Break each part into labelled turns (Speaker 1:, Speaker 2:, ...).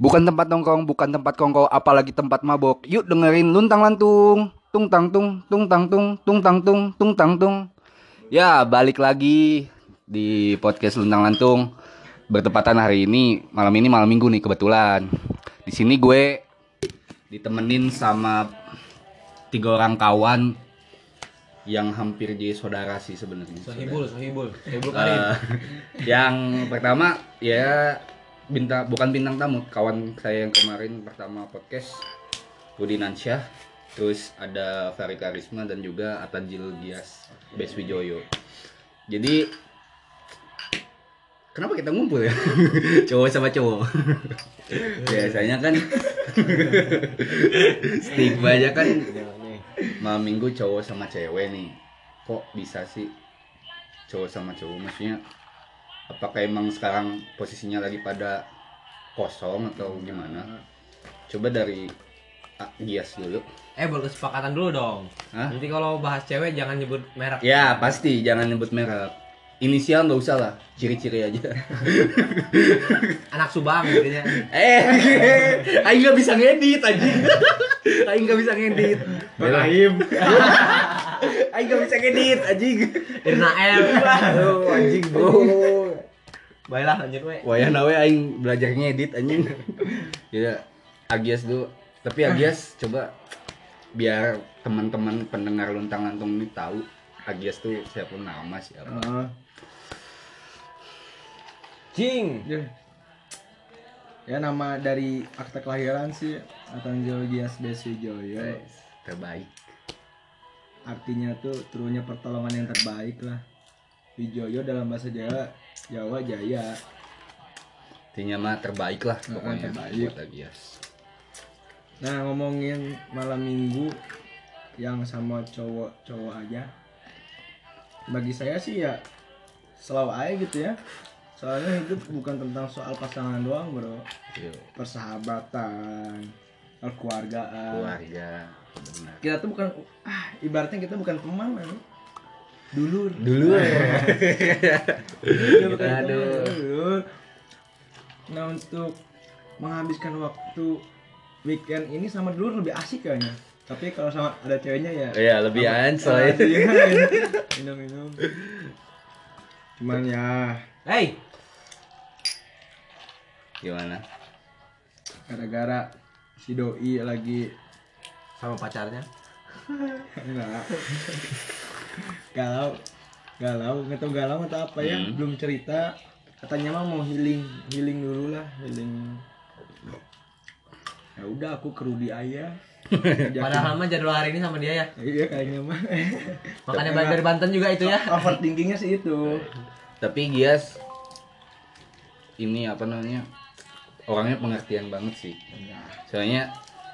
Speaker 1: Bukan tempat nongkrong, bukan tempat kongko, apalagi tempat mabok. Yuk dengerin luntang lantung, tung tang tung, tung tang tung, tung tang tung, tung tang tung. Ya, balik lagi di podcast luntang lantung. Bertepatan hari ini, malam ini malam minggu nih kebetulan. Di sini gue ditemenin sama tiga orang kawan yang hampir jadi saudara sih sebenarnya.
Speaker 2: Sohibul, Sohibul, Sohibul
Speaker 1: Eh,
Speaker 2: Karim.
Speaker 1: yang pertama ya bintang bukan bintang tamu kawan saya yang kemarin pertama podcast Budi Nansyah terus ada Ferry Karisma dan juga Atanjil Gias Beswijoyo. Jadi kenapa kita ngumpul ya? Cowok sama cowok. Biasanya kan stigmanya kan malam minggu cowok sama cewek nih. Kok bisa sih cowok sama cowok? Maksudnya apakah emang sekarang posisinya lagi pada kosong atau gimana coba dari ah, Gias dulu
Speaker 2: Eh, berkesepakatan dulu dong.
Speaker 1: Hah?
Speaker 2: Nanti kalau bahas cewek jangan nyebut merek.
Speaker 1: ya pasti jangan nyebut merek inisial nggak usah lah ciri-ciri aja
Speaker 2: Anak Subang gitu ya.
Speaker 1: eh Aing nggak bisa ngedit aja Aing nggak bisa ngedit
Speaker 3: Aim.
Speaker 1: Aing nggak bisa ngedit anjing
Speaker 2: Irna M.
Speaker 1: Aduh anjing bro
Speaker 2: Baiklah lanjut we.
Speaker 1: Wayah nawe aing belajar ngedit anjing. ya Agias dulu. Tapi Agias coba biar teman-teman pendengar luntang lantung ini tahu Agias tuh siapa nama siapa.
Speaker 3: Ah,
Speaker 2: Cing.
Speaker 3: ya. Ya nama dari akta kelahiran sih Atanjil Gias Besijoyo.
Speaker 1: Terbaik.
Speaker 3: Artinya tuh turunnya pertolongan yang terbaik lah. Wijoyo dalam bahasa Jawa Jawa Jaya.
Speaker 1: Artinya mah terbaik lah pokoknya
Speaker 3: terbaik.
Speaker 1: buat.
Speaker 3: Nah ngomongin malam minggu yang sama cowok-cowok aja. Bagi saya sih ya selalu aja gitu ya. Soalnya hidup bukan tentang soal pasangan doang bro.
Speaker 1: Yo,
Speaker 3: Persahabatan, keluargaan.
Speaker 1: keluarga benar.
Speaker 3: Kita tuh bukan ah ibaratnya kita bukan teman man. Dulur.
Speaker 1: Dulu ya. Aduh.
Speaker 3: Nah untuk menghabiskan waktu weekend ini sama dulur lebih asik kayaknya. Tapi kalau sama ada ceweknya ya
Speaker 1: Iya, lebih ansoy.
Speaker 3: sama- iya, minum-minum. Cuman ya
Speaker 2: Hey,
Speaker 1: Gimana?
Speaker 3: gara-gara si doi lagi
Speaker 2: sama pacarnya.
Speaker 3: enggak galau galau nggak tahu galau atau apa ya
Speaker 1: Hmm.
Speaker 3: belum cerita katanya mah mau healing healing dulu lah healing ya udah aku ke Rudi ayah
Speaker 2: Padahal mah jadwal hari ini sama dia ya.
Speaker 3: iya kayaknya mah
Speaker 2: Makanya balik dari Banten juga itu ya.
Speaker 3: overthinkingnya sih itu
Speaker 1: Tapi Gias ini apa namanya? Orangnya pengertian banget sih. Soalnya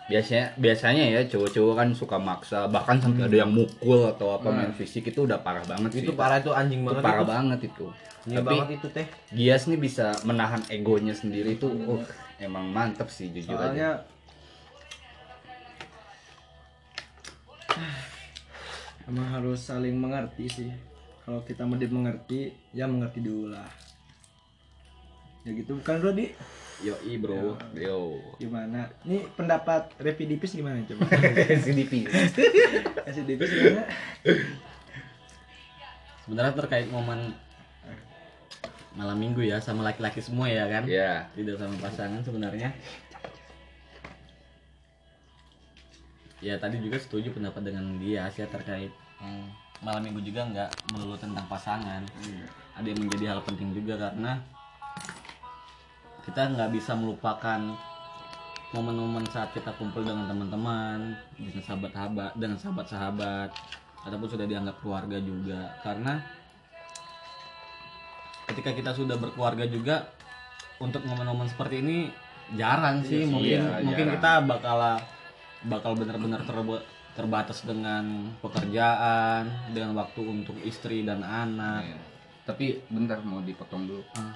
Speaker 1: biasanya biasanya ya cowok-cowok kan suka maksa bahkan sampai ada yang mukul atau apa main fisik itu udah parah banget sih.
Speaker 2: Itu parah itu anjing
Speaker 1: Itu
Speaker 2: banget.
Speaker 1: parah
Speaker 2: itu.
Speaker 1: banget itu.
Speaker 2: Anjing
Speaker 1: Tapi
Speaker 2: banget itu teh.
Speaker 1: Gias nih bisa menahan egonya sendiri itu uh, emang mantep sih jujur aja.
Speaker 3: soalnya emang harus saling mengerti sih kalau kita mau dimengerti ya mengerti dulu lah ya gitu bukan Rudi
Speaker 1: Yoi bro. Yo.
Speaker 3: gimana nih pendapat Repidipis gimana coba
Speaker 1: SDP.
Speaker 3: Repidipis gimana
Speaker 4: sebenarnya terkait momen malam minggu ya sama laki-laki semua ya kan
Speaker 1: Ya.
Speaker 4: tidak sama pasangan sebenarnya ya tadi juga setuju pendapat dengan dia sih ya terkait hmm, malam minggu juga nggak melulu tentang pasangan ada yang menjadi hal penting juga karena kita nggak bisa melupakan momen-momen saat kita kumpul dengan teman-teman dengan sahabat-sahabat dengan sahabat-sahabat ataupun sudah dianggap keluarga juga karena ketika kita sudah berkeluarga juga untuk momen-momen seperti ini jarang sih
Speaker 1: Iya
Speaker 4: mungkin
Speaker 1: iya,
Speaker 4: mungkin
Speaker 1: jarang.
Speaker 4: kita bakal bakal benar-benar terba- terbatas dengan pekerjaan dengan waktu untuk istri dan anak
Speaker 1: Iya. Tapi bentar mau dipotong dulu.
Speaker 4: Hmm.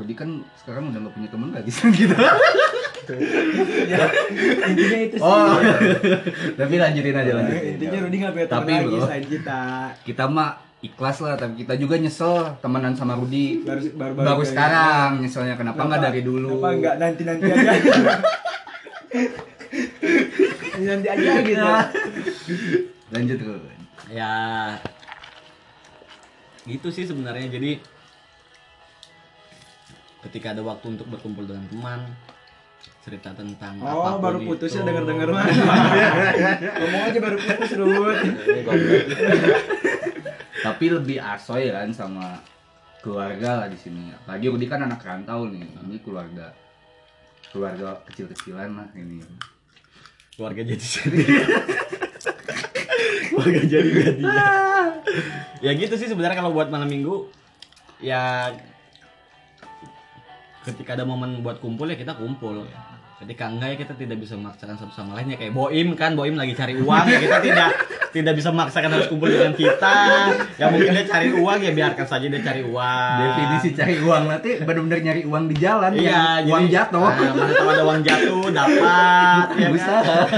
Speaker 1: Rudi kan sekarang udah gak punya teman lagi gitu.
Speaker 3: intinya itu sih
Speaker 1: Oh. Tapi lanjutin aja lanjutin.
Speaker 3: intinya Rudi nggak punya teman lagi
Speaker 1: bro.
Speaker 3: selain kita
Speaker 1: Kita mah ikhlas lah tapi kita juga nyesel temenan sama Rudi
Speaker 3: baru baru,
Speaker 1: baru,
Speaker 3: kayak
Speaker 1: sekarang nyeselnya kenapa nggak dari dulu
Speaker 3: Kenapa enggak nanti nanti aja? nanti aja gitu.
Speaker 1: lanjut Rud
Speaker 4: ya gitu sih sebenarnya jadi ketika ada waktu untuk berkumpul dengan teman cerita tentang
Speaker 3: Oh,
Speaker 4: apa pun
Speaker 3: baru
Speaker 4: itu.
Speaker 3: putus ya denger-denger mah. Ngomong aja baru putus,
Speaker 4: goblok.
Speaker 1: tapi lebih asoy kan sama keluarga lah di sini apalagi Rudi kan anak rantau nih ini keluarga keluarga kecil-kecilan lah ini
Speaker 4: keluarga jadi jadi keluarga jadi jadinya ya gitu sih sebenarnya kalau buat malam minggu ya ketika ada momen buat kumpul ya kita kumpul. Ketika enggak ya kita tidak bisa memaksakan satu sama lainnya. Kayak Boim kan Boim lagi cari uang ya kita tidak tidak bisa memaksakan harus kumpul dengan kita. Ya mungkin dia cari uang ya biarkan saja dia cari uang.
Speaker 1: Definisi cari uang nanti benar-benar nyari uang di jalan
Speaker 4: Iya,
Speaker 1: yang uang
Speaker 4: jadi,
Speaker 1: jatuh.
Speaker 4: Nah, mana tahu ada uang jatuh, dapat, ya kan?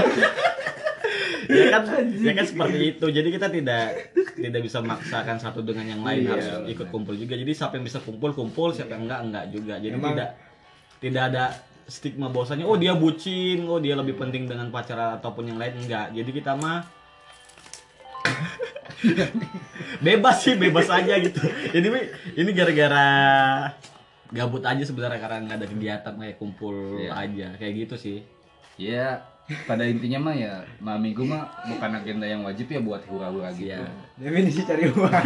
Speaker 4: Ya kan, ya kan seperti itu. Jadi kita tidak tidak bisa memaksakan satu dengan yang lain
Speaker 1: Iya,
Speaker 4: harus ikut kumpul juga. Jadi siapa yang bisa kumpul kumpul, siapa yang enggak enggak juga. Jadi
Speaker 3: Emang-
Speaker 4: tidak tidak ada stigma bahwasanya oh dia bucin, oh dia lebih penting dengan pacar ataupun yang lain enggak. Jadi kita mah bebas sih bebas aja gitu Mi, ini gara-gara gabut aja sebenarnya karena nggak ada kegiatan kayak kumpul
Speaker 1: Iya.
Speaker 4: aja kayak gitu sih
Speaker 1: ya pada intinya mah ya malam minggu mah bukan agenda yang wajib ya buat hura-hura gitu
Speaker 4: Iya.
Speaker 3: Definisi cari uang.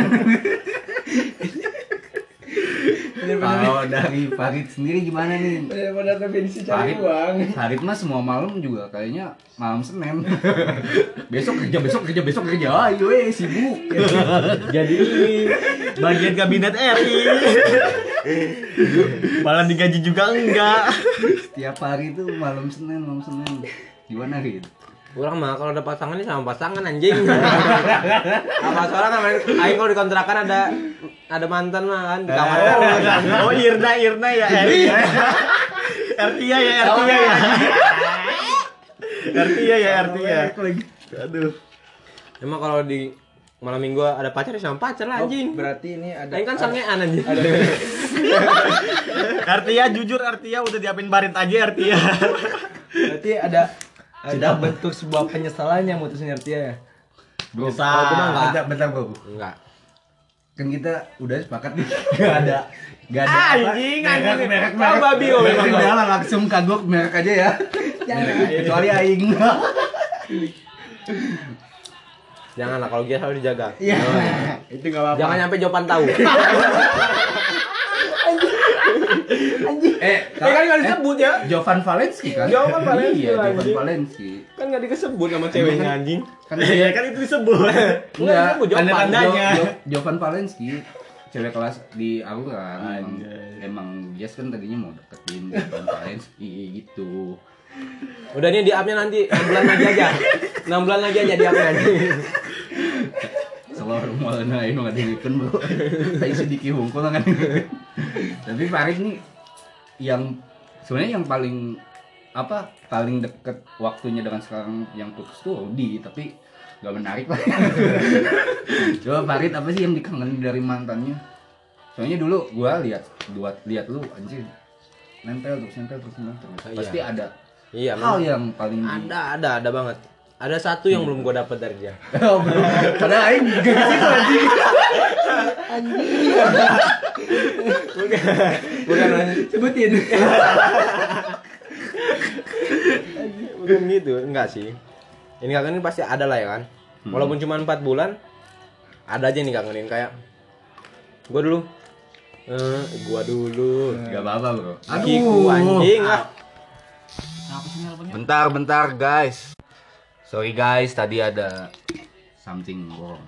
Speaker 1: Kalau dari Farid sendiri gimana nih
Speaker 3: bener-bener definisi cari
Speaker 1: Farid,
Speaker 3: uang.
Speaker 1: Farid mah semua malam juga kayaknya malam Senin. besok kerja, besok kerja, besok kerja. Ayo eh sibuk.
Speaker 4: jadi bagian kabinet RI malah digaji juga enggak
Speaker 1: Setiap hari itu malam Senin, malam Senin. Gimana Rid?
Speaker 2: Kurang mah kalau ada pasangan ini sama pasangan anjing. Apa soalnya kan aing kalau di kontrakan ada ada mantan mah kan di kamar terus.
Speaker 4: oh Irna Irna ya Ertia ya Ertia ya Ertia ya Ertia aduh
Speaker 2: Emang kalau di malam minggu ada pacar ya sama pacar lah
Speaker 3: Oh,
Speaker 2: anjing.
Speaker 3: berarti ini ada
Speaker 2: Aing kan sangean anjing.
Speaker 4: Artia jujur Artia udah diapin barit aja Artia
Speaker 3: berarti ada ada bentuk sebuah penyesalan yang mutusin Artia ya.
Speaker 1: Kalau gua mah bentar, bentar bro.
Speaker 2: Enggak.
Speaker 1: Kan kita udah sepakat nih. Gak ada. Gak ada.
Speaker 2: Anjing,
Speaker 1: merek,
Speaker 2: anjing.
Speaker 1: merek, merek.
Speaker 2: babi lo memang,
Speaker 1: Udah langsung kagok merek aja ya. Kecuali aing.
Speaker 2: Jangan lah kalau dia selalu dijaga.
Speaker 3: Iya. Itu enggak apa-apa.
Speaker 2: Jangan nyampe Jopan tahu.
Speaker 1: eh,
Speaker 2: Eh kan enggak disebut ya.
Speaker 1: Jovan Valensky kan?
Speaker 2: Jovan Valensky,
Speaker 1: Iya, Jovan
Speaker 2: anjing.
Speaker 1: Valensky.
Speaker 2: Kan enggak disebut sama ceweknya anjing.
Speaker 1: Kan
Speaker 4: Iya kan itu disebut
Speaker 2: Enggak disebut Jopan.
Speaker 4: Tanda-tandanya.
Speaker 1: Jo- Jo- Jovan Valensky cewek kelas di Aura emang,
Speaker 4: Anjay.
Speaker 1: emang Jess kan tadinya mau deketin Jovan Valensky gitu
Speaker 2: Udah nih di up-nya nanti 6 bulan lagi aja. 6 bulan lagi aja di up-nya anjing.
Speaker 1: selalu mau naik nggak dibikin bro tapi sedikit hungkul kan? Tapi Farid nih yang sebenarnya yang paling apa paling deket waktunya dengan sekarang yang putus tuh Rudi tapi nggak menarik lah coba Farid apa sih yang dikangenin dari mantannya? Soalnya dulu gua lihat dua lihat lu anjir nempel terus nempel terus nempel terus.
Speaker 2: Iya.
Speaker 1: pasti ada
Speaker 2: Iya,
Speaker 1: hal yang paling di-
Speaker 2: Ada, ada, ada banget. Ada satu yang belum gua dapat dari dia.
Speaker 1: oh belum karena aing juga di situ anjing
Speaker 2: Bukan
Speaker 3: Sebutin.
Speaker 2: bukan gitu, enggak sih. Ini kangenin pasti ada lah ya kan. Walaupun cuma 4 bulan, ada aja nih kangenin kayak gua dulu. Eh, gua dulu.
Speaker 1: Gak apa-apa bro
Speaker 2: Kiku anjing ah.
Speaker 1: Bentar, bentar guys. Sorry guys, tadi ada something wrong.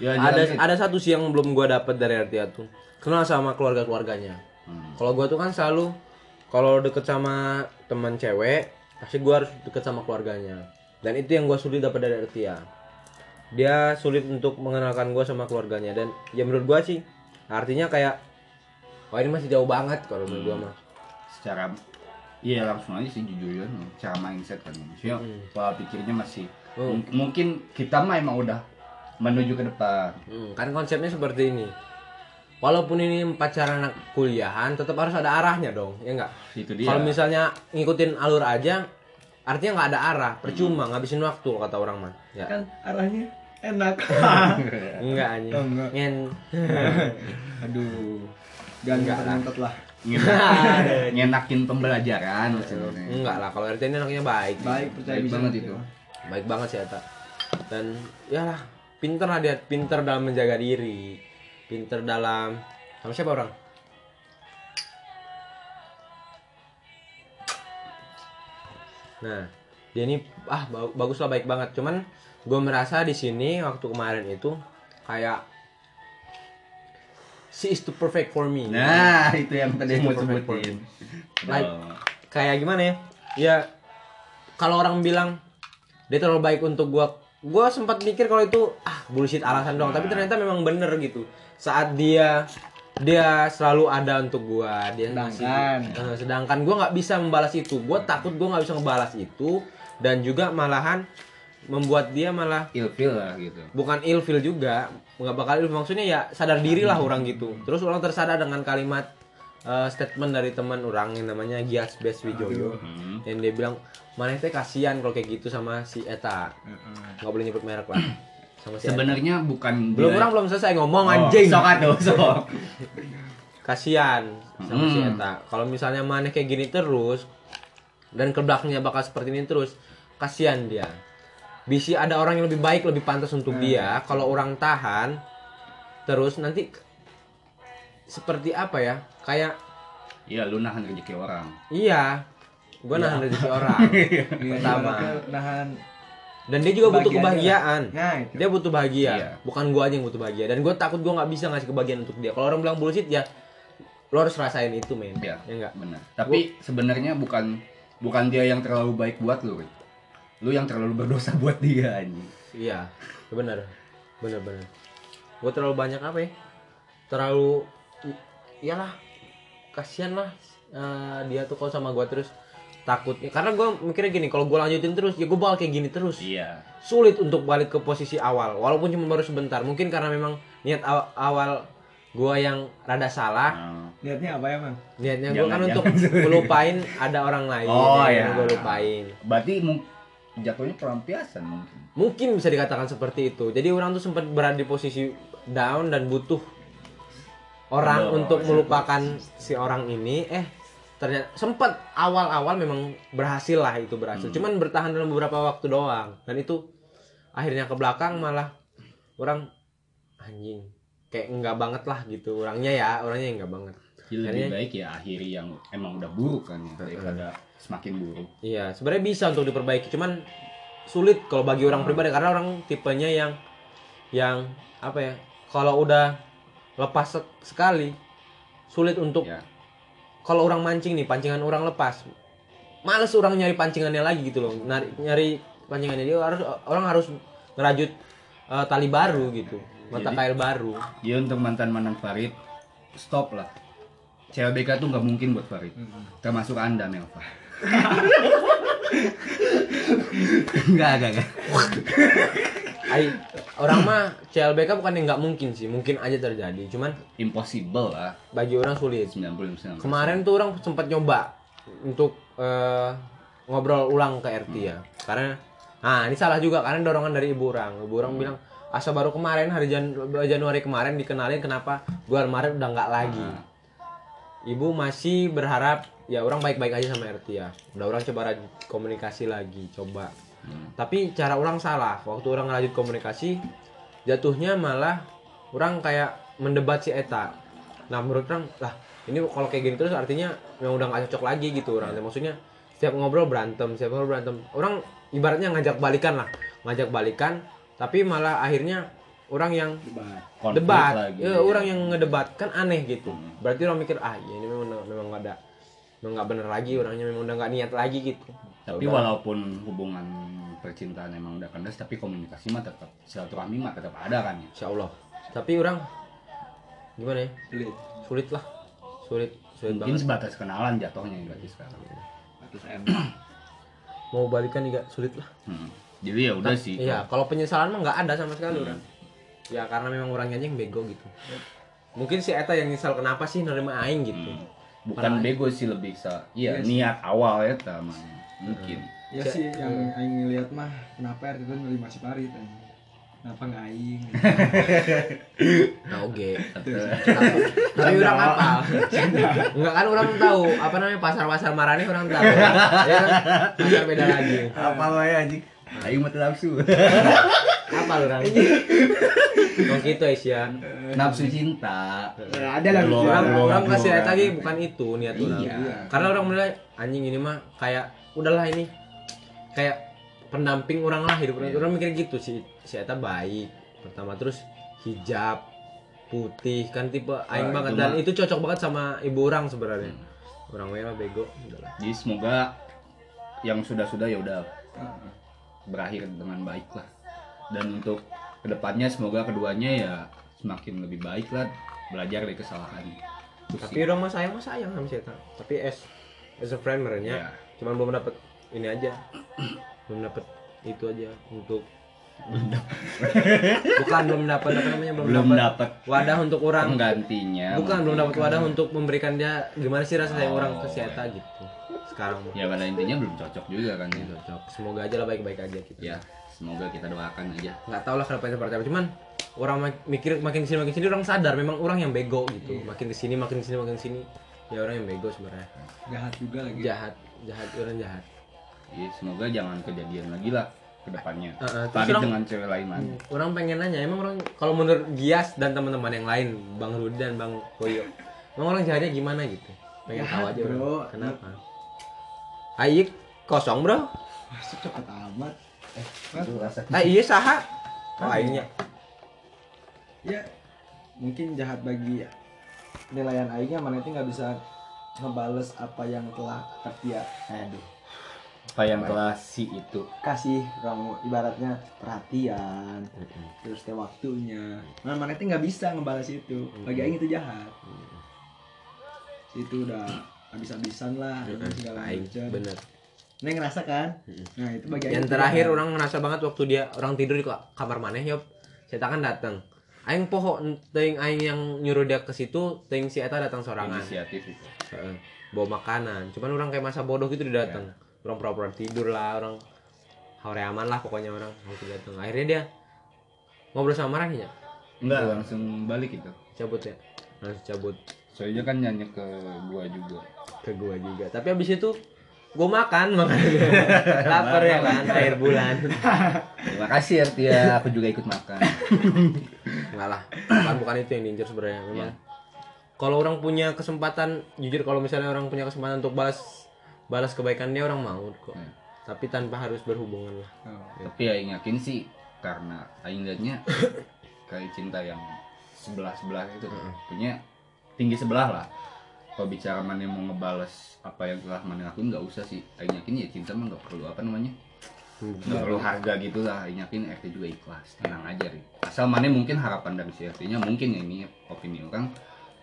Speaker 1: Ya,
Speaker 2: Ada
Speaker 1: jalan,
Speaker 2: ada satu sih yang belum gua dapat dari Artia tuh. Kenal sama keluarga-keluarganya.
Speaker 1: Hmm.
Speaker 2: Kalau gua tuh kan selalu kalau deket sama teman cewek, pasti gua harus deket sama keluarganya. Dan itu yang gua sulit dapat dari Artia. Dia sulit untuk mengenalkan gua sama keluarganya dan ya menurut gua sih artinya kayak wah ini masih jauh banget kalau menurut gua mah.
Speaker 1: Secara Iya langsung aja sih jujur ya, cara mindset kan manusia
Speaker 2: Hmm.
Speaker 1: pola pikirnya masih
Speaker 2: Hmm.
Speaker 1: mung- mungkin kita mah emang udah menuju ke depan
Speaker 2: Hmm, kan konsepnya seperti ini. Walaupun ini pacaran anak kuliahan, tetap harus ada arahnya dong, ya enggak?
Speaker 1: itu dia
Speaker 2: Kalau misalnya ngikutin alur aja, artinya nggak ada arah, percuma ngabisin waktu kata orang mah. Ya.
Speaker 3: kan arahnya enak
Speaker 2: Enggak anjing.
Speaker 3: Oh, enggak.
Speaker 2: Ngen.
Speaker 3: aduh jangan
Speaker 2: Enggak lah.
Speaker 1: ngenakin pembelajaran maksudnya
Speaker 2: Enggak lah, kalau RT ini anaknya baik.
Speaker 3: baik percaya
Speaker 1: Baik banget
Speaker 3: gitu.
Speaker 1: itu.
Speaker 2: Baik banget sih Eta. Dan ya lah, pinter lah dia, pinter dalam menjaga diri. Pinter dalam sama siapa orang? Nah, dia ini ah ba- bagus lah baik banget. Cuman gue merasa di sini waktu kemarin itu kayak she is too perfect for me.
Speaker 1: nah itu yang tadi mau sebutin
Speaker 2: Like,
Speaker 1: Oh.
Speaker 2: kayak gimana ya? Ya kalau orang bilang dia terlalu baik untuk gua, gua sempat mikir kalau itu ah bullshit alasan doang, tapi ternyata memang bener gitu. Saat dia dia selalu ada untuk gua, dia
Speaker 3: Sedangkan.
Speaker 2: Eh, sedangkan gua nggak bisa membalas itu. Gua takut gua nggak bisa ngebalas itu dan juga malahan membuat dia malah
Speaker 1: ilfil lah gitu.
Speaker 2: Bukan ilfil juga nggak bakal ilfil. Maksudnya ya sadar diri lah orang gitu. Terus orang tersadar dengan kalimat eh, statement dari teman orang yang namanya Gias Bes Wijoyo
Speaker 1: Hmm.
Speaker 2: yang dia bilang mana teh kasihan kalau kayak gitu sama si Eta. Nggak boleh nyebut merek lah. Sama si
Speaker 1: sebenarnya bukan
Speaker 2: belum
Speaker 1: dia-
Speaker 2: orang belum selesai ngomong
Speaker 1: Oh,
Speaker 2: anjing.
Speaker 1: sok atuh sok.
Speaker 2: Kasihan sama si
Speaker 1: Hmm.
Speaker 2: Eta. Kalau misalnya mana kayak gini terus dan ke belakangnya bakal seperti ini terus kasihan dia bisa ada orang yang lebih baik lebih pantas untuk dia. Kalau orang tahan terus nanti seperti apa ya? Kayak
Speaker 1: Iya, lu nahan rezeki orang.
Speaker 2: iya. Gue nahan rezeki orang pertama.
Speaker 3: nahan
Speaker 2: dan dia juga butuh
Speaker 3: Kebahagiaan
Speaker 2: kebahagiaan.
Speaker 3: Nah itu.
Speaker 2: Dia butuh bahagia.
Speaker 1: Iya.
Speaker 2: bukan gue aja yang butuh bahagia. Dan gue takut gue nggak bisa ngasih kebahagiaan untuk dia. Kalau orang bilang bullshit ya lo harus rasain itu men.
Speaker 1: Iya.
Speaker 2: ya enggak
Speaker 1: Benar. Tapi sebenarnya bukan bukan dia yang terlalu baik buat lu, Rik. Lu yang terlalu berdosa buat dia anjing.
Speaker 2: Iya, benar. Benar benar. Gue terlalu banyak apa ya? Terlalu iyalah. Kasihan lah eh, dia tuh kalau sama gue terus takutnya karena gue mikirnya gini kalau gue lanjutin terus ya gue bakal kayak gini terus
Speaker 1: Iya.
Speaker 2: sulit untuk balik ke posisi awal walaupun cuma baru sebentar mungkin karena memang niat aw- awal gue yang rada salah
Speaker 1: Nah,
Speaker 3: niatnya apa ya bang
Speaker 2: niatnya gue kan
Speaker 1: Jangan-
Speaker 2: untuk
Speaker 1: jangan.
Speaker 2: melupain ada orang lain
Speaker 1: Oh,
Speaker 2: yang
Speaker 1: iya.
Speaker 2: gue lupain
Speaker 1: berarti jatuhnya pelampiasan mungkin.
Speaker 2: mungkin bisa dikatakan seperti itu. Jadi orang tuh sempat berada di posisi down dan butuh orang
Speaker 1: Oh,
Speaker 2: untuk melupakan si orang ini. Eh ternyata sempat awal-awal memang berhasil lah itu berhasil.
Speaker 1: Hmm.
Speaker 2: cuman bertahan dalam beberapa waktu doang. Dan itu akhirnya ke belakang malah orang anjing kayak enggak banget lah gitu. Orangnya ya orangnya enggak banget.
Speaker 1: Jadi lebih
Speaker 2: Akhirnya-
Speaker 1: baik ya akhiri yang emang udah buruk kan ya, daripada semakin buruk.
Speaker 2: Iya, sebenarnya bisa untuk diperbaiki, cuman sulit kalau bagi orang pribadi karena orang tipenya yang yang apa ya? Kalau udah lepas sek- sekali sulit untuk
Speaker 1: Ya.
Speaker 2: kalau orang mancing nih, pancingan orang lepas. Males orang nyari pancingannya lagi gitu loh. Nyari nyari pancingannya dia harus orang harus ngerajut eh, tali baru gitu. Mata
Speaker 1: Jadi-
Speaker 2: kail baru.
Speaker 1: Ya untuk mantan-mantan Farid, stop lah. CLBK tuh nggak mungkin buat Farid. Termasuk Anda, Melva. Enggak, enggak, enggak.
Speaker 2: Ai, orang mah CLBK bukan yang nggak mungkin sih, mungkin aja terjadi. Cuman
Speaker 1: Impossible lah.
Speaker 2: bagi orang sulit.
Speaker 1: 99.
Speaker 2: Kemarin tuh orang sempat nyoba untuk eh, ngobrol ulang ke RT ya. Karena nah ini salah juga karena dorongan dari ibu orang. Ibu orang bilang asa baru kemarin hari Jan- Januari kemarin dikenalin kenapa bulan Maret udah nggak lagi. Ibu masih berharap ya orang baik-baik aja sama RT ya. Udah orang coba komunikasi lagi, coba. Tapi cara orang salah. Waktu orang lanjut komunikasi jatuhnya malah orang kayak mendebat si Eta. Nah menurut orang lah ini kalau kayak gini terus artinya memang udah gak cocok lagi gitu orang. Maksudnya setiap ngobrol berantem, setiap ngobrol berantem. Orang ibaratnya ngajak balikan lah, ngajak balikan. Tapi malah akhirnya orang yang
Speaker 1: Konflik
Speaker 2: debat,
Speaker 1: lagi.
Speaker 2: ya, orang yang ngedebat kan aneh gitu. Berarti orang mikir ah ya ini memang memang gak ada, memang nggak bener lagi orangnya memang udah nggak niat lagi gitu.
Speaker 1: Tapi
Speaker 2: Ya udah.
Speaker 1: walaupun hubungan percintaan emang udah kandas, tapi komunikasi mah tetap silaturahmi mah tetap ada kan ya.
Speaker 2: Insya Allah. Tapi orang gimana ya?
Speaker 3: sulit
Speaker 2: Sulit lah, sulit, sulit
Speaker 1: Mungkin
Speaker 2: banget.
Speaker 1: sebatas kenalan jatuhnya berarti sekarang.
Speaker 3: atus m
Speaker 2: Mau balikan juga sulit lah.
Speaker 1: Hmm. Jadi ya udah sih.
Speaker 2: Iya, kalau penyesalan mah nggak ada sama sekali orang. ya karena memang orangnya aja yang bego gitu mungkin si Eta yang nyesal kenapa sih nerima aing gitu
Speaker 1: bukan bego sih lebih sa iya niat awal ya taman mungkin.
Speaker 3: Ya sih yang aing lihat mah kenapa RT itu nerima si Parit kenapa nggak aing?
Speaker 2: Nah oke. Tapi orang apa? Enggak kan orang tahu. Apa namanya pasar pasar marane orang tahu. Ya kan? Pasar beda lagi.
Speaker 1: Apa wae anjing mah teu nafsu.
Speaker 2: Apa lu orang Oh gitu Aisyah
Speaker 1: nafsu cinta.
Speaker 3: Ya, ada lah
Speaker 2: orang orang kasih lihat lagi bukan itu niat orang.
Speaker 1: Iya.
Speaker 2: karena orang menilai anjing ini mah kayak udahlah ini. Kayak pendamping orang lah hidup orang. Orang mikir gitu si si Eta baik. Pertama terus hijab putih kan tipe aing
Speaker 1: Wah,
Speaker 2: banget.
Speaker 1: itu
Speaker 2: dan itu cocok banget sama ibu orang sebenarnya. Orang mah bego
Speaker 1: jadi semoga yang sudah-sudah ya udah berakhir dengan baik lah. Dan untuk ke depannya semoga keduanya ya semakin lebih baik lah belajar dari kesalahan.
Speaker 2: Tapi orang mah sayang mah sayang sama si Eta tapi as as a friend merenya
Speaker 1: Iya.
Speaker 2: cuman belum dapet ini aja. Belum dapet itu aja untuk bukan belum dapat apa namanya belum,
Speaker 1: belum
Speaker 2: dapat wadah untuk orang.
Speaker 1: penggantinya
Speaker 2: bukan belum dapat wadah untuk memberikan dia gimana sih rasa sayang
Speaker 1: Oh,
Speaker 2: orang ke si Eta gitu sekarang
Speaker 1: ya pada intinya belum cocok juga kan ya
Speaker 2: cocok. Semoga aja lah baik-baik aja gitu.
Speaker 1: Ya semoga kita doakan aja.
Speaker 2: Nggak tahu lah kenapa seperti apa cuman orang mak- mikir makin ke sini makin sini orang sadar. Memang orang yang bego gitu. Makin ke sini makin ke sini makin ke sini. Ya orang yang bego sebenarnya.
Speaker 3: Jahat juga lagi.
Speaker 2: Jahat jahat orang jahat.
Speaker 1: Ya, semoga jangan kejadian lagi lah ke depannya
Speaker 2: Uh, uh, terus
Speaker 1: Parit
Speaker 2: orang-
Speaker 1: dengan cewek lain mana
Speaker 2: orang pengen nanya emang orang kalau menurut Gias dan teman-teman yang lain Bang Rudi dan Bang Koyo emang orang jahatnya gimana gitu? Pengen tahu aja orang
Speaker 3: bro.
Speaker 2: kenapa Aik kosong bro.
Speaker 3: Masuk cepet amat.
Speaker 2: Ah iya saha? Oh aingnya
Speaker 3: ya mungkin jahat bagi penilaian aingnya mana itu nggak bisa ngebales apa yang telah Katia aduh.
Speaker 1: Apa yang telah si itu?
Speaker 3: Kasih kamu ibaratnya perhatian terus teh waktunya. Nah mana itu nggak bisa ngebales itu. Bagi aing itu jahat. Itu udah habis-habisan lah ini segala macam.
Speaker 2: bener.
Speaker 3: Neng ngerasa kan? Nah itu bagi aing
Speaker 2: yang terakhir orang ngerasa banget waktu dia orang tidur di ka- kamar maneh yop saya kan datang aing poho teuing aing yang nyuruh dia ke situ teuing si eta datang sorangan.
Speaker 1: Inisiatif itu.
Speaker 2: Heeh. bawa makanan. Cuman orang kayak masa bodoh gitu dia datang orang pura-pura tidur lah orang hore aman lah pokoknya orang waktu datang akhirnya dia ngobrol sama marahnya
Speaker 1: enggak langsung balik itu.
Speaker 2: Cabut ya? Langsung cabut
Speaker 1: soalnya kan nyanyi ke gua juga.
Speaker 2: Ke gua juga. Tapi abis itu gua makan makan. Lapar ya kan akhir bulan.
Speaker 1: Terima kasih Artia. Aku juga ikut makan.
Speaker 2: Enggak lah. Bukan bukan itu yang diincar sebenarnya memang. Kalau orang punya kesempatan jujur kalau misalnya orang punya kesempatan untuk balas balas kebaikan dia orang mau kok.
Speaker 1: Hmm.
Speaker 2: tapi tanpa harus berhubungan lah.
Speaker 3: Oh.
Speaker 1: tapi aing yakin sih karena aing liatnya kayak cinta yang sebelah sebelah itu punya tinggi sebelah lah. Kalau bicara mana yang mau ngebales apa yang telah mana lakuin nggak usah sih. Aing yakin ya cinta mah nggak perlu apa namanya. Nggak perlu harga gitu lah. Aing yakin RT juga ikhlas. Tenang aja nih asal mana mungkin harapan dari si RT nya mungkin ya ini opini orang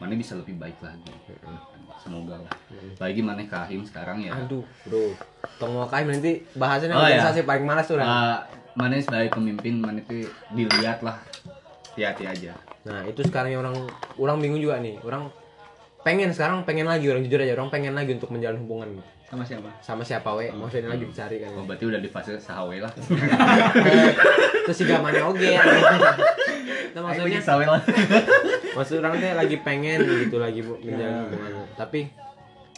Speaker 1: mana bisa lebih baik lagi. Semoga lah. Lagi mana kahim sekarang ya.
Speaker 2: Aduh. Bro tong mau kain nanti bahasannya
Speaker 1: Oh, ya.
Speaker 2: organisasi paling malas tuh Ran.
Speaker 1: Ah, mana sebagai pemimpin mana itu dilihat lah hati-hati aja.
Speaker 2: Nah itu sekarang yang orang orang bingung juga nih. Orang pengen sekarang pengen lagi orang jujur aja orang pengen lagi untuk menjalin hubungan gitu.
Speaker 3: sama siapa?
Speaker 2: Sama siapa we? Maksudnya lagi dicari kan
Speaker 1: oh, berarti udah di fase sahawe lah.
Speaker 2: Terus si gamane oge. Nah maksudnya
Speaker 1: sahawe lah.
Speaker 2: Maksud orang teh lagi pengen gitu lagi bu menjalin hubungan. Tapi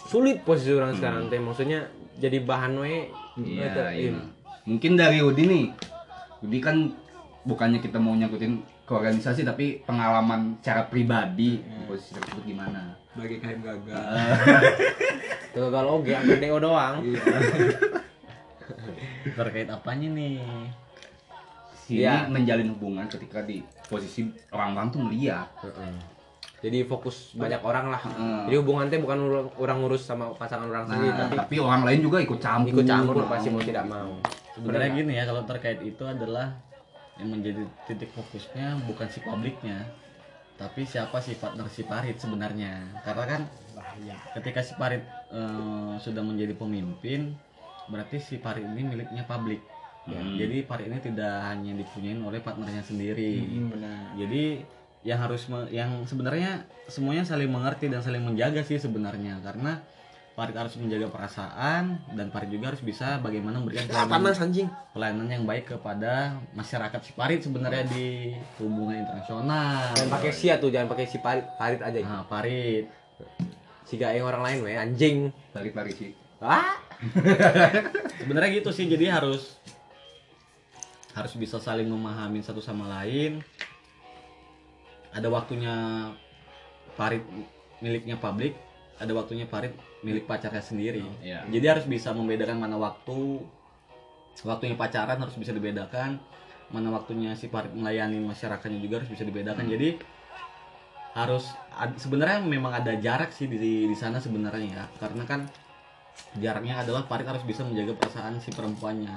Speaker 2: sulit posisi orang sekarang teh. Maksudnya jadi bahan we.
Speaker 1: Iya
Speaker 2: Eta,
Speaker 1: iya. Mungkin dari Udi nih. Udi kan bukannya kita mau nyangkutin ke organisasi tapi pengalaman cara pribadi di posisi tersebut gimana?
Speaker 3: Bagi kaim gagal.
Speaker 2: Tuh kalau oge ambil DO doang.
Speaker 4: Terkait apanya nih?
Speaker 1: Sini
Speaker 2: Iya.
Speaker 1: menjalin hubungan ketika di posisi orang-orang tuh melihat
Speaker 2: Heeh. jadi fokus banyak orang lah.
Speaker 1: Heeh.
Speaker 2: jadi hubungan teh bukan orang ngurus sama pasangan orang sendiri
Speaker 1: nah,
Speaker 2: tapi
Speaker 1: tapi orang lain juga ikut campur.
Speaker 2: ikut campur pasti mau tidak mau.
Speaker 4: Sebenarnya gini ya kalau terkait itu adalah yang menjadi titik fokusnya bukan si publiknya tapi siapa si partner si Parit sebenarnya. Karena kan ketika si Parit eh, sudah menjadi pemimpin berarti si Parit ini miliknya publik. Ya, Jadi Farid ini tidak hanya dipunyain oleh partnernya sendiri.
Speaker 3: Hmm, benar.
Speaker 4: Jadi yang harus me- yang sebenarnya semuanya saling mengerti dan saling menjaga sih sebenarnya. Karena Farid harus menjaga perasaan dan Farid juga harus bisa bagaimana memberikan pelayanan,
Speaker 2: anjing?
Speaker 4: pelayanan yang baik kepada masyarakat si Farid sebenarnya di hubungan internasional.
Speaker 2: Jangan pakai sia tuh, jangan pakai si Farid, Farid aja.
Speaker 4: Nah, Farid.
Speaker 2: Si gak yang orang lain we anjing.
Speaker 1: Tarik tarik sih.
Speaker 2: Ah,
Speaker 4: Sebenarnya gitu sih, jadi harus harus bisa saling memahami satu sama lain. Ada waktunya Farid miliknya publik, ada waktunya Farid milik pacarnya sendiri.
Speaker 1: iya.
Speaker 4: Jadi harus bisa membedakan mana waktu waktunya pacaran harus bisa dibedakan, mana waktunya si Farid melayani masyarakatnya juga harus bisa dibedakan. Jadi harus sebenarnya memang ada jarak sih di di sana sebenarnya ya. Karena kan jaraknya adalah Farid harus bisa menjaga perasaan si perempuannya.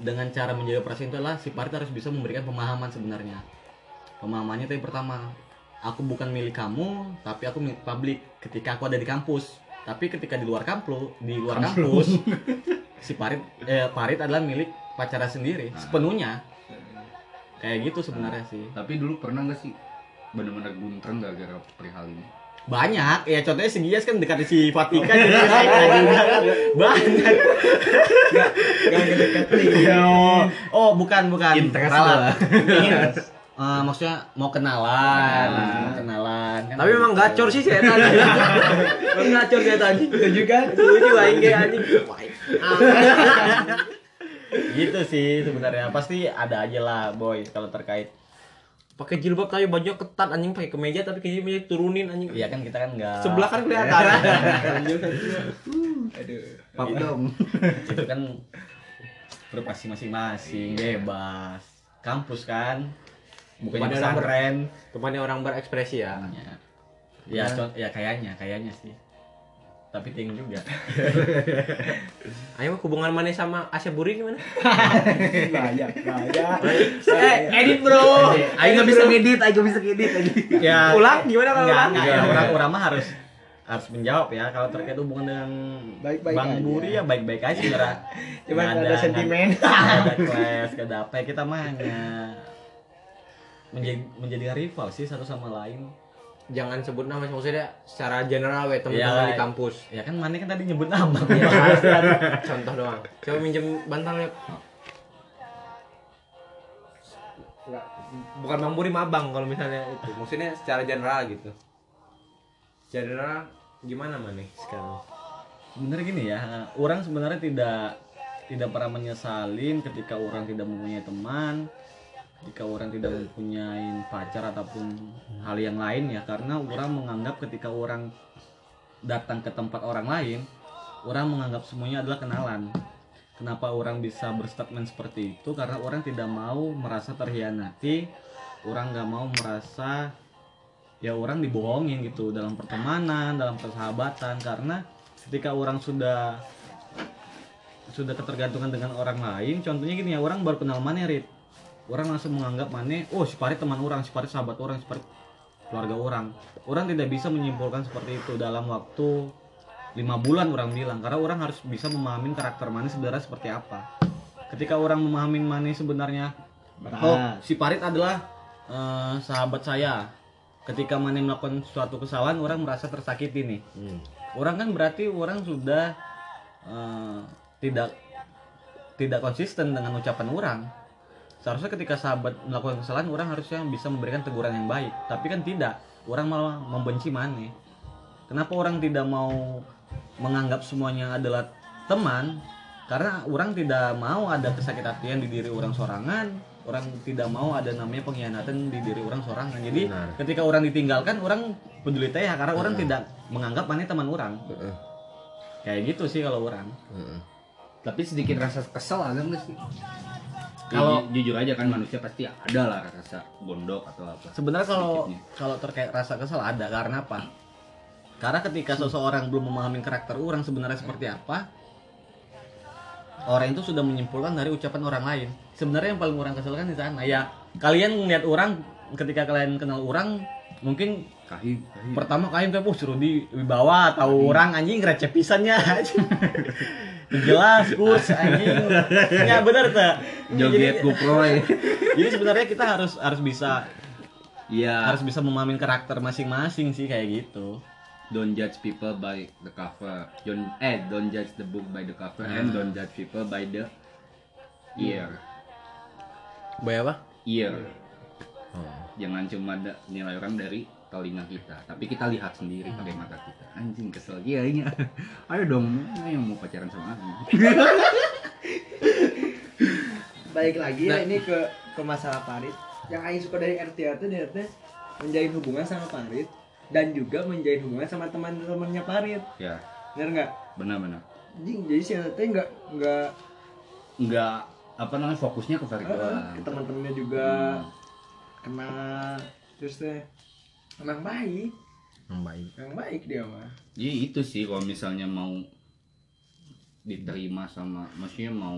Speaker 4: Dengan cara menjaga perasaan itu adalah si Farid harus bisa memberikan pemahaman sebenarnya. Pemahamannya yang pertama, aku bukan milik kamu, tapi aku milik publik ketika aku ada di kampus. Tapi ketika di luar kampus, di luar kampus, si Farid eh Farid adalah milik pacarnya sendiri sepenuhnya. Kayak gitu sebenarnya sih.
Speaker 1: Tapi dulu pernah nggak sih benar-benar guntreng gara-gara perihal ini?
Speaker 4: Banyak, ya contohnya si Gias kan dekat si Fatika jadi kan. banyak.
Speaker 3: Gak ngedekatin.
Speaker 4: Oh, oh bukan bukan.
Speaker 1: Interest
Speaker 4: Ralat. Eh, maksudnya mau kenalan, mau kenalan. Kan
Speaker 2: tapi memang gacor sih saya tadi. Memang gacor saya tadi.
Speaker 3: Setuju kan?
Speaker 2: Setuju aing ge anjing.
Speaker 4: Gitu sih sebenarnya. Pasti ada aja lah boy kalau terkait.
Speaker 2: Pakai jilbab tapi bajunya ketat anjing pakai kemeja tapi kemeja turunin anjing.
Speaker 4: Iya kan kita kan enggak
Speaker 2: Sebelah kan kelihatan.
Speaker 3: Aduh.
Speaker 1: Pap dong.
Speaker 4: itu kan privasi masing-masing, bebas. Kampus kan bukan
Speaker 2: orang ber-
Speaker 4: pesantren.
Speaker 2: Tempatnya orang berekspresi ya.
Speaker 4: Ya, ya, co- ya kayaknya, kayaknya sih. Tapi ting juga.
Speaker 2: Ayo hubungan mana sama Asia Buri gimana?
Speaker 3: Bahaya, bahaya.
Speaker 2: Eh, edit bro.
Speaker 1: Ayo nggak bisa ngedit, ayo nggak bisa ngedit aja.
Speaker 4: ya,
Speaker 2: Ulang gimana kalau
Speaker 4: enggak,
Speaker 2: ulang?
Speaker 4: enggak, ya, orang orang mah harus harus menjawab ya kalau terkait hubungan dengan
Speaker 3: Baik-baik
Speaker 4: Bang
Speaker 3: aja.
Speaker 4: Buri ya baik-baik aja sebenarnya.
Speaker 3: Cuman
Speaker 4: Nggak
Speaker 3: ada sentimen.
Speaker 4: ada nggak ada apa ya, kita mah hanya menjadi menjadi rival sih satu sama lain.
Speaker 2: Jangan sebut nama maksudnya secara general we teman-teman
Speaker 4: Ya.
Speaker 2: di kampus.
Speaker 4: Ya kan mana kan tadi nyebut nama.
Speaker 2: Contoh doang. Coba minjem bantal ya. Enggak, bukan Bang Buri mabang kalau misalnya itu. Maksudnya secara general gitu. General gimana mana sekarang?
Speaker 4: Sebenarnya gini ya, orang sebenarnya tidak tidak pernah menyesalin ketika orang tidak mempunyai teman, ketika orang tidak mempunyai pacar ataupun hal yang lain ya, karena orang menganggap ketika orang datang ke tempat orang lain, orang menganggap semuanya adalah kenalan. Kenapa orang bisa berstatement seperti itu? Karena orang tidak mau merasa terhianati, orang nggak mau merasa ya orang dibohongin gitu dalam pertemanan, dalam persahabatan karena ketika orang sudah sudah ketergantungan dengan orang lain, contohnya gini ya orang baru kenal mana Rit, orang langsung menganggap mana, oh si Farid teman orang, si Farid sahabat orang, si Farid keluarga orang. Orang tidak bisa menyimpulkan seperti itu dalam waktu lima bulan orang bilang karena orang harus bisa memahami karakter mana sebenarnya seperti apa. Ketika orang memahami mana sebenarnya, oh si Farid adalah eh, sahabat saya. Ketika mana melakukan suatu kesalahan, orang merasa tersakiti nih orang kan berarti orang sudah eh, tidak tidak konsisten dengan ucapan orang seharusnya ketika sahabat melakukan kesalahan orang harusnya bisa memberikan teguran yang baik. Tapi kan tidak. Orang malah membenci mana? Kenapa orang tidak mau menganggap semuanya adalah teman? Karena orang tidak mau ada kesakit hatian di diri orang sorangan. Orang tidak mau ada namanya pengkhianatan di diri orang sorangan. Jadi
Speaker 2: Benar.
Speaker 4: ketika orang ditinggalkan orang peduli teh ya karena orang tidak menganggap mana teman orang. Kayak gitu sih kalau orang.
Speaker 1: Tapi sedikit rasa kesel ada sih? Kalau jujur aja kan manusia pasti ada lah rasa gondok atau apa.
Speaker 4: sebenarnya kalau kalau terkait rasa kesal ada karena apa? Karena ketika seseorang belum memahami karakter orang sebenarnya seperti apa orang itu sudah menyimpulkan dari ucapan orang lain. Sebenarnya yang paling orang keselkan di sana ya kalian ngeliat orang ketika kalian kenal orang mungkin
Speaker 1: kahim kahim
Speaker 4: pertama kalian tuh suruh di bawah tahu orang anjing receh pisannya jelas kus anjing ya bener tuh
Speaker 1: joget GoPro ya.
Speaker 4: jadi sebenarnya kita harus harus bisa
Speaker 1: Iya.
Speaker 4: harus bisa memahamin karakter masing-masing sih kayak gitu
Speaker 1: don't judge people by the cover. Don't eh don't judge the book by the cover and don't judge people by the ear.
Speaker 2: Bay apa?
Speaker 1: Ear. Jangan cuma da- nilai orang dari telinga kita, tapi kita lihat sendiri pakai mata kita. Anjing kesel gianya. Ayo dong, ini yang mau pacaran sama aku.
Speaker 3: Baik lagi ya ini ke ke masalah Parit. Yang Aing suka dari RTA itu dia teh menjalin hubungan sama Parit dan juga menjalin hubungan sama teman-temannya Parit.
Speaker 1: ya,
Speaker 3: Bener nggak?
Speaker 1: benar-benar.
Speaker 3: Anjing, jadi si teh nggak nggak
Speaker 1: Enggak apa namanya fokusnya ke Farid doang.
Speaker 3: ke teman-temannya juga
Speaker 1: Hmm.
Speaker 3: kena terus teh emang baik,
Speaker 2: Yang baik.
Speaker 3: emang baik dia mah.
Speaker 1: Jadi itu sih kalau misalnya mau diterima sama maksudnya mau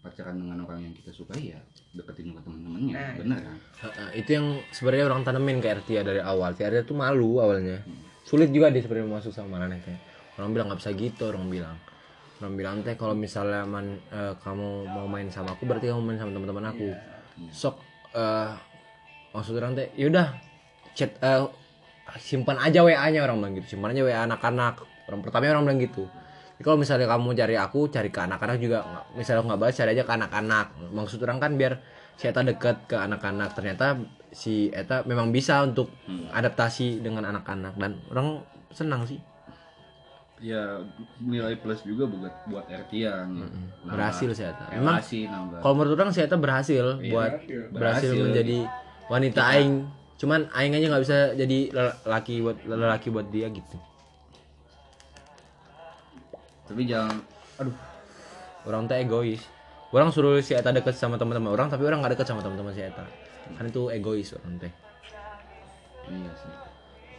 Speaker 1: pacaran dengan orang yang kita suka ya deketin ke teman-temannya
Speaker 3: Nah,
Speaker 1: bener kan
Speaker 2: Heeh, itu yang sebenarnya orang tanemin ke RTA dari awal. Si RTA tuh malu awalnya. Sulit juga dia sebenarnya masuk sama Marane teh. Orang bilang nggak bisa gitu, orang bilang. Orang bilang teh kalau misalnya man, eh, kamu mau main sama aku berarti kamu main sama teman-teman aku. Sok eh maksud orang teh yaudah chat eh, simpan aja WA-nya orang bilang gitu. Simpan aja WA anak-anak. Orang pertama orang bilang gitu. Jadi kalau misalnya kamu cari aku, cari ke anak-anak juga. Misalnya aku nggak balas, cari aja ke anak-anak. Maksud orang kan biar si Eta deket ke anak-anak. Ternyata si Eta memang bisa untuk adaptasi dengan anak-anak dan orang senang sih.
Speaker 1: ya nilai plus juga buat buat RTA nya Nambah
Speaker 2: Berhasil si Eta.
Speaker 1: Nambah
Speaker 2: kalau menurut orang si Eta berhasil buat
Speaker 3: Berhasil.
Speaker 2: berhasil
Speaker 1: Berhasil.
Speaker 2: menjadi wanita aing. Cuman aing aja nggak bisa jadi lelaki buat lelaki buat dia gitu.
Speaker 1: tapi jangan aduh.
Speaker 2: Orang teh egois. Orang suruh si Eta deket sama teman-teman orang tapi orang nggak deket sama teman-teman si Eta. Kan itu egois orang teh.
Speaker 1: Iya sih.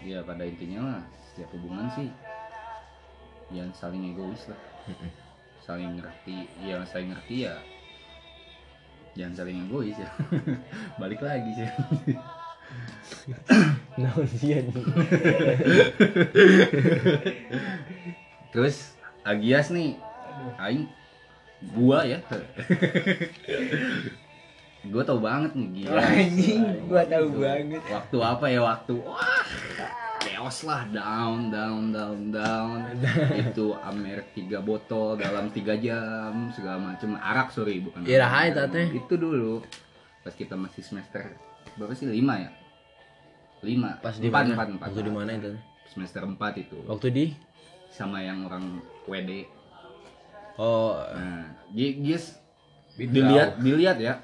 Speaker 1: Ya pada intinya lah setiap hubungan sih jangan saling egois lah. Saling ngerti ya saling ngerti ya jangan saling egois ya. Balik lagi sih
Speaker 2: nah sih.
Speaker 1: Terus Agias nih, aing gua ya. gua tau banget nih gila.
Speaker 3: Anjing, gua tahu banget.
Speaker 1: Waktu apa ya waktu? Wah chaos lah. Down down down down. Itu Amer tiga botol dalam tiga jam segala macam arak sorry bukan
Speaker 2: Iya,
Speaker 1: itu dulu. Pas kita masih semester berapa sih? Lima ya lima
Speaker 2: pas di
Speaker 1: empat
Speaker 2: mana
Speaker 1: empat empat
Speaker 2: waktu di mana itu
Speaker 1: semester empat itu
Speaker 2: waktu di
Speaker 1: sama yang orang WD
Speaker 2: oh
Speaker 1: Nah, Gi- Gis dilihat dilihat ya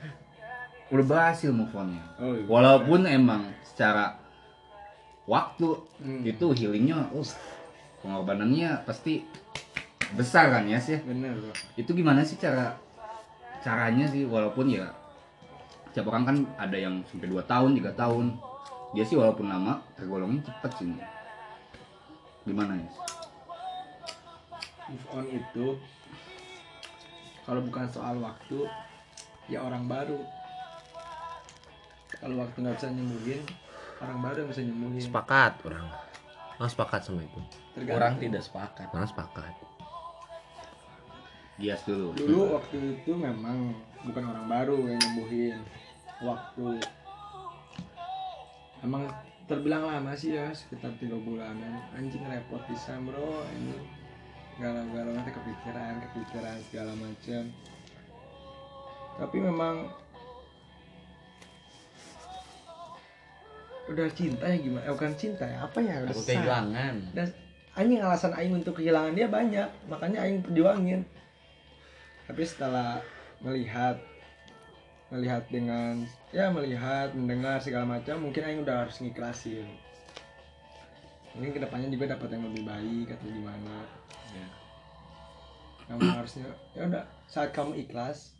Speaker 1: udah berhasil move on-nya.
Speaker 3: Oh, iya.
Speaker 1: Walaupun emang secara waktu
Speaker 3: Hmm.
Speaker 1: itu healingnya, uh, pengorbanannya pasti besar kan ya sih.
Speaker 3: Bener, Bro.
Speaker 1: Itu gimana sih cara caranya sih walaupun ya setiap orang kan ada yang sampai 2 tahun, tiga tahun. Dia sih walaupun lama tergolongnya cepet sih. Gimana ya?
Speaker 3: Move on itu kalau bukan soal waktu ya orang baru. Kalau waktu nggak bisa nyembuhin, orang baru yang bisa nyembuhin.
Speaker 2: sepakat orang orang sepakat sama itu
Speaker 3: Tergantung.
Speaker 4: orang tidak sepakat
Speaker 2: orang sepakat
Speaker 1: Gias dulu.
Speaker 3: Dulu waktu itu memang bukan orang baru yang nyembuhin. Waktu emang terbilang lama sih ya sekitar tiga bulanan. Anjing repot bisa bro. Ini galau-galau nanti kepikiran kepikiran segala macam tapi memang udah cinta ya gimana? Eh, bukan cinta ya apa ya? Udah
Speaker 4: aku kehilangan.
Speaker 3: Dan anjing alasan aing untuk kehilangan dia banyak. Makanya aing perjuangin tapi setelah melihat melihat dengan ya melihat mendengar segala macam mungkin aing udah harus ngiklasin mungkin ke depannya juga dapat yang lebih baik atau gimana
Speaker 4: Ya.
Speaker 3: kamu harusnya ya udah saat kamu ikhlas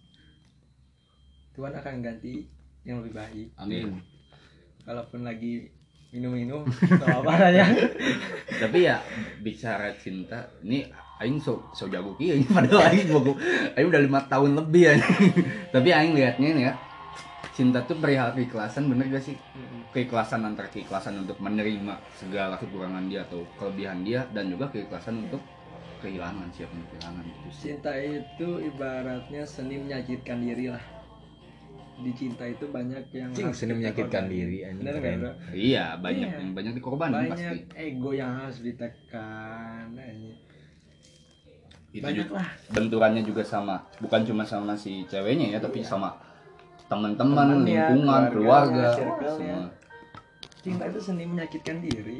Speaker 3: Tuhan akan ganti yang lebih baik
Speaker 1: Amin.
Speaker 3: kalaupun lagi minum-minum atau apa ya
Speaker 1: tapi ya bicara cinta ini aing so so jago ini padahal aing bogo aing udah lima tahun lebih ya tapi aing liatnya nih ya cinta tuh perihal keikhlasan bener gak sih? Keikhlasan antara keikhlasan untuk menerima segala kekurangan dia atau kelebihan dia dan juga keikhlasan untuk kehilangan siap untuk kehilangan sih.
Speaker 3: Cinta itu ibaratnya seni menyakitkan diri lah. Di cinta itu banyak yang
Speaker 2: Cing,
Speaker 3: harus
Speaker 2: seni menyakitkan diri, anjing,
Speaker 3: Bener
Speaker 2: keren.
Speaker 1: iya banyak
Speaker 3: Iya.
Speaker 1: yang banyak dikorbanin
Speaker 3: banyak
Speaker 1: pasti
Speaker 3: ego yang harus ditekan anjing.
Speaker 1: Itu
Speaker 3: banyak
Speaker 1: juga.
Speaker 3: lah.
Speaker 1: Benturannya juga sama. Bukan cuma sama si ceweknya ya tapi sama teman-teman
Speaker 3: Temennya,
Speaker 1: lingkungan
Speaker 3: keluarganya,
Speaker 1: keluarga
Speaker 3: circle-nya.
Speaker 1: semua.
Speaker 3: Cinta itu seni menyakitkan diri.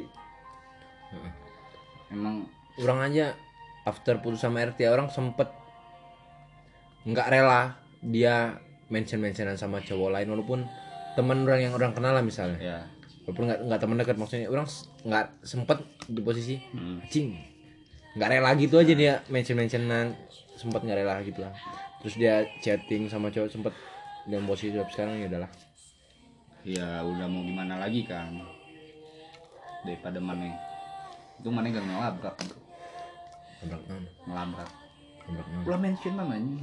Speaker 1: Emang
Speaker 2: orang aja after putus sama RT orang sempet nggak rela dia mention mentionan sama cowok lain walaupun teman orang yang orang kenal lah misalnya.
Speaker 1: Ya.
Speaker 2: Walaupun nggak nggak teman dekat maksudnya orang nggak sempet di posisi
Speaker 1: hmm.
Speaker 2: cing nggak rela gitu aja dia mention mentionan sempet nggak rela gitu lah. Terus dia chatting sama cowok sempet dalam posisi tapi sekarang ya udahlah.
Speaker 1: Ya udah mau gimana lagi kan? Daripada mana itu mana gak ngelabrak. Bro. ngelabrak.
Speaker 2: Nabrak non
Speaker 1: ulah mention namanya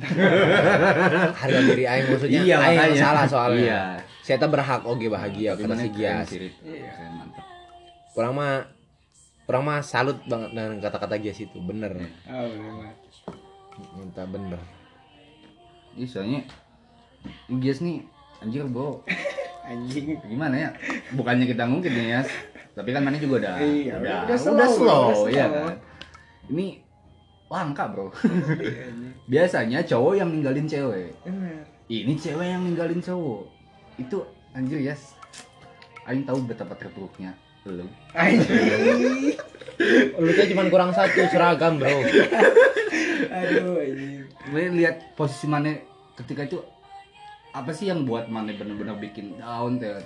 Speaker 2: harga diri aing maksudnya.
Speaker 1: Iya,
Speaker 2: aing salah soalnya.
Speaker 1: Iya.
Speaker 2: saya tak berhak oke bahagia kata
Speaker 1: mana
Speaker 2: si Gias.
Speaker 3: Iya.
Speaker 1: Mantap
Speaker 2: orang mah orang mah salut banget dengan kata-kata Gias itu bener.
Speaker 3: Oh bener.
Speaker 2: Minta bener.
Speaker 1: Iya soalnya Gias nih anjir bro
Speaker 3: anjing.
Speaker 1: Gimana ya? Bukannya kita ngungkit nih ya tapi kan mana juga udah
Speaker 3: Iya,
Speaker 1: udah,
Speaker 3: udah slow,
Speaker 1: udah slow,
Speaker 3: udah slow.
Speaker 1: ya kan? Ini langka bro.
Speaker 3: Iya,
Speaker 1: biasanya cowok yang ninggalin cewek. Ini cewek yang ninggalin cowok. Itu anjir ya Aing tahu betapa terpuruknya lu
Speaker 3: anjing
Speaker 2: lu tuh cuma kurang satu seragam bro.
Speaker 3: Aduh anjing
Speaker 1: gue lihat posisi mana ketika itu apa sih yang buat mana bener-bener bikin down teh?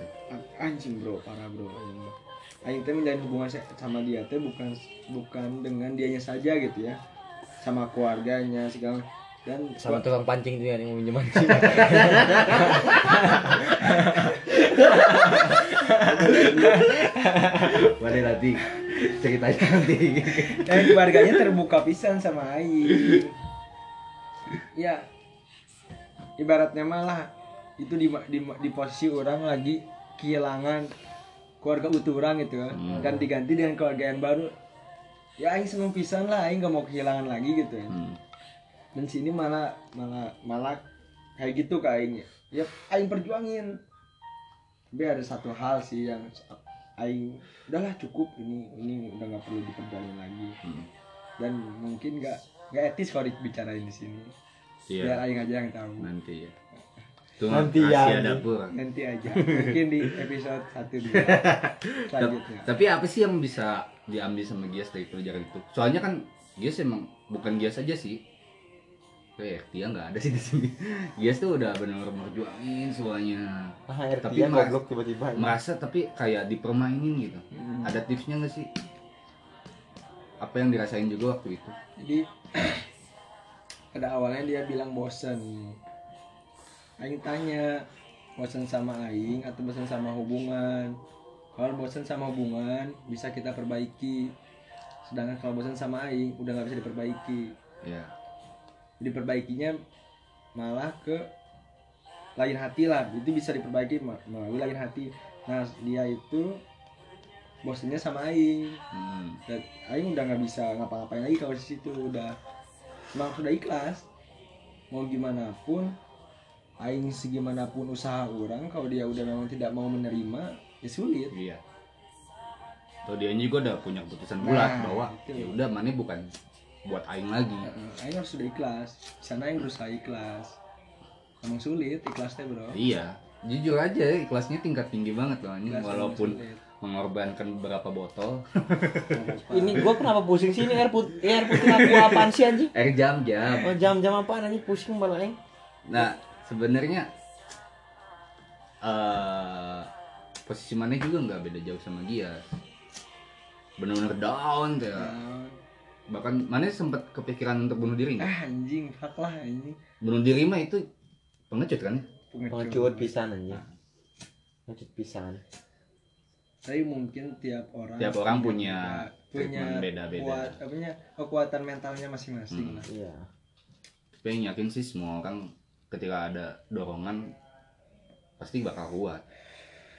Speaker 3: Anjing bro. Parah bro. Anjing Aing teh menjalin hubungan sama dia teh bukan bukan dengan dianya saja gitu ya. Sama keluarganya segala dan
Speaker 2: sama tukang pancing tuh yang mau minjem mancing
Speaker 1: mana nanti ceritanya nanti.
Speaker 3: Dan keluarganya terbuka pisan sama Aing ya ibaratnya malah itu di, di, di posisi orang lagi kehilangan keluarga utuh orang gitu kan.
Speaker 1: Hmm.
Speaker 3: dan diganti dengan keluarga yang baru. Ya Aing seneng pisan lah Aing gak mau kehilangan lagi gitu ya.
Speaker 1: Hmm.
Speaker 3: dan sini malah malah malah kayak gitu ke Aing ya Aing perjuangin tapi ada satu hal sih yang Aing udahlah cukup ini ini udah nggak perlu diperjuangin lagi.
Speaker 1: Hmm.
Speaker 3: dan mungkin nggak nggak etis kalau dibicarain di sini.
Speaker 1: Iya.
Speaker 3: biar Aing aja yang tahu.
Speaker 1: Nanti ya. Itu
Speaker 2: Nanti ya,
Speaker 1: dapur
Speaker 3: nanti aja. Mungkin di episode satu dua selanjutnya.
Speaker 1: tapi apa sih yang bisa diambil sama Gias dari pelajaran itu? Soalnya kan Gias emang bukan Gias aja sih kayak dia nggak ada sih di sini. Gias tuh udah benar-benar merjuangin semuanya.
Speaker 2: Ah
Speaker 1: Tapi mas-
Speaker 2: tiba-tiba
Speaker 1: merasa tapi kayak dipermainin gitu.
Speaker 3: Hmm.
Speaker 1: ada tipsnya nggak sih? Apa yang dirasain juga waktu itu?
Speaker 3: Jadi pada awalnya dia bilang bosen. Aing tanya bosen sama Aing atau bosen sama hubungan? Kalau bosen sama hubungan bisa kita perbaiki. Sedangkan kalau bosen sama Aing udah nggak bisa diperbaiki.
Speaker 1: Ya
Speaker 3: diperbaikinya malah ke lain hati lah. Itu bisa diperbaiki melalui lain hati. Nah dia itu bosennya sama Aing.
Speaker 1: Hmm.
Speaker 3: dan Aing udah nggak bisa ngapa-ngapain lagi kalau di situ. Udah emang sudah ikhlas. Mau gimana pun Aing segimanapun usaha orang kalau dia udah memang tidak mau menerima ya sulit.
Speaker 1: Iya. Tuh dia juga udah punya keputusan
Speaker 3: Nah,
Speaker 1: bulat bahwa
Speaker 3: itu.
Speaker 1: ya udah mana bukan buat aing lagi.
Speaker 3: Aing harus sudah ikhlas. Sana Aing berusaha ikhlas. Emang sulit ikhlasnya bro.
Speaker 1: Iya. Jujur aja ikhlasnya tingkat tinggi banget loh ini walaupun
Speaker 3: sulit.
Speaker 1: mengorbankan beberapa botol.
Speaker 4: Ini gua kenapa pusing sih? Ini air putih air putih aku apaan sih anjing?
Speaker 1: air jam jam
Speaker 4: Oh jam-jam apaan anjing? Pusing malah aing.
Speaker 1: nah sebenarnya eh posisi mana juga nggak beda jauh sama dia. Benar-benar down tuh ya.
Speaker 3: Nah,
Speaker 1: bahkan mana sempat kepikiran untuk bunuh diri nggak
Speaker 3: ah anjing fuck lah anjing
Speaker 1: bunuh diri mah itu pengecut kan
Speaker 4: Pengecut pisan anjing. Pengecut pisan.
Speaker 3: tapi mungkin tiap orang
Speaker 1: Tiap orang punya
Speaker 3: punya
Speaker 1: beda-beda.
Speaker 3: kuat, apa namanya, kekuatan mentalnya masing-masing
Speaker 1: Hmm.
Speaker 3: lah
Speaker 4: Iya.
Speaker 1: tapi yang yakin sih semua orang ketika ada dorongan pasti bakal kuat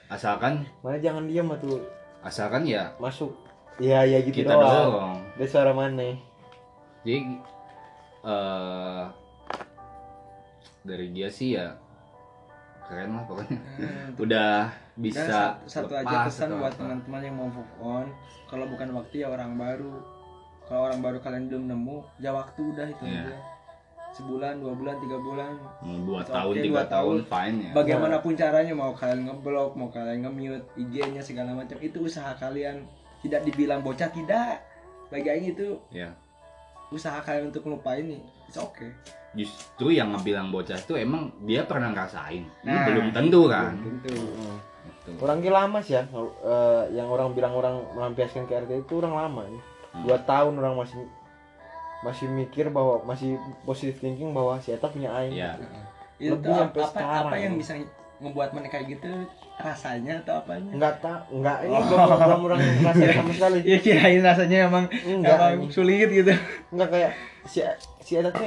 Speaker 1: asalkan
Speaker 2: mana jangan diam tuh
Speaker 1: asalkan ya
Speaker 2: masuk iya iya gitu
Speaker 1: kita
Speaker 2: doang.
Speaker 1: dorong.
Speaker 2: Dia suara mana?
Speaker 1: Jadi eh dari dia sih ya keren lah pokoknya. Udah bisa
Speaker 3: Dan satu, satu aja pesan buat teman-teman yang mau move on. Kalau bukan waktu ya orang baru. Kalau orang baru kalian belum nemu ya waktu udah itu
Speaker 1: Iya.
Speaker 3: aja. Sebulan dua bulan tiga bulan.
Speaker 1: Mau dua
Speaker 3: Oke,
Speaker 1: tahun
Speaker 3: dua
Speaker 1: tiga tahun
Speaker 3: tahun.
Speaker 1: fine ya.
Speaker 3: Bagaimanapun caranya mau kalian ngeblok mau kalian nge-mute IG-nya segala macam itu usaha kalian tidak dibilang bocah tidak. Bagi Aing itu
Speaker 1: ya.
Speaker 3: usaha kalian untuk ngelupain nih it's okay.
Speaker 1: Justru yang ngebilang bocah itu emang dia pernah ngerasain. Ini
Speaker 3: Nah,
Speaker 1: belum tentu kan?
Speaker 3: gitu
Speaker 1: Gitu.
Speaker 2: orang lama sih ya eh, yang orang bilang orang melampiaskan ke RT itu orang lama ya. dua tahun orang masih masih mikir bahwa masih positive thinking bahwa si Eta punya aing.
Speaker 1: Ya
Speaker 3: itu
Speaker 2: Lebih
Speaker 3: apa,
Speaker 2: sampai
Speaker 3: apa,
Speaker 2: sekarang.
Speaker 3: apa yang bisa ngebuat mereka kayak gitu rasanya atau apanya?
Speaker 2: Nggak tak nggak. Ini belum belum orang ngerasain sama sekali.
Speaker 3: Iya kirain rasanya emang
Speaker 2: Enggak,
Speaker 3: emang sulit gitu.
Speaker 2: nggak kayak si si Eta tuh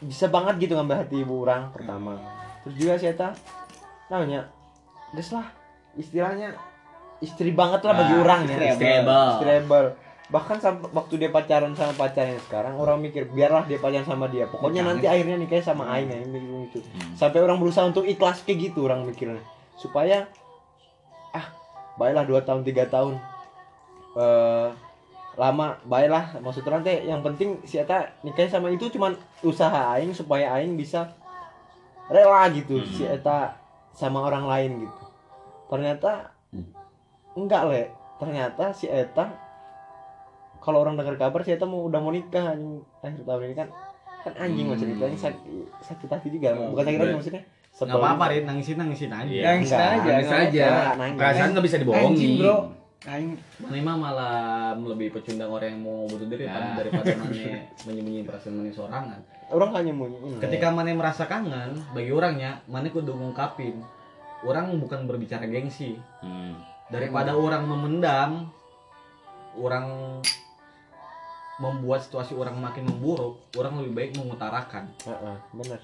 Speaker 2: bisa banget gitu ngambil hati ibu orang pertama. Terus juga si Eta namanya des lah istilahnya istri banget lah bagi
Speaker 1: Nah,
Speaker 2: orang ya.
Speaker 4: istriable.
Speaker 2: istriable bahkan sampai waktu dia pacaran sama pacarnya sekarang orang mikir biarlah dia pacaran sama dia. Pokoknya nanti akhirnya nikah sama Aing Aing mikir gitu. Sampai orang berusaha untuk ikhlas kayak gitu orang mikirnya. Supaya baiklah dua tahun tiga tahun. Eh lama baiklah. Maksud orang teh yang penting si Eta nikah sama itu cuman usaha Aing supaya Aing bisa rela gitu si Eta sama orang lain gitu. Ternyata enggak le. Ternyata si Eta kalau orang dengar kabar si Eta mau udah mau nikah anjing. Akhir tahun ini kan kan anjing lah ceritanya sakit sakit hati juga. Bukan sakit hati maksudnya
Speaker 4: nggak apa-apa Rin nangisin nangisin aja
Speaker 1: Iya.
Speaker 3: Nangis
Speaker 2: Enggak,
Speaker 3: aja.
Speaker 1: nangis
Speaker 3: nggak
Speaker 1: aja perasaan nggak bisa dibohongin
Speaker 3: Anjing bro. Aing
Speaker 4: Mana mah malah lebih pecundang orang yang mau bunuh diri
Speaker 1: Ya.
Speaker 4: daripada mana menyembunyikan perasaan mana sorangan.
Speaker 2: orang hanya nyembunyiin
Speaker 4: Ketika mana merasa kangen, bagi orangnya, mana kudu ngungkapin. Orang bukan berbicara gengsi.
Speaker 1: Hmm.
Speaker 4: Daripada orang memendam, orang membuat situasi orang makin memburuk, orang lebih baik mengutarakan.
Speaker 2: Heeh, bener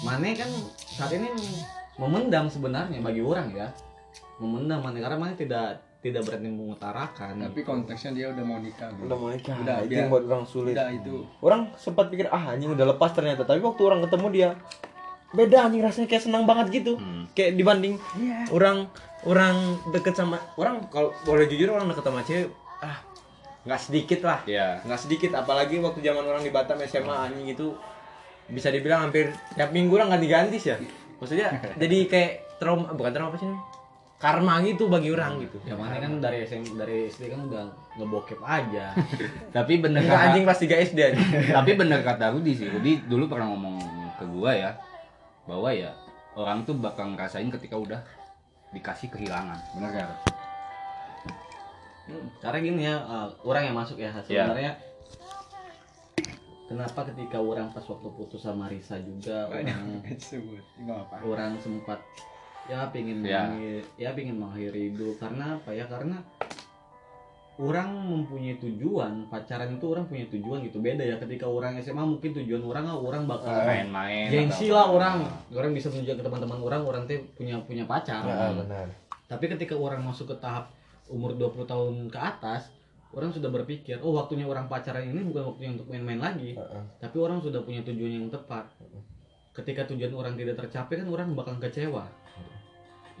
Speaker 4: Mane kan saat ini memendam sebenarnya bagi orang ya. Memendam Mane karena Mane tidak tidak berani mengutarakan.
Speaker 3: tapi konteksnya dia udah mau nikah. bro.
Speaker 2: udah mau nikah
Speaker 3: Udah,
Speaker 2: itu yang buat orang sulit
Speaker 3: Udah itu.
Speaker 2: orang sempat pikir ah anjing udah lepas ternyata tapi waktu orang ketemu dia beda anjing rasanya kayak senang banget gitu
Speaker 1: Hmm.
Speaker 2: kayak dibanding
Speaker 3: Iya.
Speaker 2: orang orang deket sama orang kalau boleh jujur orang deket sama cewek ah nggak sedikit lah
Speaker 1: ya
Speaker 2: nggak sedikit apalagi waktu zaman orang di Batam SMA anjing itu bisa dibilang hampir tiap minggu orang ganti-ganti sih ya maksudnya jadi kayak trauma bukan trauma apa sih ini? karma gitu bagi orang gitu
Speaker 4: Ya mana kan dari SM dari SD kan udah ngebokep aja.
Speaker 1: tapi bener
Speaker 2: Enggak
Speaker 1: kata,
Speaker 2: anjing pas 3 SD
Speaker 1: tapi bener kata Rudi sih Rudi dulu pernah ngomong ke gua ya bahwa ya orang tuh bakal ngerasain ketika udah dikasih kehilangan bener kan
Speaker 4: Karena gini ya, eh, orang yang masuk ya sebenarnya. Kenapa ketika orang pas waktu putus sama Risa juga orang orang sempat ya pingin
Speaker 1: Ya.
Speaker 4: ya pingin mengakhiri hidup. Karena apa ya? Karena orang mempunyai tujuan pacaran itu orang punya tujuan gitu. Beda ya ketika orang SMA mungkin tujuan orang ah, orang bakal
Speaker 1: main-main
Speaker 4: gengsi lah orang. Orang bisa menunjukkan ke teman-teman orang orang teh punya punya pacar.
Speaker 2: Ya, benar.
Speaker 4: tapi ketika orang masuk ke tahap umur 20 tahun ke atas orang sudah berpikir oh waktunya orang pacaran ini bukan waktunya untuk main-main lagi.
Speaker 2: Heeh.
Speaker 4: tapi orang sudah punya tujuan yang tepat. Ketika tujuan orang tidak tercapai kan orang bakal kecewa.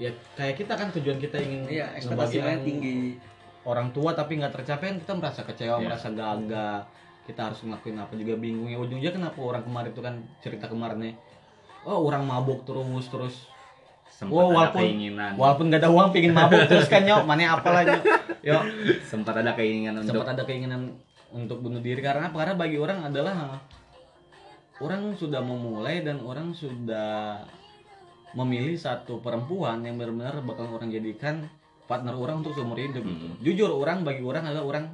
Speaker 4: Ya kayak kita kan tujuan kita ingin
Speaker 3: Iya, ekspektasinya tinggi.
Speaker 4: orang tua tapi nggak tercapai kan kita merasa kecewa
Speaker 1: Iya.
Speaker 4: merasa gagal kita harus ngelakuin apa juga bingung. Ya ujungnya kenapa orang kemarin itu kan cerita kemarinnya oh orang mabuk terus terus
Speaker 1: sempat
Speaker 4: Oh,
Speaker 1: ada
Speaker 4: walaupun-
Speaker 1: keinginan.
Speaker 4: walaupun gak ada uang pingin mabuk terus kan nyok? Mana apa lagi? Yo.
Speaker 1: Sempat ada keinginan untuk
Speaker 4: sempat ada keinginan untuk bunuh diri karena apa? Karena bagi orang adalah orang sudah memulai dan orang sudah memilih satu perempuan yang benar-benar bakal orang jadikan partner orang untuk seumur hidup gitu. Jujur orang bagi orang adalah orang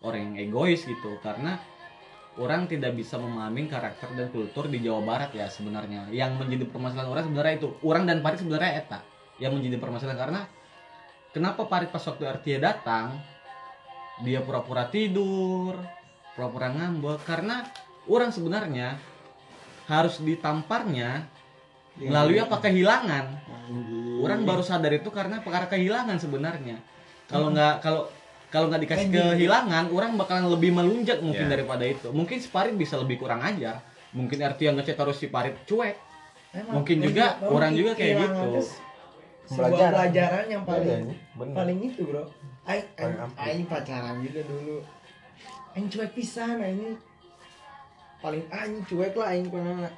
Speaker 4: orang yang egois gitu. Karena orang tidak bisa memahami karakter dan kultur di Jawa Barat ya sebenarnya. Yang menjadi permasalahan orang sebenarnya itu. Orang dan Parit sebenarnya eta yang menjadi permasalahan. Karena kenapa Parit pas waktu Artia datang dia pura-pura tidur, pura-pura ngambek. Karena orang sebenarnya harus ditamparnya melalui apa? Kehilangan. Orang baru sadar itu karena perkara kehilangan sebenarnya. Kalau nggak kalau kalau nggak dikasih kehilangan orang bakalan lebih melunjak mungkin
Speaker 1: Ya.
Speaker 4: daripada itu. Mungkin si Parit bisa lebih kurang ajar. Mungkin arti yang ngecek terus si Parit cuek. Mungkin juga, orang juga kayak gitu.
Speaker 3: itu sebuah
Speaker 2: Pelajaran.
Speaker 3: pelajaran yang paling
Speaker 2: Iya, bener.
Speaker 3: paling itu bro. Aing pacaran juga dulu. Aing cuek pisan aing. Paling aing cuek lah aing pernah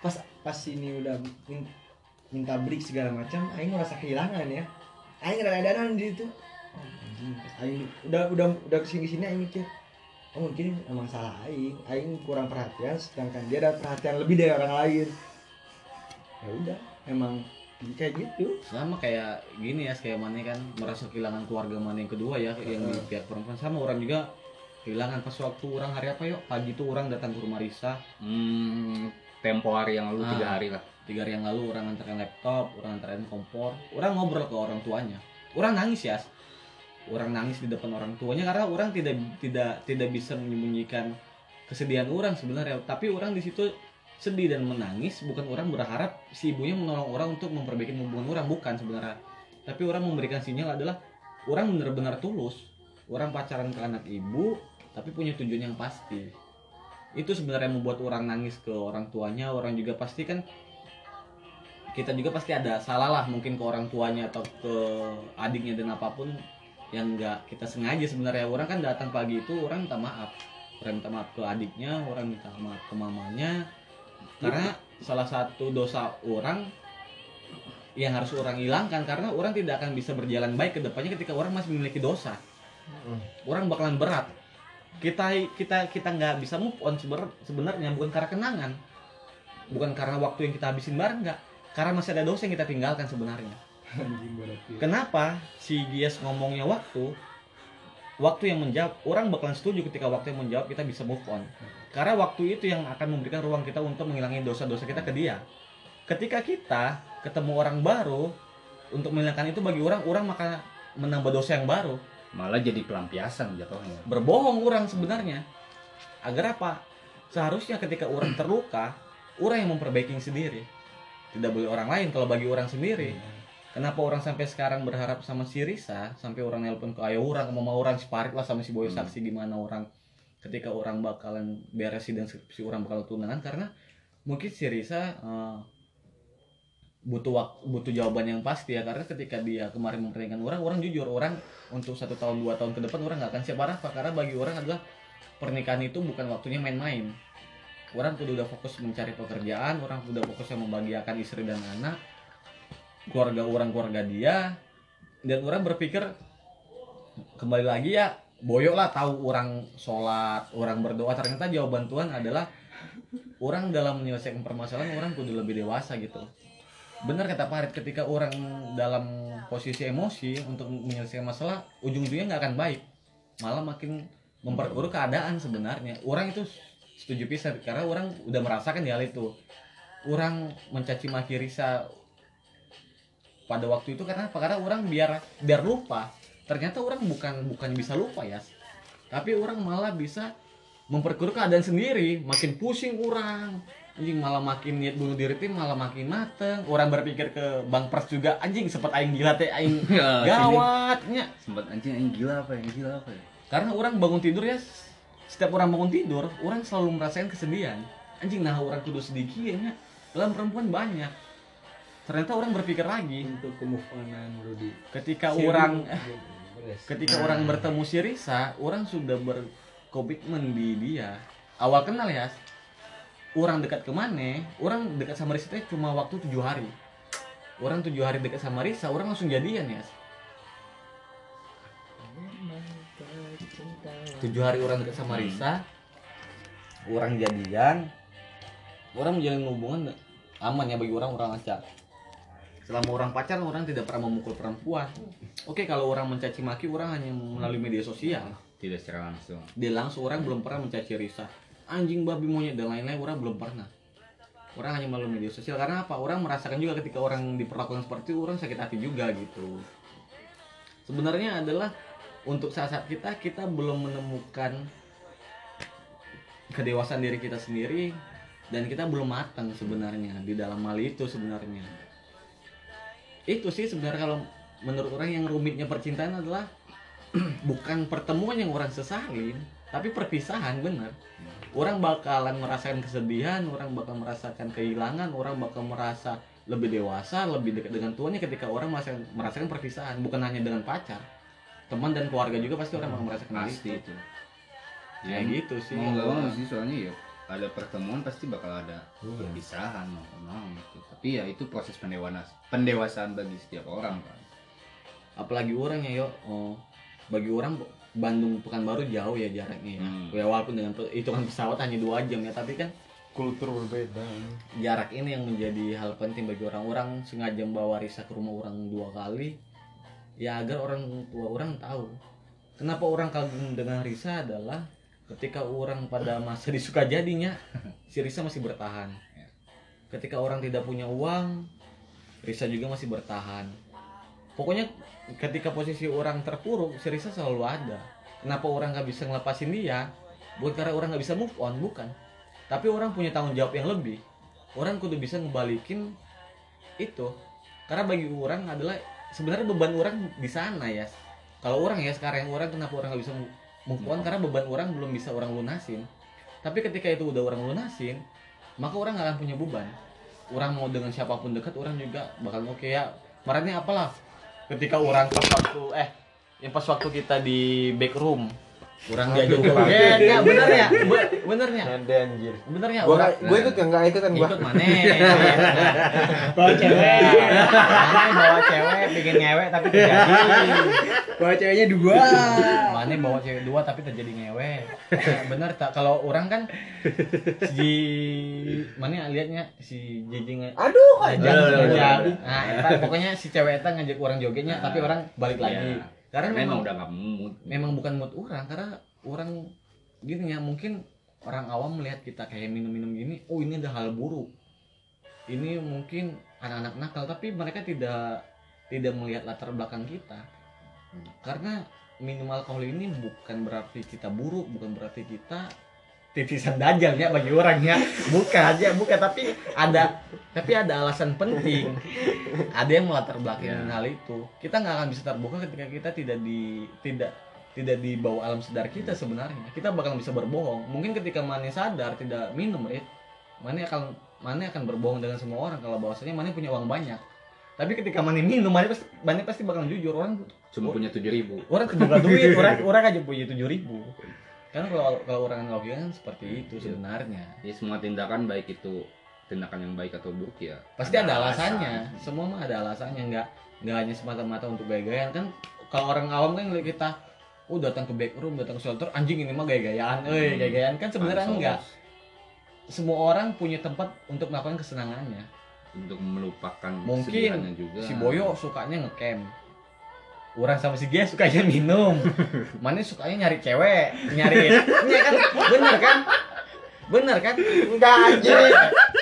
Speaker 3: pas pas ini udah min- minta break segala macam aing merasa kehilangan ya. Aing rada-rada di itu anjing. Aing udah udah udah ke sini ke sini aing mikir oh mungkin emang salah aing. Aing kurang perhatian sedangkan dia ada perhatian lebih dari orang lain. Ya udah emang kayak gitu.
Speaker 4: Sama kayak gini ya kayak mana kan merasa kehilangan keluarga mana yang kedua ya yang di pihak perempuan. Sama orang juga kehilangan pas waktu orang hari apa yuk? Pagi tuh orang datang ke rumah Risa.
Speaker 1: Hmm, tempo hari yang lalu
Speaker 4: Ah.
Speaker 1: tiga hari lah.
Speaker 4: tiga hari yang lalu orang antarkan laptop orang antarin kompor. Orang ngobrol ke orang tuanya. Orang nangis ya orang nangis di depan orang tuanya karena orang tidak tidak tidak bisa menyembunyikan kesedihan orang sebenarnya. Tapi orang di situ sedih dan menangis bukan orang berharap si ibunya menolong orang untuk memperbaiki hubungan orang bukan sebenarnya. Tapi orang memberikan sinyal adalah orang benar-benar tulus. Orang pacaran ke anak ibu tapi punya tujuan yang pasti. Itu sebenarnya membuat orang nangis ke orang tuanya. Orang juga pasti kan kita juga pasti ada salah lah mungkin ke orang tuanya atau ke adiknya dan apa pun yang enggak kita sengaja sebenarnya. Orang kan datang pagi itu orang minta maaf. Orang minta maaf ke adiknya orang minta maaf ke mamanya. Karena salah satu dosa orang yang harus orang hilangkan karena orang tidak akan bisa berjalan baik ke depannya ketika orang masih memiliki dosa. Orang bakalan berat. Kita kita kita nggak bisa move on sebenarnya bukan karena kenangan. Bukan karena waktu yang kita habisin bareng nggak. Karena masih ada dosa yang kita tinggalkan sebenarnya kenapa si Gies ngomongnya waktu waktu yang menjawab orang bakalan setuju ketika waktu yang menjawab kita bisa move on. Karena waktu itu yang akan memberikan ruang kita untuk menghilangi dosa-dosa kita ke dia. Ketika kita ketemu orang baru untuk menghilangkan itu bagi orang orang maka menambah dosa yang baru.
Speaker 1: Malah jadi pelampiasan jatuhnya.
Speaker 4: berbohong orang sebenarnya. Agar apa? Seharusnya ketika orang terluka orang yang memperbaiki sendiri. Tidak boleh orang lain kalau bagi orang sendiri kenapa orang sampai sekarang berharap sama si Risa sampai orang nelpon ke ayo orang mau mau orang separit lah sama si Boy saksi gimana orang. Ketika orang bakalan beresin dan si orang bakal tunangan karena mungkin si Risa eh, butuh wak- butuh jawaban yang pasti ya karena ketika dia kemarin mempertanyakan orang orang jujur orang untuk satu tahun dua tahun ke depan orang nggak akan siap apa karena bagi orang adalah pernikahan itu bukan waktunya main-main. Orang kudu udah fokus mencari pekerjaan orang udah fokus yang membahagiakan istri dan anak keluarga orang keluarga dia dan orang berpikir kembali lagi ya boyok lah tahu orang sholat orang berdoa. Ternyata jawaban Tuhan adalah orang dalam menyelesaikan permasalahan orang kudu lebih dewasa gitu. Benar kata Farid ketika orang dalam posisi emosi untuk menyelesaikan masalah ujung-ujungnya nggak akan baik. Malah makin memperburuk keadaan sebenarnya. Orang itu setuju pisan karena orang udah merasakan hal itu. Orang mencaci maki Risa pada waktu itu karena apa? Karena orang biar biar lupa. Ternyata orang bukan bukan bisa lupa ya. Tapi orang malah bisa memperkeruh keadaan sendiri. Makin pusing orang. Anjing malah makin niat bunuh diri tim malah makin mateng. Orang berpikir ke bang pers juga anjing sempat aing gila teh aing
Speaker 1: Ya,
Speaker 4: gawatnya.
Speaker 1: Sempat anjing anjing gila apa ya? Gila apa ya?
Speaker 4: karena orang bangun tidur ya setiap orang bangun tidur orang selalu merasakan kesedihan. Anjing nah orang kudu sedikit ya dalam perempuan banyak ternyata orang berpikir lagi.
Speaker 2: Untuk kemufanan Rudi
Speaker 4: ketika orang
Speaker 2: Beres.
Speaker 4: ketika orang bertemu si Risa orang sudah berkomitmen di dia. Awal kenal ya orang dekat ke mana orang dekat sama Risa cuma waktu tujuh hari. Orang tujuh hari dekat sama Risa orang langsung jadian ya. Tujuh hari orang dekat sama Risa orang jadian orang menjalin hubungan aman ya bagi orang orang lancar selama orang pacaran orang tidak pernah memukul perempuan. Oke kalau orang mencaci maki orang hanya melalui media sosial.
Speaker 1: Tidak secara langsung.
Speaker 4: dia langsung orang belum pernah mencaci Risa. Anjing babi monyet dan lain-lain orang belum pernah. Orang hanya melalui media sosial. Karena apa? Orang merasakan juga ketika orang diperlakukan seperti itu orang sakit hati juga gitu. Sebenarnya adalah untuk saat-saat kita kita belum menemukan kedewasaan diri kita sendiri dan kita belum matang sebenarnya di dalam hal itu sebenarnya itu sih sebenarnya kalau menurut orang yang rumitnya percintaan adalah bukan pertemuan yang orang sesalin tapi perpisahan bener orang bakalan merasakan kesedihan orang bakal merasakan kehilangan orang bakal merasa lebih dewasa lebih dekat dengan tuannya ketika orang merasakan, merasakan perpisahan bukan hanya dengan pacar. Teman dan keluarga juga pasti orang bakal merasakan hal
Speaker 1: pasti
Speaker 4: itu.
Speaker 1: itu.
Speaker 4: Kayak gitu sih.
Speaker 1: mau nggak mau sih soalnya ya ada pertemuan pasti bakal ada perpisahan mau nggak mau gitu tapi ya itu proses pendewasaan pendewasaan bagi setiap orang kan
Speaker 4: apalagi orang ya yo. Oh, bagi orang Bandung Pekanbaru jauh ya jaraknya ya.
Speaker 1: Hmm.
Speaker 4: ya walaupun dengan hitungan pesawat hanya dua jam ya tapi kan
Speaker 2: kultur berbeda.
Speaker 4: jarak ini yang menjadi hal penting bagi orang-orang. Sengaja membawa Risa ke rumah orang dua kali ya agar orang tua orang tahu. Kenapa orang kagum dengan Risa adalah ketika orang pada masa disuka jadinya si Risa masih bertahan ketika orang tidak punya uang Risa juga masih bertahan. Pokoknya ketika posisi orang terpuruk si Risa selalu ada. Kenapa orang nggak bisa ngelepasin dia? Bukan karena orang nggak bisa move on bukan. Tapi orang punya tanggung jawab yang lebih. Orang kudu bisa ngebalikin itu. Karena bagi orang adalah sebenarnya beban orang di sana ya. Kalau orang ya sekarang orang kenapa orang nggak bisa move on? Karena beban orang belum bisa orang lunasin. Tapi ketika itu udah orang lunasin maka orang nggak akan punya beban. Orang mau dengan siapa pun dekat orang juga bakal oke ya. Marahnya apalah? Ketika orang pas waktu eh yang pas waktu kita di back room orang diajak ke ya, ya bener ya? Be- benernya
Speaker 2: ada anjir.
Speaker 4: Benernya
Speaker 2: gua
Speaker 4: orang
Speaker 2: gua ikut kan nggak ikut kan gua.
Speaker 4: Ikut mana?
Speaker 3: Bawa cewek.
Speaker 4: Mana bawa cewek? Bikin ngewek tapi terjadi.
Speaker 3: Bawa ceweknya dua.
Speaker 4: Mana bawa cewek dua tapi terjadi ngewe Ya, bener tak? Kalau orang kan si mana liatnya? Si Jeje nge
Speaker 2: aduh
Speaker 4: ngajak nah pokoknya si cewek eta ngajak orang jogetnya tapi orang balik lagi.
Speaker 1: Iya.
Speaker 4: Karena
Speaker 1: memang
Speaker 4: memang
Speaker 1: udah nggak mood.
Speaker 4: memang bukan mood orang karena orang gini ya mungkin orang awam melihat kita kayak minum-minum gini oh ini ada hal buruk. Ini mungkin anak-anak nakal tapi mereka tidak tidak melihat latar belakang kita. Karena minum alkohol ini bukan berarti kita buruk bukan berarti kita titisan dajal ya bagi orangnya bukan ya bukan tapi ada tapi ada alasan penting. Ada yang melatar belakang
Speaker 1: Ya.
Speaker 4: hal itu. Kita nggak akan bisa terbuka ketika kita tidak di tidak tidak di bawah alam sadar kita sebenarnya. Kita bakal bisa berbohong. Mungkin ketika Mane sadar tidak minum Rit Mane akan Mane akan berbohong dengan semua orang. Kalau bahwasanya Mane punya uang banyak. Tapi ketika Mane minum Mane pasti Mane pasti bakal jujur. Orang
Speaker 1: cuma punya tujuh ribu.
Speaker 4: Orang kebuka duit. Orang orang aja punya tujuh ribu kan kalau kalau orang logika kan seperti itu sebenarnya.
Speaker 1: Ya semua tindakan baik itu tindakan yang baik atau buruk ya
Speaker 4: pasti ada alasannya. semua mah ada alasannya. Nggak nggak hanya semata-mata untuk gaya-gayaan. Kan kalau orang awam kan ngeliat kita oh datang ke back room datang ke shelter anjing ini mah gaya-gayaan. Eh gaya-gayaan kan sebenarnya enggak semua orang punya tempat untuk melakukan kesenangannya.
Speaker 1: Untuk melupakan
Speaker 4: Mungkin
Speaker 1: juga.
Speaker 4: si Boyo sukanya ngecamp orang sama si Gia sukanya minum. Mana sukanya nyari cewek nyari Iya kan? Bener kan? Bener kan?
Speaker 2: Enggak anjir.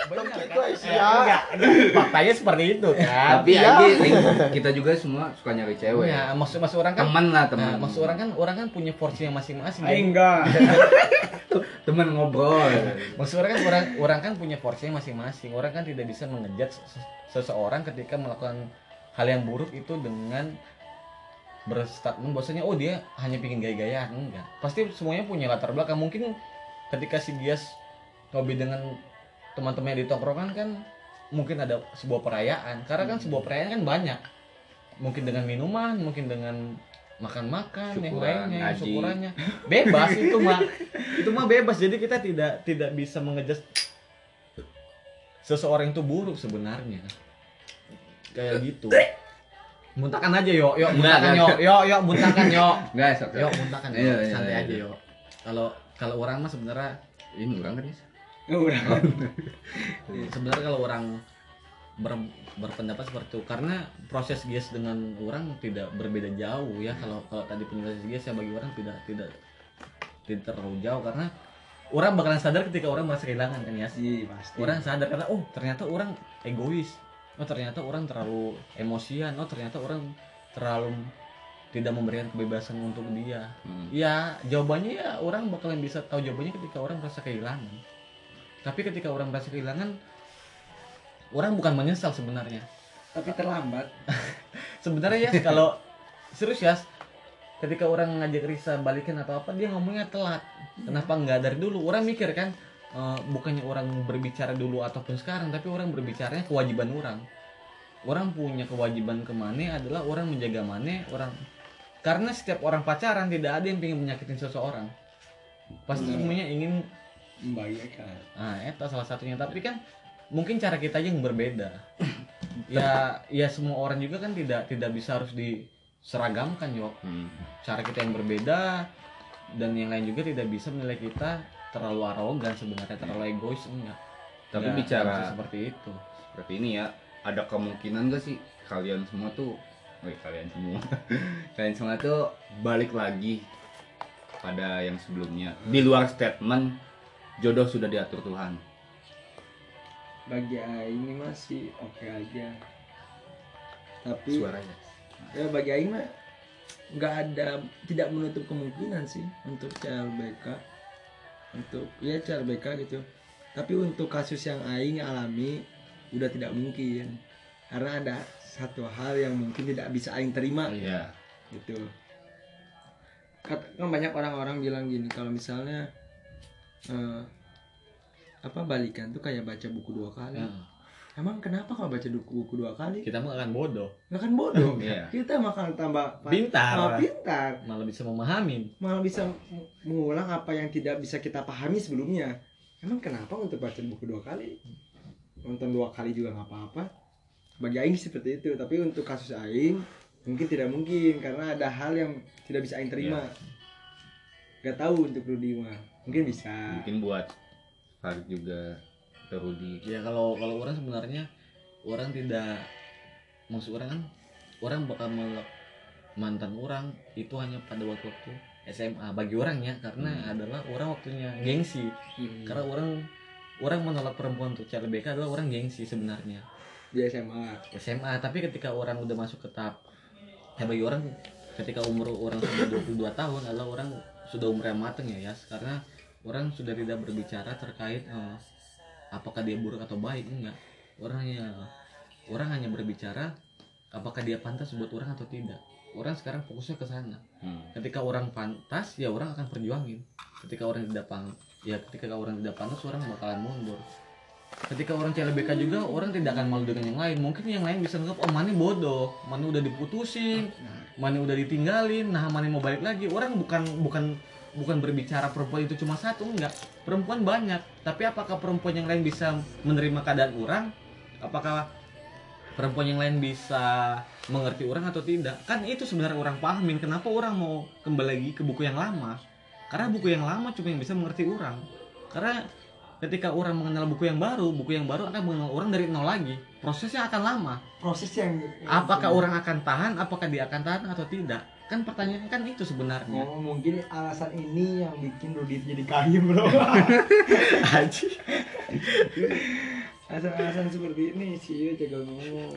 Speaker 4: Bener
Speaker 2: Gitu
Speaker 4: kan
Speaker 2: sih,
Speaker 4: Eh,
Speaker 2: ya.
Speaker 4: enggak, enggak. faktanya seperti itu kan?
Speaker 1: Tapi
Speaker 2: Iya.
Speaker 1: anjing, kita juga semua suka nyari cewek.
Speaker 4: Ya maksud maksud orang kan
Speaker 1: teman lah teman
Speaker 4: Nah, maksud orang kan orang kan punya porsi yang masing-masing.
Speaker 3: Ayo
Speaker 4: Jadi,
Speaker 3: enggak.
Speaker 1: Teman ngobrol.
Speaker 4: Maksud orang kan orang orang kan punya porsi yang masing-masing. Orang kan tidak bisa mengejat ses- seseorang ketika melakukan hal yang buruk itu dengan berstatement bahwasanya oh dia hanya pingin gaya-gayaan enggak. Pasti semuanya punya latar belakang. Mungkin ketika si Gias ngopi dengan teman-temannya di tongkrongan kan mungkin ada sebuah perayaan. Karena kan sebuah perayaan kan banyak. Mungkin dengan minuman, mungkin dengan makan-makan yang lainnya, yang syukurannya. Bebas itu mah. Itu mah bebas. Jadi kita tidak tidak bisa mengejat seseorang itu buruk sebenarnya. Kayak gitu. Muntahkan aja yo, yo muntahkan yo, yo, yo muntahkan yo.
Speaker 1: enggak sok
Speaker 4: Yo muntahkan yo,
Speaker 1: Iya, iya,
Speaker 4: santai
Speaker 1: iya.
Speaker 4: aja yo. Kalau kalau orang mah sebenarnya
Speaker 1: ini orang kan ya
Speaker 3: udah
Speaker 4: sebenarnya kalau orang ber- berpendapat seperti itu karena proses gas dengan orang tidak berbeda jauh ya. Kalau kalau tadi penjelasan gas ya bagi orang tidak tidak tidak terlalu jauh. Karena orang bakalan sadar ketika orang merasa kehilangan kan ya
Speaker 3: sih pasti.
Speaker 4: Orang sadar karena oh ternyata orang egois oh ternyata orang terlalu emosian. Oh ternyata orang terlalu tidak memberikan kebebasan untuk dia.
Speaker 1: Hmm.
Speaker 4: ya jawabannya ya orang bakalan bisa tahu jawabannya ketika orang merasa kehilangan. Tapi ketika orang merasa kehilangan orang bukan menyesal sebenarnya.
Speaker 3: Tapi terlambat.
Speaker 4: Sebenarnya ya kalau serius ya ketika orang ngajak Risa balikin atau apa dia ngomongnya telat. Kenapa nggak dari dulu? Orang mikir kan eh, bukannya orang berbicara dulu ataupun sekarang tapi orang berbicaranya kewajiban orang orang punya kewajiban ke Mane adalah orang menjaga Mane orang karena setiap orang pacaran tidak ada yang ingin menyakitin seseorang pasti
Speaker 3: Benar.
Speaker 4: semuanya ingin
Speaker 3: membahagiakan
Speaker 4: Nah, itu salah satunya. Tapi kan mungkin cara kita aja yang berbeda. ya, ya semua orang juga kan tidak tidak bisa harus diseragamkan, yo.
Speaker 1: Hmm.
Speaker 4: Cara kita yang berbeda dan yang lain juga tidak bisa menilai kita terlalu arogan sebenarnya, terlalu egois enggak.
Speaker 1: Tapi
Speaker 4: Nggak-
Speaker 1: bicara-
Speaker 4: seperti itu.
Speaker 1: Seperti ini ya, ada kemungkinan gak sih kalian semua tuh, Wih, kalian semua, kalian semua tuh balik lagi pada yang sebelumnya. Di luar statement, jodoh sudah diatur Tuhan.
Speaker 3: bagi Aing ini masih oke aja tapi
Speaker 1: Suaranya.
Speaker 3: ya bagi Aing mah nggak ada tidak menutup kemungkinan sih untuk CLBK untuk ya CLBK gitu. Tapi untuk kasus yang Aing alami udah tidak mungkin. Karena ada satu hal yang mungkin tidak bisa Aing terima.
Speaker 1: Iya.
Speaker 3: gitu. Kat- kan banyak orang-orang bilang gini kalau misalnya eh, apa balikan tuh kayak baca buku dua kali.
Speaker 4: Ya,
Speaker 3: emang kenapa kalau baca buku, buku dua kali?
Speaker 4: Kita mah akan bodoh,
Speaker 3: nggak kan bodoh.
Speaker 1: Iya.
Speaker 3: kita makan tambah
Speaker 4: Pintar.
Speaker 3: tambah pintar.
Speaker 4: Malah bisa memahami.
Speaker 3: malah bisa mengulang apa yang tidak bisa kita pahami sebelumnya. Emang kenapa untuk baca buku dua kali? Nonton dua kali juga nggak apa-apa. Bagi Aing seperti itu. Tapi untuk kasus Aing mungkin tidak mungkin. Karena ada hal yang tidak bisa Aing terima. Gak tahu untuk Rudi mah. Mungkin bisa.
Speaker 1: Mungkin buat Farid juga, Rudi.
Speaker 4: Ya kalau kalau orang sebenarnya orang tidak maksud orang kan orang bakal melek mantan orang itu hanya pada waktu waktu SMA bagi orang ya karena adalah orang waktunya gengsi.
Speaker 3: Hmm.
Speaker 4: karena orang orang menolak perempuan untuk CLBK adalah orang gengsi sebenarnya.
Speaker 3: Di SMA
Speaker 4: SMA tapi ketika orang udah masuk ke tahap ya bagi orang ketika umur orang sudah 22 tahun adalah orang sudah umur yang matang ya Yas. Karena orang sudah tidak berbicara terkait eh, apakah dia buruk atau baik? Enggak. Orang hanya orang hanya berbicara apakah dia pantas buat orang atau tidak? Orang sekarang fokusnya ke sana.
Speaker 1: Hmm.
Speaker 4: ketika orang pantas ya orang akan perjuangin. Ketika orang tidak pang ya ketika orang tidak pantas orang bakalan mundur. Ketika orang CLBK juga orang tidak akan malu dengan yang lain. Mungkin yang lain bisa nganggap oh Mani bodoh. Mani udah diputusin. Mani udah ditinggalin. Nah Mani mau balik lagi. Orang bukan bukan bukan berbicara perempuan itu cuma satu enggak. Perempuan banyak tapi apakah perempuan yang lain bisa menerima keadaan orang? Apakah perempuan yang lain bisa mengerti orang atau tidak? Kan itu sebenarnya orang pahamin kenapa orang mau kembali lagi ke buku yang lama? Karena buku yang lama cuma yang bisa mengerti orang. Karena ketika orang mengenal buku yang baru buku yang baru akan mengenal orang dari nol lagi. Prosesnya akan lama.
Speaker 3: Proses yang
Speaker 4: apakah orang akan tahan apakah dia akan tahan atau tidak kan pertanyaan kan itu sebenarnya
Speaker 3: Oh, mungkin alasan ini yang bikin Rudi jadi kayu bro
Speaker 4: Haji
Speaker 3: alasan-alasan seperti ini sih jaga ngomong.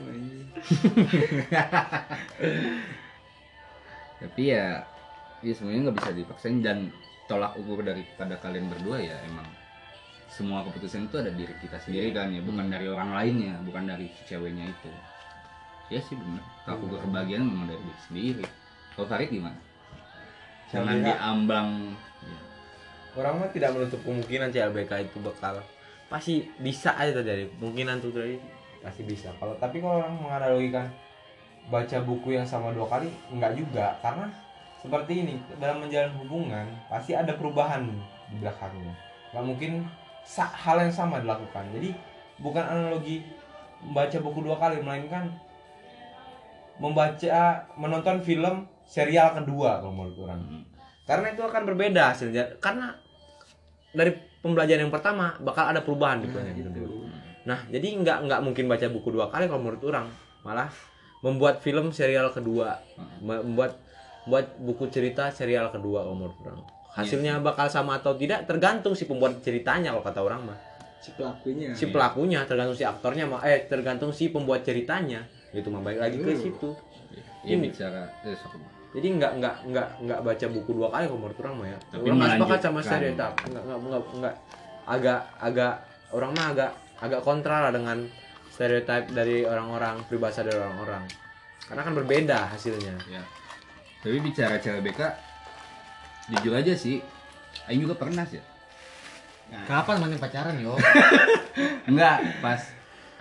Speaker 1: Tapi ya, ya sebenarnya nggak bisa dipaksain dan tolak ukur daripada kalian berdua ya emang semua keputusan itu ada diri kita sendiri kan ya, bukan dari orang lainnya, bukan dari si ceweknya itu. Ya sih benar. Tolak ukur kebahagiaan memang dari diri sendiri. Kalau Farid gimana? Jangan diambang. Ya.
Speaker 2: orang mah tidak menutup kemungkinan CLBK itu bakal pasti bisa aja terjadi kemungkinan tuh terjadi pasti bisa kalau tapi kalau orang menganalogikan baca buku yang sama dua kali enggak juga karena seperti ini dalam menjalin hubungan pasti ada perubahan di belakangnya nggak mungkin hal yang sama dilakukan jadi bukan analogi membaca buku dua kali melainkan membaca menonton film serial kedua kalau menurut orang.
Speaker 1: Hmm.
Speaker 2: karena itu akan berbeda hasilnya. Karena dari pembelajaran yang pertama bakal ada perubahan di banyak gitu. Nah jadi nggak nggak mungkin baca buku dua kali kalau menurut orang. Malah membuat film serial kedua. Membuat buat buku cerita serial kedua kalau menurut orang. Hasilnya bakal sama atau tidak tergantung si pembuat ceritanya kalau kata orang mah.
Speaker 3: Si pelakunya.
Speaker 2: Si pelakunya tergantung si aktornya mah. Eh tergantung si pembuat ceritanya. Gitu mah baik lagi ke
Speaker 3: Hmm.
Speaker 2: situ.
Speaker 1: Ya
Speaker 2: Ini.
Speaker 1: bicara eh.
Speaker 2: Jadi nggak nggak nggak nggak baca buku dua kali kalau menurut orang mah ya.
Speaker 1: Tapi
Speaker 2: orang nggak sepakat sama stereotip nggak nggak nggak nggak. Agak agak orang mah agak agak kontra lah dengan stereotip dari orang-orang peribahasa dari orang-orang. Karena kan berbeda hasilnya.
Speaker 1: Ya. Tapi bicara cewek BK jujur aja sih Aing juga pernah sih.
Speaker 4: Kapan mana pacaran yo?
Speaker 1: enggak pas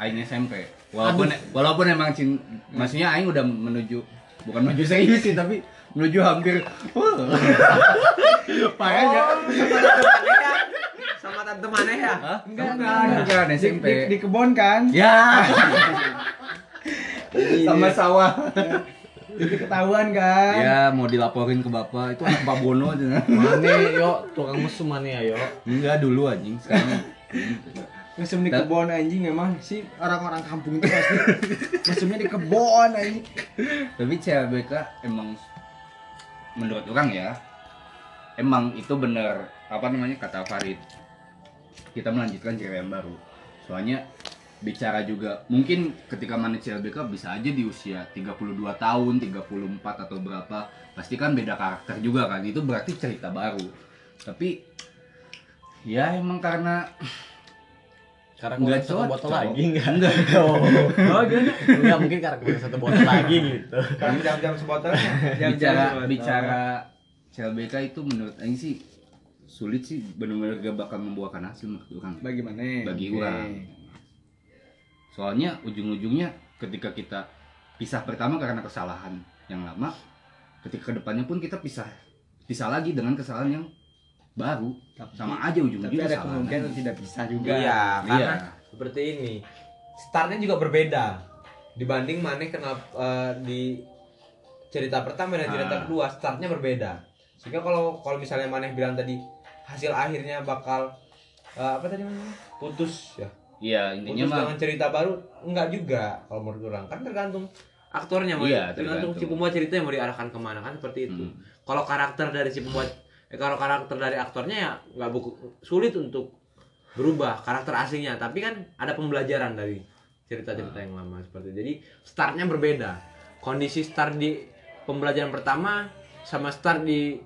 Speaker 1: Aing SMP walaupun walaupun emang cin maksudnya Aing udah menuju bukan menuju serius sih tapi menuju hampir. Wah. parah ya
Speaker 2: sama tante mana ya
Speaker 1: enggak enggak
Speaker 3: Di,
Speaker 1: SMP
Speaker 3: di, di kebun kan?
Speaker 1: ya. Sama sawah.
Speaker 3: Jadi ketahuan kan?
Speaker 1: ya mau dilaporin ke bapak. Itu anak Pak Bono aja.
Speaker 2: Mana yo tukang mesum mana ya yo
Speaker 1: enggak dulu anjing sekarang
Speaker 3: Mesum di kebun anjing emang sih orang-orang kampung itu pasti. Mesumnya di kebun anjing.
Speaker 1: tapi CLBK emang menurut orang ya emang itu bener apa namanya kata Farid. Kita melanjutkan cerita yang baru. Soalnya bicara juga mungkin ketika mana CLBK bisa aja di usia 32 tahun 34 atau berapa pasti kan beda karakter juga kan. Itu berarti cerita baru. Tapi ya emang karena
Speaker 4: Karena
Speaker 1: Nggak
Speaker 4: satu botol lagi enggak?
Speaker 1: Enggak.
Speaker 4: Oh, oh gimana? Enggak mungkin karena kurang satu botol lagi gitu.
Speaker 3: Kan jam-jam sebotolnya. Jam-jam
Speaker 1: bicara
Speaker 3: sebotol.
Speaker 1: bicara CLBK itu menurut Aing sih sulit sih benar-benar gak bakal membuahkan hasil menurut orang
Speaker 3: bagaimana?
Speaker 1: Bagi
Speaker 3: Oke.
Speaker 1: orang. soalnya ujung-ujungnya ketika kita pisah pertama karena kesalahan yang lama ketika ke depannya pun kita pisah pisah lagi dengan kesalahan yang baru sama aja
Speaker 3: Tapi
Speaker 1: ujung-ujungnya
Speaker 3: ada
Speaker 1: kesalahan
Speaker 3: kemungkinan
Speaker 1: lagi.
Speaker 3: tidak bisa juga.
Speaker 2: iya karena
Speaker 1: Iya.
Speaker 2: seperti ini startnya juga berbeda dibanding mana kenapa eh, di cerita pertama dan cerita
Speaker 1: Ah.
Speaker 2: kedua startnya berbeda sehingga kalau kalau misalnya maneh bilang tadi hasil akhirnya bakal eh, apa tadi namanya putus ya
Speaker 1: iya intinya
Speaker 2: putus
Speaker 1: mah
Speaker 2: dengan cerita baru enggak juga kalau menurut orang kan tergantung aktornya mau
Speaker 1: Iya,
Speaker 2: tergantung si
Speaker 1: tergantung.
Speaker 2: pembuat ceritanya mau diarahkan ke mana kan seperti itu
Speaker 1: Hmm.
Speaker 2: kalau karakter dari si pembuat eh, kalau karakter dari aktornya ya nggak buku sulit untuk berubah karakter aslinya. Tapi kan ada pembelajaran dari cerita-cerita yang lama seperti itu. jadi startnya berbeda. Kondisi start di pembelajaran pertama sama start di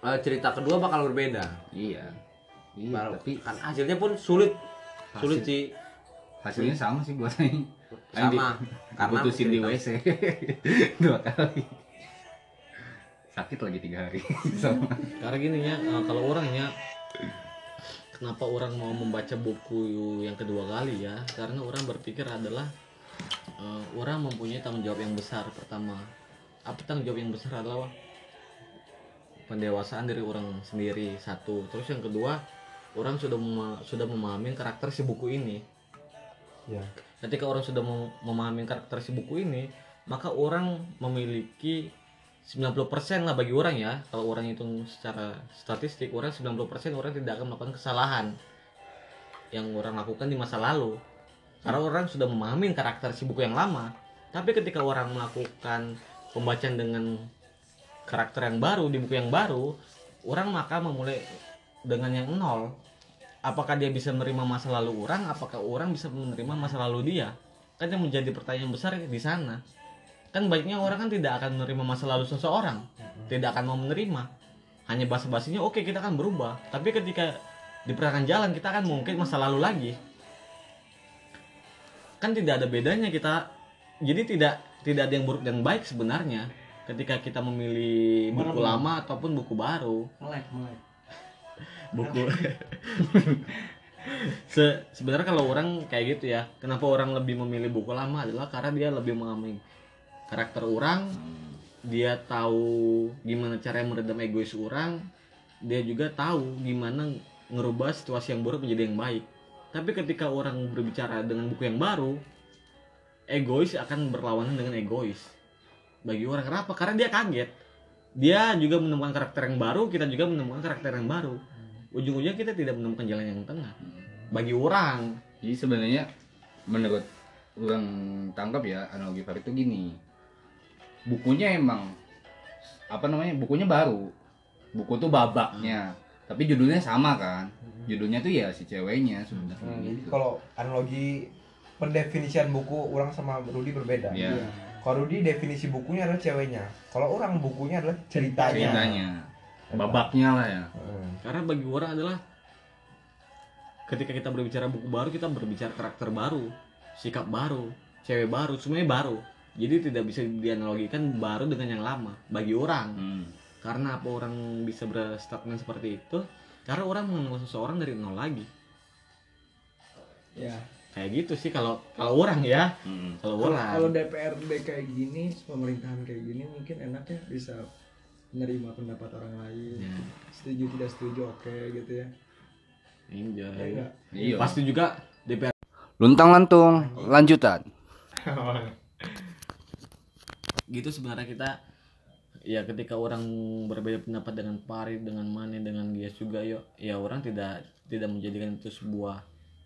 Speaker 2: eh, cerita kedua bakal berbeda.
Speaker 1: Iya. Iya
Speaker 2: Baru-
Speaker 1: tapi
Speaker 2: kan hasilnya pun sulit. Sulit
Speaker 1: Hasil-
Speaker 2: sih.
Speaker 1: hasilnya sama sih buat Aing.
Speaker 2: Sama.
Speaker 1: Di-
Speaker 2: karena
Speaker 1: putusin di WC dua kali sakit lagi tiga hari sama
Speaker 4: Karena gini ya, eh, kalau orangnya kenapa orang mau membaca buku yang kedua kali ya? Karena orang berpikir adalah eh, orang mempunyai tanggung jawab yang besar pertama. Apa tanggung jawab yang besar adalah pendewasaan dari orang sendiri satu. Terus yang kedua, orang sudah mema- sudah memahami karakter si buku ini.
Speaker 2: ya
Speaker 4: Ketika orang sudah mem- memahami karakter si buku ini, maka orang memiliki 90% lah bagi orang ya. Kalau orang hitung secara statistik, orang 90% orang tidak akan melakukan kesalahan yang orang lakukan di masa lalu. Karena orang sudah memahami karakter si buku yang lama. Tapi ketika orang melakukan pembacaan dengan karakter yang baru di buku yang baru, orang maka memulai dengan yang nol. Apakah dia bisa menerima masa lalu orang? Apakah orang bisa menerima masa lalu dia? Kan yang menjadi pertanyaan besar di sana. Kan banyaknya orang kan tidak akan menerima masa lalu seseorang, tidak akan mau menerima. Hanya basa-basinya oke kita akan berubah. Tapi ketika di perjalanan jalan kita akan mungkin masa lalu lagi. Kan tidak ada bedanya kita. Jadi tidak tidak ada yang buruk dan baik sebenarnya ketika kita memilih buku lama ataupun buku baru
Speaker 3: Melek, melek.
Speaker 4: buku Se- sebenarnya kalau orang kayak gitu ya kenapa orang lebih memilih buku lama adalah karena dia lebih memahami karakter orang dia tahu gimana cara meredam egois orang dia juga tahu gimana ngerubah situasi yang buruk menjadi yang baik. Tapi ketika orang berbicara dengan buku yang baru egois akan berlawanan dengan egois bagi orang. Kenapa? Karena dia kaget. Dia juga menemukan karakter yang baru kita juga menemukan karakter yang baru. Ujung-ujungnya kita tidak menemukan jalan yang tengah bagi orang.
Speaker 1: Jadi sebenarnya menurut orang tangkap ya analogi Farid itu gini. Bukunya emang apa namanya? Bukunya baru. Buku tuh babaknya. Tapi judulnya sama kan? Judulnya tuh ya si ceweknya sebenarnya
Speaker 2: Hmm, jadi
Speaker 1: gitu.
Speaker 2: kalau analogi pendefinisian buku orang sama Rudi berbeda.
Speaker 1: Iya.
Speaker 2: Kalau Rudi definisi bukunya adalah ceweknya. Kalau orang bukunya adalah ceritanya.
Speaker 1: Ceritanya. Babaknya lah ya.
Speaker 2: Hmm.
Speaker 4: karena bagi orang adalah ketika kita berbicara buku baru kita berbicara karakter baru sikap baru cewek baru semuanya baru jadi tidak bisa dianalogikan baru dengan yang lama bagi orang
Speaker 1: Hmm.
Speaker 4: karena apa orang bisa berstatement seperti itu karena orang mengenal seseorang dari nol lagi
Speaker 3: ya
Speaker 4: kayak gitu sih kalau kalau orang ya
Speaker 1: Hmm.
Speaker 4: kalau orang
Speaker 3: kalau DPRD kayak gini pemerintahan kayak gini mungkin enaknya bisa menerima pendapat orang lain
Speaker 4: Ya.
Speaker 3: setuju tidak setuju oke gitu ya
Speaker 4: enjoy
Speaker 3: ya enggak
Speaker 1: Iya.
Speaker 4: pasti juga DPR
Speaker 1: Luntang lantung lanjutan.
Speaker 4: gitu sebenarnya kita ya ketika orang berbeda pendapat dengan Farid dengan Mane dengan Gias juga yo ya orang tidak tidak menjadikan itu sebuah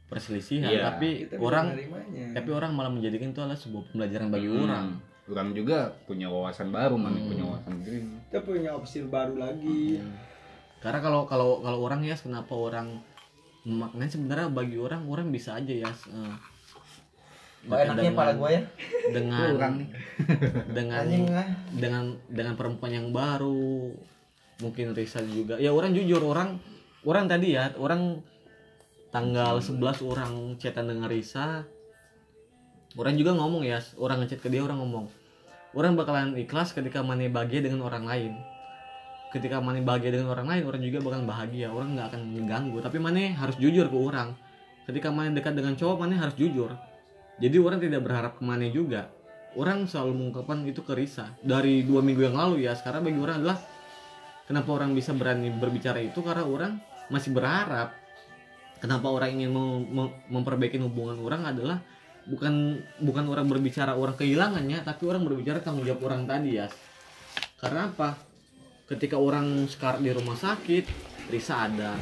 Speaker 4: perselisihan
Speaker 1: Iya.
Speaker 4: tapi orang
Speaker 3: menerimanya
Speaker 4: tapi orang malah menjadikan itu adalah sebuah pembelajaran bagi
Speaker 1: Hmm.
Speaker 4: orang
Speaker 1: Orang juga punya wawasan baru, mana
Speaker 4: Hmm.
Speaker 1: punya wawasan sendiri.
Speaker 3: kita punya opsi baru lagi
Speaker 4: karena kalau kalau kalau orang ya kenapa orang maknanya sebenarnya bagi orang orang bisa aja ya eh,
Speaker 2: Kok enaknya pala gua ya?
Speaker 4: dengan
Speaker 1: Kurang nih.
Speaker 4: dengan dengan dengan perempuan yang baru mungkin Risa juga. Ya orang jujur orang orang tadi ya orang tanggal 11 orang chatan dengan Risa orang juga ngomong ya orang ngechat ke dia orang ngomong orang bakalan ikhlas ketika Mane bahagia dengan orang lain. Ketika Mane bahagia dengan orang lain orang juga bakalan bahagia. Orang nggak akan mengganggu. Tapi Mane harus jujur ke orang. Ketika Mane dekat dengan cowok Mane harus jujur jadi orang tidak berharap ke Mane juga. Orang selalu mengungkapkan itu ke Risa. Dari dua minggu yang lalu ya sekarang bagi orang adalah kenapa orang bisa berani berbicara itu? Karena orang masih berharap. Kenapa orang ingin mem- mem- memperbaiki hubungan orang adalah bukan bukan orang berbicara orang kehilangannya tapi orang berbicara tanggung jawab orang tadi ya. Karena apa? Ketika orang sekarang di rumah sakit Risa ada.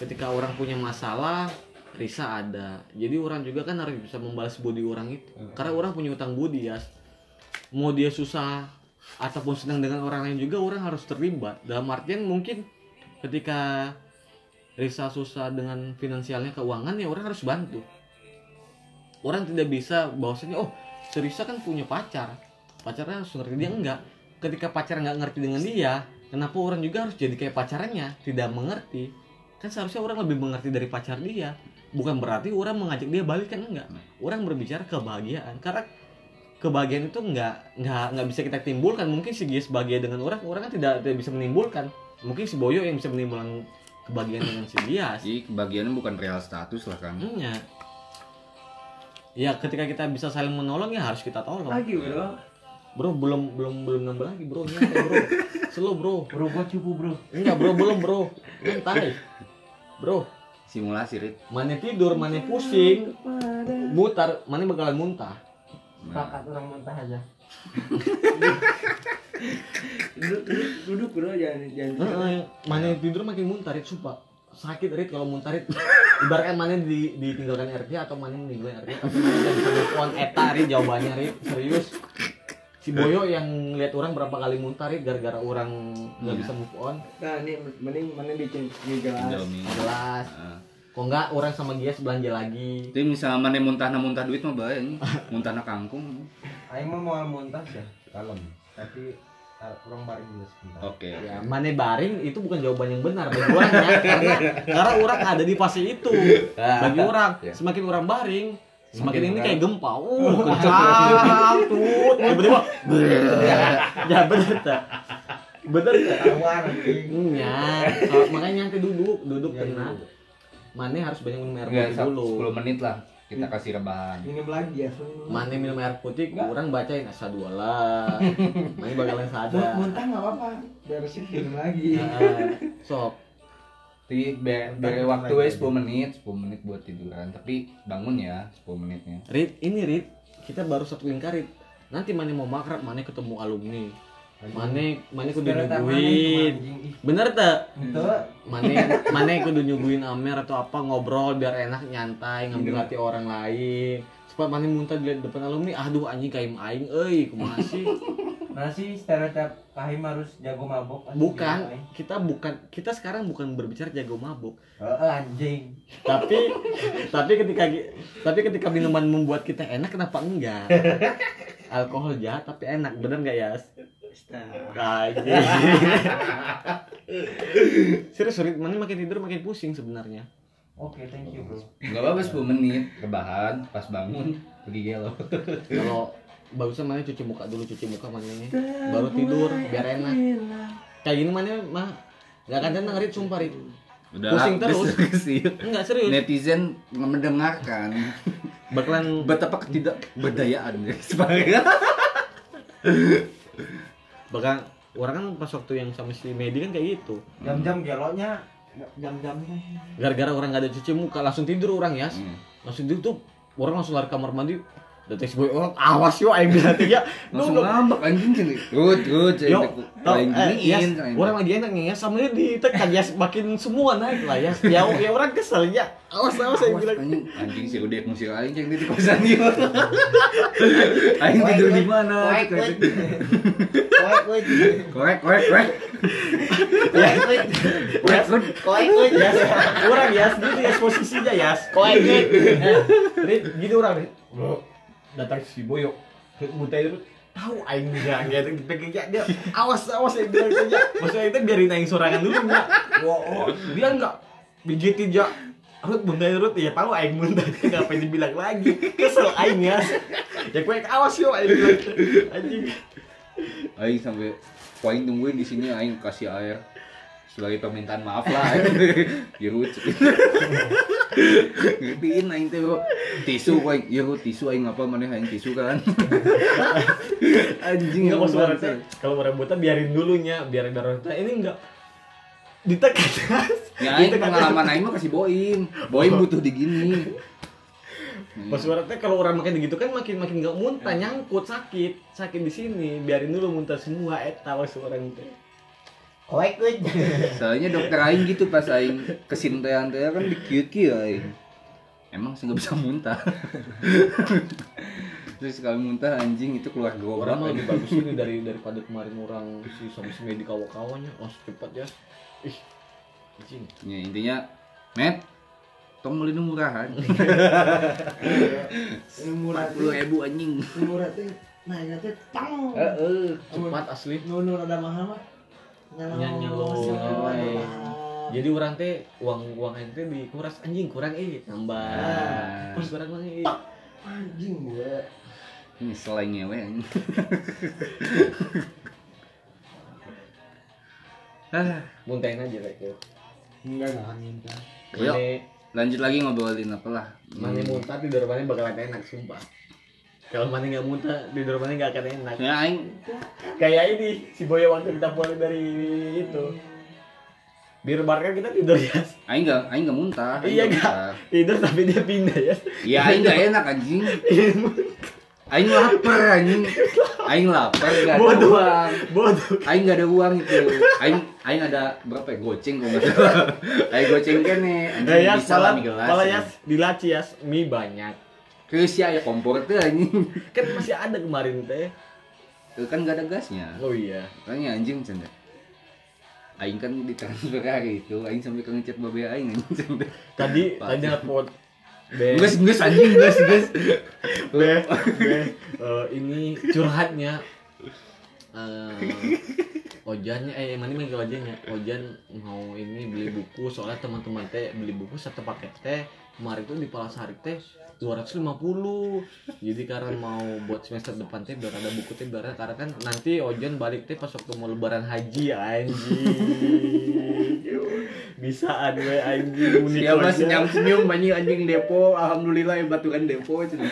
Speaker 4: Ketika orang punya masalah Risa ada. Jadi orang juga kan harus bisa membalas budi orang itu. Karena orang punya utang budi ya mau dia susah ataupun senang dengan orang lain juga orang harus terlibat. Dalam artian mungkin ketika Risa susah dengan finansialnya keuangan ya orang harus bantu. Orang tidak bisa bahwasanya oh si Risa kan punya pacar. Pacarnya harus ngerti dia enggak. Ketika pacar nggak ngerti dengan dia kenapa orang juga harus jadi kayak pacarnya? Tidak mengerti. Kan seharusnya orang lebih mengerti dari pacar dia bukan berarti orang mengajak dia balik kan enggak orang berbicara kebahagiaan karena kebahagiaan itu nggak nggak nggak bisa kita timbulkan mungkin si Gies bahagia dengan orang orang kan tidak tidak bisa menimbulkan mungkin si Boyo yang bisa menimbulkan kebahagiaan dengan si Gias
Speaker 1: Jadi kebahagiaannya bukan real status lah kan.
Speaker 4: Iya. Ya ketika kita bisa saling menolong ya harus kita tolong.
Speaker 3: lagi bro
Speaker 4: Bro belum belum belum nambah lagi bro nyantai bro. Slow bro.
Speaker 2: Bro gua cupu bro.
Speaker 4: Enggak bro belum bro. Nyantai. Bro,
Speaker 1: Simulasi Rit.
Speaker 4: mana tidur, mana pusing, mutar, mana bakalan muntah.
Speaker 2: Pakat orang mentah aja.
Speaker 3: duduk duduk bro jangan jangan
Speaker 4: mana tidur makin muntah Rit, sumpah. Sakit Rit kalau muntah Rit. Ibaratkan mana di, ditinggalkan RT atau mana meninggalkan RT tapi mana on eta Rit jawabannya Rit serius. Si Boyo yang lihat orang berapa kali muntah Rit gara-gara orang nggak bisa move on.
Speaker 3: nah ini mending mana bikin mie gelas
Speaker 1: Indomie.
Speaker 4: Jelas.
Speaker 1: Heeh.
Speaker 4: Kok enggak orang sama Gias belanja lagi.
Speaker 1: Itu misalnya mana muntah muntah duit mah nih. Muntah kangkung.
Speaker 2: Aing mah mau muntah sih kalem. Tapi ah, kurang baring dulu sebentar.
Speaker 1: Oke.
Speaker 4: Ya, mana baring itu bukan jawaban yang benar bagi orang ya karena karena orang ada di fase itu. Bagi orang
Speaker 1: Ya.
Speaker 4: semakin orang baring semakin ini kayak gempa. Uh, kencang tut tiba-tiba. Ya bener tak? Bener tak? Iya, makanya nyantai duduk, duduk
Speaker 2: Ya,
Speaker 4: tenang. Mana harus banyak minum air putih dulu.
Speaker 1: 10 menit lah kita kasih rebahan.
Speaker 3: minum lagi ya
Speaker 4: Mana minum air putih, orang bacain asa dua lah. Mana bakalan sadar.
Speaker 3: muntah nggak apa-apa beresin minum lagi
Speaker 4: Nah, sok
Speaker 1: Tapi be- beri waktu we 10 menit, 10 menit buat tiduran. Tapi bangun ya 10 menitnya.
Speaker 4: Rit, ini Rit, kita baru satu lingkar Rit. Nanti mana mau makrab, mana ketemu alumni. Mana mana kudu.
Speaker 2: Ih,
Speaker 4: Bener tak?
Speaker 2: Itu
Speaker 4: Mana mana kudu nyuguhin Amer atau apa ngobrol biar enak nyantai ngambil hati orang lain. Supaya mana muntah di depan alumni, aduh anjing kaim aing euy, kumaha sih?
Speaker 2: masih stereotip kahim harus jago mabok.
Speaker 4: Bukan, kita bukan kita sekarang bukan berbicara jago mabuk.
Speaker 2: Heeh, anjing.
Speaker 4: Tapi tapi ketika tapi ketika minuman membuat kita enak kenapa enggak? Alkohol jahat tapi enak, bener nggak ya? Kaji. Serius, Rit, mana makin tidur makin pusing sebenarnya. Oke, thank you, Bro.
Speaker 1: Gak apa-apa 10 menit rebahan pas bangun pergi gelo.
Speaker 4: Kalau bagusnya mana cuci muka dulu, cuci muka mana? Baru tidur biar enak. Kayak gini mana mah Gak akan tenang Rit, sumpah Rit.
Speaker 1: Udah
Speaker 4: Pusing terus. Enggak serius.
Speaker 1: Netizen mendengarkan.
Speaker 4: Bakalan
Speaker 1: betapa ketidakberdayaan ya sebagai
Speaker 4: Bahkan orang kan pas waktu yang sama si Medi kan kayak gitu.
Speaker 3: Jam-jam gelonya jam-jamnya.
Speaker 4: Gara-gara orang gak ada cuci muka langsung tidur orang ya
Speaker 1: Hmm.
Speaker 4: Langsung tidur tuh orang langsung lari kamar mandi Detek boy orang awas yo aing bisa tiga
Speaker 1: langsung ngambek anjing sini. Good, good.
Speaker 4: Yo, tau,
Speaker 1: lain
Speaker 4: eh,
Speaker 1: giniin.
Speaker 4: orang lagi enak nih ya, sama dia ditekan ya, makin semua naik lah ya. Ya, ya orang kesel ya. Awas awas saya
Speaker 1: Awas,
Speaker 4: bilang.
Speaker 1: anjing, anjing sih udah ngusir aing yang di kosan dia. Aing tidur di mana? Korek, korek, korek. Korek, korek.
Speaker 3: Koek, koek.
Speaker 4: Ya, orang ya, gitu ya posisinya ya. Rit, gini orang datang si Boyo. Rit muntah itu tahu aing dia gitu pikirnya dia awas awas saya bilang aja maksudnya itu biarin aing sorangan dulu ya wah oh, dia enggak bijitin ya Rut muntah Rut ya tahu aing muntah ngapain dibilang lagi kesel aing ya ya gue awas yo aing anjing
Speaker 1: Aing sampai poin tungguin di sini aing kasih air sebagai permintaan maaf lah Yurut ngertiin aing teh bro tisu poin Yurut tisu aing apa mana aing tisu kan anjing bangsa.
Speaker 4: teh. Kalau mau rebutan biarin dulunya, biarin darah Ini enggak ditekan.
Speaker 1: ya aing pengalaman aing mah kasih boim boim butuh digini
Speaker 4: Pas suara teh kalau orang makin gitu kan makin makin enggak muntah, nyangkut sakit, sakit di sini. Biarin dulu muntah semua eta pas orang teh.
Speaker 3: Koek,
Speaker 1: soalnya dokter aing gitu pas aing kesintean teh kan dikieu-kieu aing emang sih nggak bisa muntah terus sekali muntah anjing itu keluar
Speaker 4: Orang mah
Speaker 1: gerobak
Speaker 4: lebih bagus ini dari daripada kemarin orang si sama si Medi kawan-kawannya langsung cepat ya. Ih. Anjing.
Speaker 1: ya intinya met tong beli nu murahan
Speaker 3: murah
Speaker 1: puluh ribu anjing
Speaker 3: murah teh. Nah, ini teh tang.
Speaker 1: Heeh.
Speaker 4: Cepat asli.
Speaker 3: Nu nu rada mahal mah.
Speaker 4: Nyanyi lo. Jadi orang teh uang uang ente dikuras anjing kurang eh nambah.
Speaker 1: Ah.
Speaker 4: Terus barang lagi.
Speaker 3: Anjing gua.
Speaker 1: ini selain ngewe anjing ah
Speaker 4: Muntahin aja kayak gitu.
Speaker 3: Enggak enggak minta.
Speaker 1: Yuk.
Speaker 4: Mane,
Speaker 1: lanjut lagi ngobrolin apa lah
Speaker 4: mane muntah tidur mana bakalan enak sumpah. Kalau mana nggak muntah tidur mana nggak akan enak.
Speaker 1: ya aing
Speaker 4: Kayak ini si Boyo waktu kita pulang dari itu. Di bar kan kita tidur ya.
Speaker 1: aing nggak aing nggak muntah aing
Speaker 4: Iya
Speaker 1: nggak
Speaker 4: tidur tapi dia pindah ya.
Speaker 1: ya aing nggak enak anjing aing lapar anjing aing lapar nggak ada
Speaker 4: Bodoh.
Speaker 1: uang
Speaker 4: Bodoh.
Speaker 1: aing nggak ada uang itu aing aing ada berapa ya goceng nggak salah aing goceng kan nih anjing
Speaker 4: ya,
Speaker 1: bisa lah gelas
Speaker 4: malah ya di laci ya mie banyak.
Speaker 1: Terus ya ya kompor tuh anjing
Speaker 4: Kan masih ada kemarin teh.
Speaker 1: Itu kan nggak ada gasnya
Speaker 4: Oh iya.
Speaker 1: Makanya anjing canda. Aing kan ditransfer hari itu, aing sampai ke ngechat babe aing anjing canda.
Speaker 4: Tadi nelfon Be,
Speaker 1: Gus gus anjing gus gus.
Speaker 4: be, be, eh, ini curhatnya eh Ojannya eh mana manggil Ojannya Ojan mau ini beli buku soalnya teman-teman teh beli buku satu paket teh kemarin tuh di Palasari teh 250 jadi karena mau buat semester depan teh biar ada buku teh biar karena kan nanti Ojan balik teh pas waktu mau lebaran haji anjing bisaan we anjing unik
Speaker 1: Dia mah
Speaker 4: Ojan.
Speaker 1: senyum senyum banyak anjing depo, alhamdulillah ya baturan depo cenah.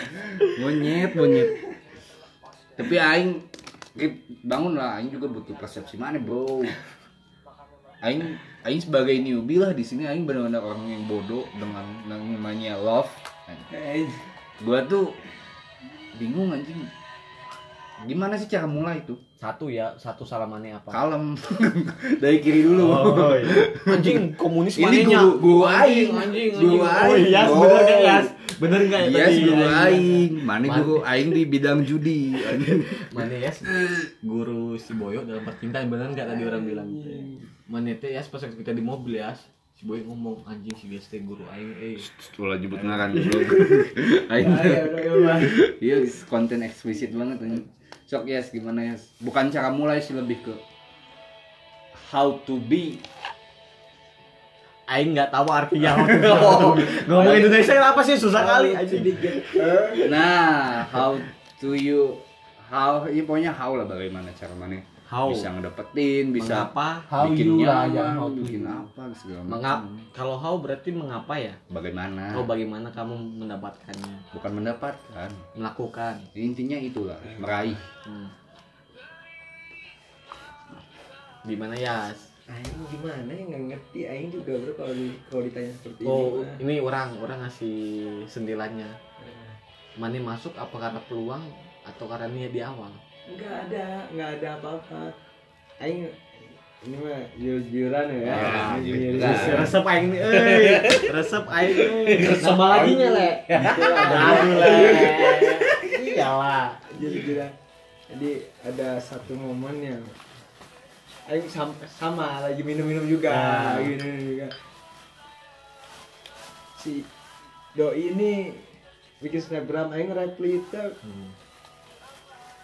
Speaker 1: Monyet monyet. Tapi aing Rip, bangun lah, aing juga butuh persepsi mana bro. Aing aing sebagai newbie lah di sini aing benar-benar orang yang bodoh dengan namanya love. Gua tuh bingung anjing. Gimana sih cara mulai tuh?
Speaker 4: satu ya satu salamannya apa
Speaker 1: Kalem. Dari kiri dulu.
Speaker 4: Oh, iya. Anjing komunis
Speaker 1: Ini guru- guru
Speaker 4: anjing,
Speaker 1: aing.
Speaker 4: anjing,
Speaker 1: Guru
Speaker 4: anjing. Oh
Speaker 1: aing.
Speaker 4: iya,
Speaker 1: Oh.
Speaker 4: bener kan Yas? Bener enggak ya
Speaker 1: Yes,
Speaker 4: tadi?
Speaker 1: guru
Speaker 4: Anjing.
Speaker 1: aing. Mana
Speaker 4: Man-
Speaker 1: guru aing di bidang judi. anjing.
Speaker 4: Mana Yas? Guru si Boyo dalam percintaan bener enggak tadi orang bilang? Mana teh Yas pas kita di mobil Yas. Si Boyo ngomong anjing si teh guru aing eh.
Speaker 1: Setelah jemput ngaran dulu. Aing. Iya, konten eksplisit banget anjing. Sok yes, gimana yes? Bukan cara mulai sih lebih ke how to be
Speaker 4: aing nggak tahu artinya ngomong Indonesia apa sih susah kali anjing
Speaker 1: Nah, how to you how ya pokoknya how lah bagaimana cara mana
Speaker 4: How?
Speaker 1: bisa ngedapetin, bisa
Speaker 4: mengapa
Speaker 3: How
Speaker 1: bikin
Speaker 3: you lah,
Speaker 1: nyaman,
Speaker 3: jangan how to
Speaker 1: bikin
Speaker 3: you.
Speaker 1: apa segala
Speaker 4: mengap
Speaker 1: macam.
Speaker 4: kalau how berarti mengapa ya
Speaker 1: Bagaimana?
Speaker 4: oh bagaimana kamu mendapatkannya
Speaker 1: Bukan mendapatkan.
Speaker 4: melakukan
Speaker 1: Intinya itulah, meraih.
Speaker 4: hmm. gimana ya
Speaker 3: Aing gimana ya nggak ngerti Aing juga bro kalau di, kalau ditanya seperti
Speaker 4: oh
Speaker 3: ini mah.
Speaker 4: ini orang orang ngasih sentilannya Mane masuk apa karena peluang atau karena niat di awal
Speaker 3: nggak ada. Nggak ada apa-apa. Aing ini mah jujur-jujuran ya.
Speaker 1: Ah, jujuran.
Speaker 4: resep aing nih euy resep aing nih sama lagi nya le? Aduh le. Iyalah.
Speaker 3: Jujur-jujuran. Jadi ada satu momen yang Aing sama, sama lagi minum-minum juga
Speaker 4: Ah.
Speaker 3: lagi minum juga. Si doi ini bikin snapgram Aing reply itu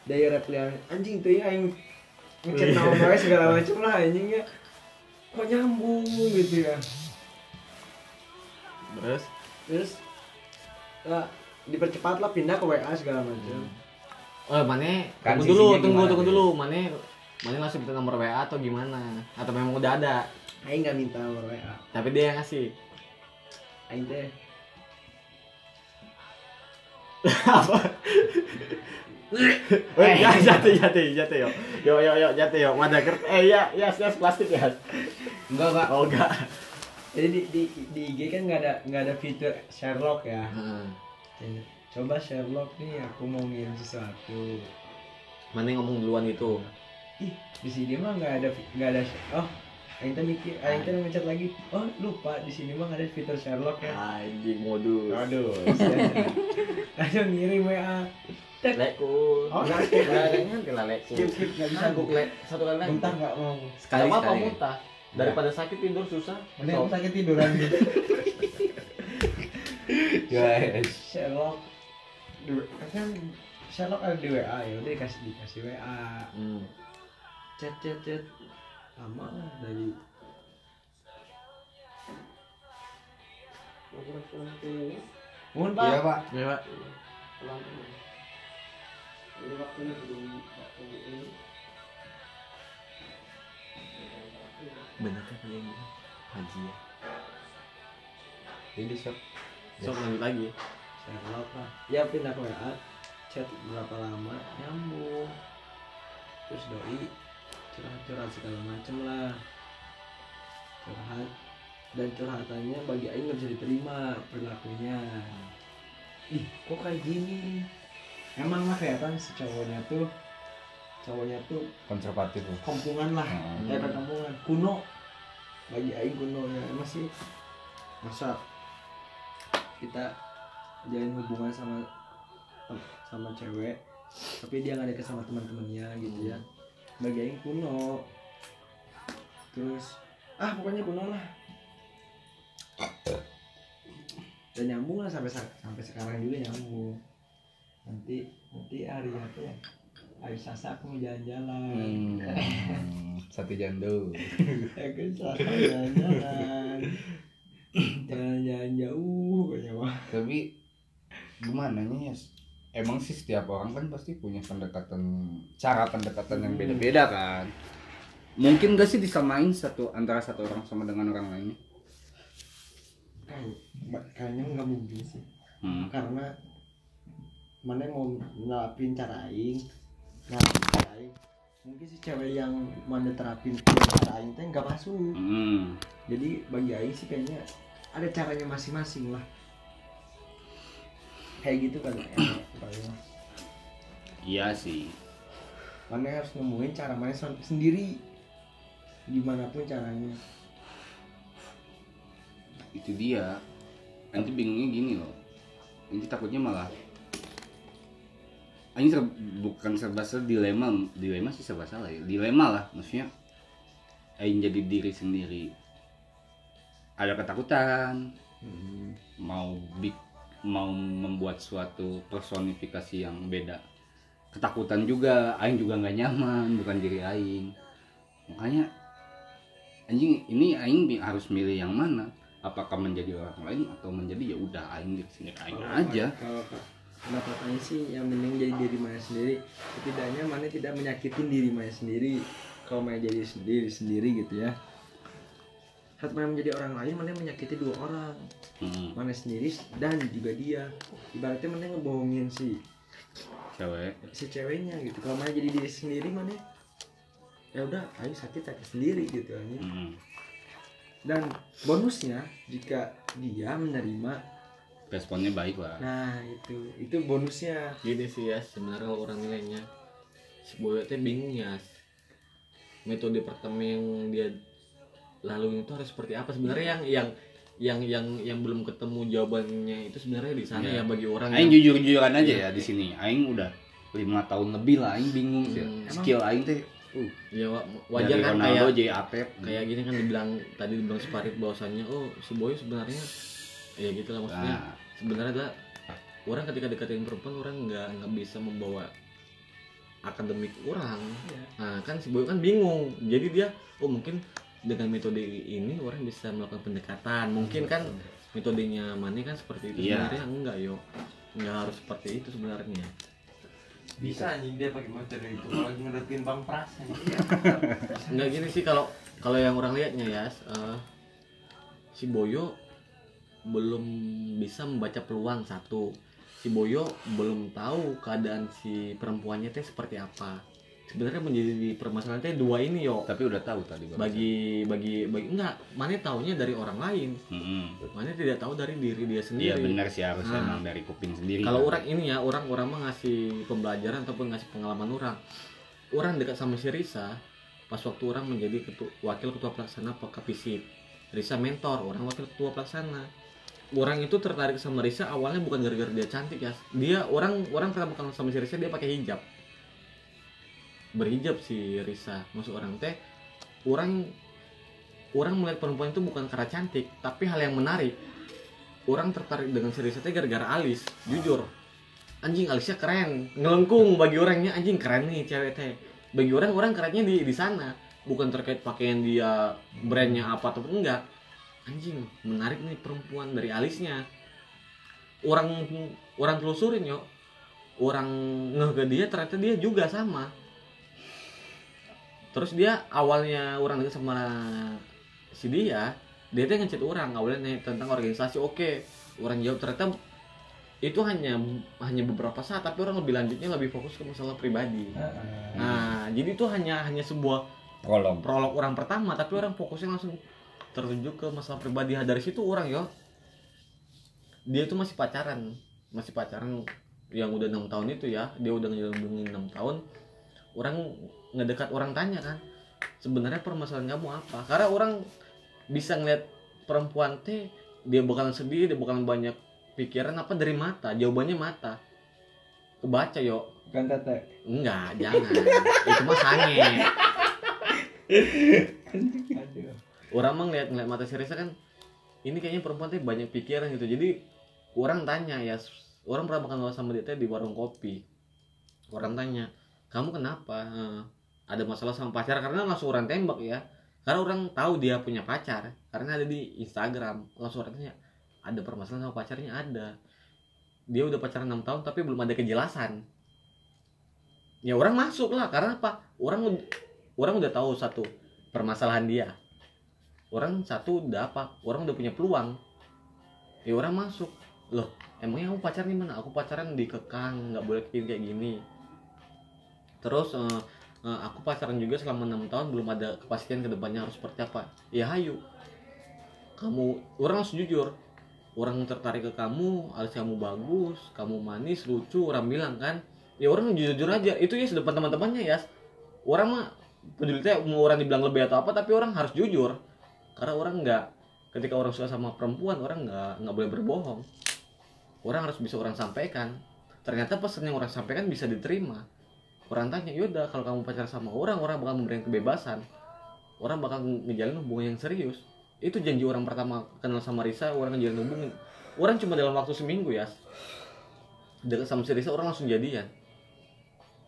Speaker 3: reply yang anjing tuh ya ngechat nama gue segala macem lah anjingnya kok nyambung gitu ya?
Speaker 4: Terus?
Speaker 3: Terus ya, dipercepat lah pindah ke WA segala macam.
Speaker 4: Oh mana
Speaker 1: Kan
Speaker 4: tunggu dulu tunggu
Speaker 1: gimana
Speaker 4: tunggu dulu. Mana mana langsung minta nomor WA atau gimana? Atau memang udah ada?
Speaker 3: Aing nggak minta nomor WA
Speaker 4: tapi dia yang ngasih.
Speaker 3: Aing teh
Speaker 4: Eh, ya, jatuh, jatuh, jatuh, yo. Yo, yo, yo, jatuh, yo. Wadah kert, eh, ya, ya, yes, plastik ya.
Speaker 1: Enggak, Kak.
Speaker 4: Oh, enggak.
Speaker 3: jadi di, di, di IG kan nggak ada nggak ada fitur Sherlock ya
Speaker 4: Heeh.
Speaker 3: coba Sherlock nih aku mau ngirim sesuatu
Speaker 4: Mana yang ngomong duluan itu?
Speaker 3: ih di sini mah nggak ada nggak ada oh Aing teh mikir Aing teh mencet lagi oh lupa di sini mah nggak ada fitur Sherlock ya
Speaker 4: Anjing modus.
Speaker 3: aduh aduh ngirim WA.
Speaker 4: Lekku.
Speaker 3: Oh,
Speaker 4: Enggak, enggak, enggak, enggak, lekku. Ngangguk, lek. Satu kali lagi.
Speaker 3: muntah nggak mau
Speaker 1: Sekali sekali.
Speaker 4: muntah. Daripada sakit tidur susah.
Speaker 3: mending aku sakit tiduran gitu
Speaker 1: Guys.
Speaker 3: Sherlock kan Sherlock ada di WA ya udah dikasih dikasih WA
Speaker 4: Hmm.
Speaker 3: chat chat chat lama lah dari Mohon
Speaker 1: Iya,
Speaker 3: pak
Speaker 1: Pak.
Speaker 4: Ya,
Speaker 3: Jadi waktunya belum waktu ini.
Speaker 4: Bener kan kalian gitu? Haji ya.
Speaker 1: Jadi sok.
Speaker 4: Sok lanjut lagi.
Speaker 3: Sherlock lah ya pindah ke WA. Chat berapa lama? Nyambung. Terus doi curhat-curhat segala macem lah. Curhat. Dan curhatannya bagi Aing nggak bisa diterima perilakunya. Ih kok kayak gini emang lah kelihatan si cowoknya tuh cowoknya tuh
Speaker 1: Konservatif.
Speaker 3: kampungan lah
Speaker 1: Hmm.
Speaker 3: kayak kampungan. Kuno bagi Aing kuno ya masih masa kita jalin hubungan sama sama cewek tapi dia nggak deket sama teman-temannya gitu ya. Bagi Aing kuno. Terus ah pokoknya kuno lah. Dan nyambung lah sampai sa- sampai sekarang juga nyambung nanti nanti hari apa ya hari Selasa aku mau jalan-jalan
Speaker 1: Hmm. Satu jando.
Speaker 3: aku Selasa jalan-jalan jalan-jalan jauh pokoknya mah
Speaker 1: Tapi gimana nih ya? Emang sih setiap orang kan pasti punya pendekatan cara pendekatan yang beda-beda kan. Mungkin gak sih disamain satu antara satu orang sama dengan orang lainnya?
Speaker 3: Kayak- kayaknya nggak mungkin sih
Speaker 1: Hmm.
Speaker 3: karena mana yang mau nerapin cara aing nerapin cara aing mungkin si cewek yang mana terapin cara aing teh nggak masuk
Speaker 1: Hmm.
Speaker 3: jadi bagi aing sih kayaknya ada caranya masing-masing lah kayak gitu kan ya.
Speaker 1: Iya sih.
Speaker 3: mana harus nemuin cara sen- sendiri gimana pun caranya
Speaker 1: Itu dia. Nanti bingungnya gini loh. Nanti takutnya malah ini ser- bukan serba salah dilema dilema sih serba salah ya. Dilema lah maksudnya Aing jadi diri sendiri. Ada ketakutan mau big mau membuat suatu personifikasi yang beda. Ketakutan juga Aing juga nggak nyaman bukan diri Aing. Makanya anjing ini aing harus milih yang mana? Apakah menjadi orang lain atau menjadi ya udah aing di sini aing aja.
Speaker 3: kalau Aing sih yang mending jadi diri mana sendiri. Setidaknya mana tidak menyakitin diri mana sendiri. Kalau mana jadi sendiri sendiri gitu ya. Saat mana menjadi orang lain mana menyakiti dua orang.
Speaker 1: Hmm,
Speaker 3: mana sendiri dan juga dia. Ibaratnya mana ngebohongin si
Speaker 1: cewek.
Speaker 3: si ceweknya gitu. Kalau mana jadi diri sendiri mana ya udah ayo sakit sakit sendiri gitu anjing.
Speaker 1: Hmm.
Speaker 3: dan bonusnya jika dia menerima
Speaker 1: responnya baik lah.
Speaker 3: Nah itu. Itu bonusnya.
Speaker 4: Gini sih ya sebenarnya kalau orang nilainya si boyo teh bingung ya metode pertama yang dia lalu itu harus seperti apa? Sebenarnya yang yang yang yang yang belum ketemu jawabannya itu sebenarnya di sana
Speaker 1: Iya.
Speaker 4: ya bagi orang
Speaker 1: aing
Speaker 4: yang
Speaker 1: jujur-jujuran aja ya di sini. Aing udah lima tahun lebih lah aing bingung sih.
Speaker 4: Hmm.
Speaker 1: skill aing teh uh,
Speaker 4: ya wa- wajar kan
Speaker 1: Ronaldo
Speaker 4: kayak
Speaker 1: jadi Atep
Speaker 4: kayak gini kan dibilang tadi dibilang separit bahwasannya oh si boy sebenarnya ya gitu lah maksudnya.
Speaker 1: Nah,
Speaker 4: sebenarnya adalah orang ketika deketin perempuan orang nggak nggak bisa membawa akademik orang.
Speaker 3: Iya.
Speaker 4: nah kan si boy kan bingung. Jadi dia oh mungkin dengan metode ini orang bisa melakukan pendekatan. Mungkin kan metodenya mana kan seperti itu
Speaker 1: Iya.
Speaker 4: sebenarnya. Enggak yo. Nggak harus seperti itu sebenarnya.
Speaker 2: Bisa anjing dia pakai metode itu kalau lagi ngedeketin bang pras
Speaker 4: nggak gini sih kalau kalau yang orang lihatnya ya eh, si Boyo belum bisa membaca peluang satu. Si Boyo belum tahu keadaan si perempuannya teh seperti apa. Sebenarnya menjadi di permasalahan teh dua ini yo.
Speaker 1: Tapi udah tahu tadi Bang.
Speaker 4: bagi bagi bagi enggak. Mana taunya dari orang lain.
Speaker 1: Mm-mm.
Speaker 4: mana tidak tahu dari diri dia
Speaker 1: iya
Speaker 4: sendiri
Speaker 1: benar sih harusnya
Speaker 4: Nah.
Speaker 1: emang dari kuping sendiri
Speaker 4: kalau
Speaker 1: kan.
Speaker 4: orang ini ya orang orang mah ngasih pembelajaran ataupun ngasih pengalaman orang. Orang dekat sama si Risa pas waktu orang menjadi ketua, wakil ketua pelaksana Pekapisip Risa mentor orang wakil ketua pelaksana orang itu tertarik sama Risa awalnya bukan gara-gara dia cantik ya. Dia orang orang pertama kenal sama si Risa dia pakai hijab. Berhijab si Risa. Maksud orang teh orang orang melihat perempuan itu bukan karena cantik tapi hal yang menarik. Orang tertarik dengan si Risa teh gara-gara alis jujur. Anjing alisnya keren. Ngelengkung bagi orangnya anjing keren nih cewek teh. Bagi orang orang kerennya di di sana. Bukan terkait pakaian dia brandnya apa atau enggak anjing menarik nih perempuan dari alisnya. Orang orang telusurin yo. Orang ngeh dia ternyata dia juga sama. Terus dia awalnya orang deket sama si dia dia tuh ngechat orang awalnya nih tentang organisasi. Oke orang jawab ternyata itu hanya hanya beberapa saat tapi orang lebih lanjutnya lebih fokus ke masalah pribadi. Nah jadi itu hanya hanya sebuah
Speaker 1: kolom
Speaker 4: prolog orang pertama tapi orang fokusnya langsung tertuju ke masalah pribadi. Dari situ orang yo. Dia itu masih pacaran. Masih pacaran yang udah enam tahun itu ya. Dia udah ngejalanin enam tahun. Orang ngedekat orang tanya kan sebenarnya permasalahan kamu apa? Karena orang bisa ngeliat perempuan teh dia bakalan sedih dia bakalan banyak pikiran apa dari mata. Jawabannya mata. Kebaca yo.
Speaker 3: Kan tete
Speaker 4: enggak jangan. Itu mah sange orang mah ngeliat ngeliat mata si Risa kan ini kayaknya perempuan teh banyak pikiran gitu. Jadi orang tanya ya orang pernah makan sama dia teh di warung kopi. Orang tanya kamu kenapa? Ada masalah sama pacar? Karena langsung orang tembak ya. Karena orang tahu dia punya pacar karena ada di Instagram. Langsung orang tanya ada permasalahan sama pacarnya? Ada. Dia udah pacaran 6 tahun tapi belum ada kejelasan. Ya orang masuk lah. Karena apa? Orang orang udah tahu satu permasalahan dia orang satu udah apa? Orang udah punya peluang. Ya orang masuk. Loh emangnya kamu pacaran di mana? Aku pacaran di kekang nggak boleh kayak kayak gini. Terus eh, eh, aku pacaran juga selama enam tahun belum ada kepastian ke depannya harus seperti apa. Ya hayu. Kamu orang harus jujur. Orang tertarik ke kamu alis kamu bagus kamu manis lucu orang bilang kan. Ya orang jujur jujur aja. Itu ya depan teman-temannya ya orang mah peduli mau orang dibilang lebih atau apa tapi orang harus jujur karena orang nggak ketika orang suka sama perempuan orang nggak nggak boleh berbohong. Orang harus bisa orang sampaikan. Ternyata pesan yang orang sampaikan bisa diterima. Orang tanya yaudah kalau kamu pacar sama orang orang bakal memberikan kebebasan. Orang bakal ngejalin hubungan yang serius. Itu janji orang pertama kenal sama Risa orang ngejalin hubungan. Orang cuma dalam waktu seminggu ya. Dekat sama si Risa orang langsung jadian.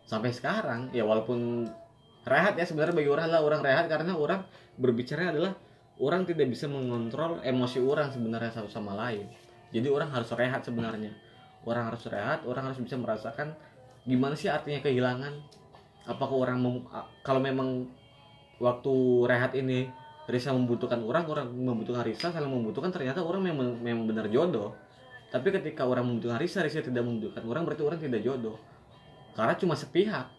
Speaker 4: Sampai sekarang ya walaupun rehat ya sebenarnya bagi orang adalah orang rehat karena orang berbicara adalah orang tidak bisa mengontrol emosi orang sebenarnya satu sama lain. Jadi orang harus rehat sebenarnya. Orang harus rehat orang harus bisa merasakan gimana sih artinya kehilangan. Apakah orang mem- kalau memang waktu rehat ini Risa membutuhkan orang orang membutuhkan Risa saling membutuhkan ternyata orang memang memang benar jodoh. Tapi ketika orang membutuhkan Risa Risa tidak membutuhkan orang berarti orang tidak jodoh. Karena cuma sepihak.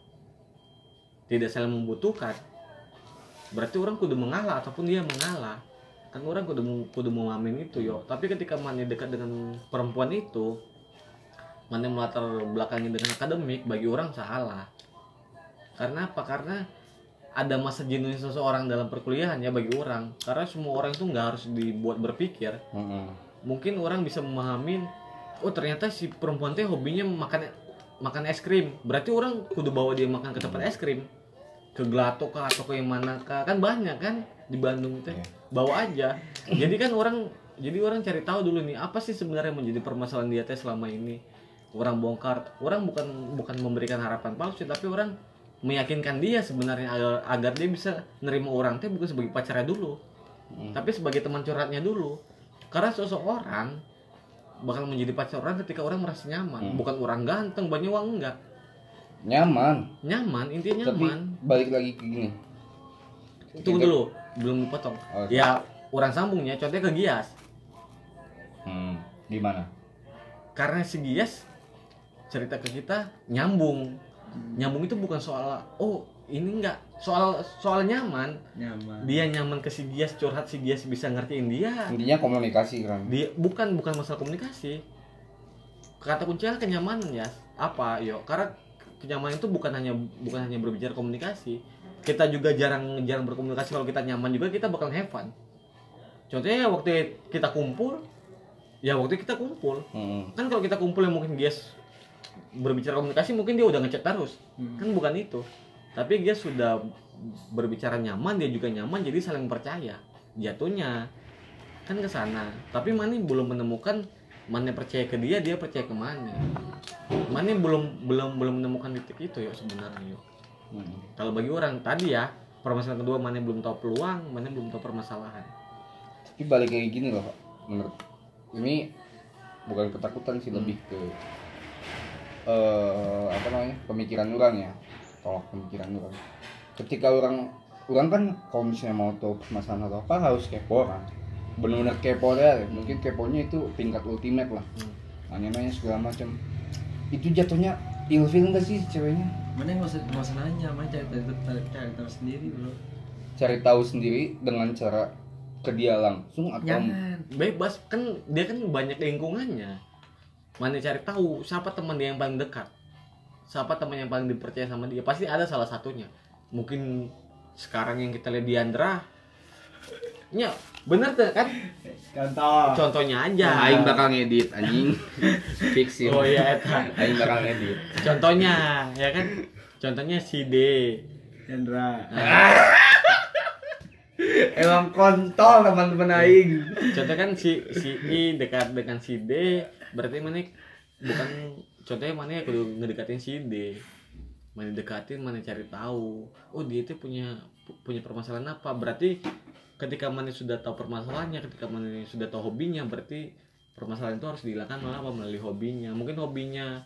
Speaker 4: Tidak saling membutuhkan berarti orang kudu mengalah ataupun dia mengalah kan orang kudu kudu memahamin itu yo. Tapi ketika mana dekat dengan perempuan itu mana melatar belakangnya dengan akademik bagi orang salah. Karena apa? Karena ada masa jenuhnya seseorang dalam perkuliahan ya bagi orang. Karena semua orang itu nggak harus dibuat berpikir.
Speaker 1: Mm-mm.
Speaker 4: mungkin orang bisa memahamin oh ternyata si perempuan teh hobinya makan makan es krim. Berarti orang kudu bawa dia makan ke tempat es krim ke gelato kah atau ke yang mana kah? Kan banyak kan di Bandung teh. Bawa aja. Jadi kan orang jadi orang cari tahu dulu nih apa sih sebenarnya menjadi permasalahan dia teh selama ini? Orang bongkar orang bukan bukan memberikan harapan palsu tapi orang meyakinkan dia sebenarnya agar, agar dia bisa nerima orang teh bukan sebagai pacarnya dulu. Tapi sebagai teman curhatnya dulu. Karena sosok orang bakal menjadi pacar orang ketika orang merasa nyaman.
Speaker 1: Hmm.
Speaker 4: bukan orang ganteng banyak uang enggak
Speaker 1: nyaman.
Speaker 4: Nyaman intinya
Speaker 1: tapi
Speaker 4: nyaman.
Speaker 1: balik lagi ke gini.
Speaker 4: Tunggu dulu belum dipotong.
Speaker 1: Oh,
Speaker 4: ya orang sambungnya contohnya ke Gias.
Speaker 1: Hmm, gimana
Speaker 4: karena si Gias cerita ke kita nyambung. Nyambung itu bukan soal oh ini enggak. Soal soal nyaman.
Speaker 3: Nyaman.
Speaker 4: Dia nyaman ke si Gias curhat si Gias bisa ngertiin dia.
Speaker 1: Intinya komunikasi kan
Speaker 4: dia bukan bukan masalah komunikasi. Kata kuncinya kenyamanan ya apa? Yo karena kenyamanan itu bukan hanya bukan hanya berbicara komunikasi. Kita juga jarang jarang berkomunikasi. Kalau kita nyaman juga kita bakal have fun. Contohnya waktu kita kumpul ya waktu kita kumpul.
Speaker 1: Mm-mm.
Speaker 4: kan kalau kita kumpul yang mungkin Gias berbicara komunikasi mungkin dia udah ngechat terus.
Speaker 3: Hmm.
Speaker 4: kan bukan itu. Tapi dia sudah berbicara nyaman dia juga nyaman jadi saling percaya. Jatuhnya kan ke sana. Tapi Mani belum menemukan Mani percaya ke dia dia percaya ke Mani Mani belum belum belum menemukan titik itu ya sebenarnya yo
Speaker 1: Mm-mm.
Speaker 4: kalau bagi orang tadi ya permasalahan kedua Mani belum tahu peluang Mani belum tahu permasalahan.
Speaker 1: Tapi balik kayak gini loh Pak. menurut ini bukan ketakutan sih lebih ke eh apa namanya pemikiran orang ya tolak pemikiran orang. Ketika orang orang kan kalau misalnya mau tahu permasalahan atau apa harus kepo kan benar-benar kepo ya mungkin keponya itu tingkat ultimate lah.
Speaker 4: Hmm.
Speaker 1: nanya-nanya segala macam. Itu jatuhnya ilfil enggak sih ceweknya?
Speaker 3: Mana nggak usah nggak usah nanya mana cari tahu cari, cari tahu sendiri bro.
Speaker 1: Cari tahu sendiri dengan cara ke dia langsung atau
Speaker 3: jangan.
Speaker 4: bebas. Kan dia kan banyak lingkungannya. Mana cari tahu siapa teman dia yang paling dekat. Siapa teman yang paling dipercaya sama dia. Pasti ada salah satunya. Mungkin sekarang yang kita lihat Diandra ya bener tuh kan?
Speaker 3: Contoh.
Speaker 4: Contohnya aja.
Speaker 1: Ya, aing bakal ngedit anjing. Fix
Speaker 4: oh iya eta.
Speaker 1: aing bakal ngedit.
Speaker 4: Contohnya ya kan? Contohnya si D.
Speaker 3: Hendra
Speaker 1: emang kontol teman-teman aing.
Speaker 4: Contoh kan si si I dekat dengan si D berarti mana? Bukan contohnya mana ya kudu ngedekatin si D. Mana dekatin mana cari tahu. Oh dia itu punya punya permasalahan apa? Berarti ketika mana sudah tahu permasalahannya ketika mana sudah tahu hobinya berarti permasalahan itu harus dihilangkan malah apa? Melalui hobinya. Mungkin hobinya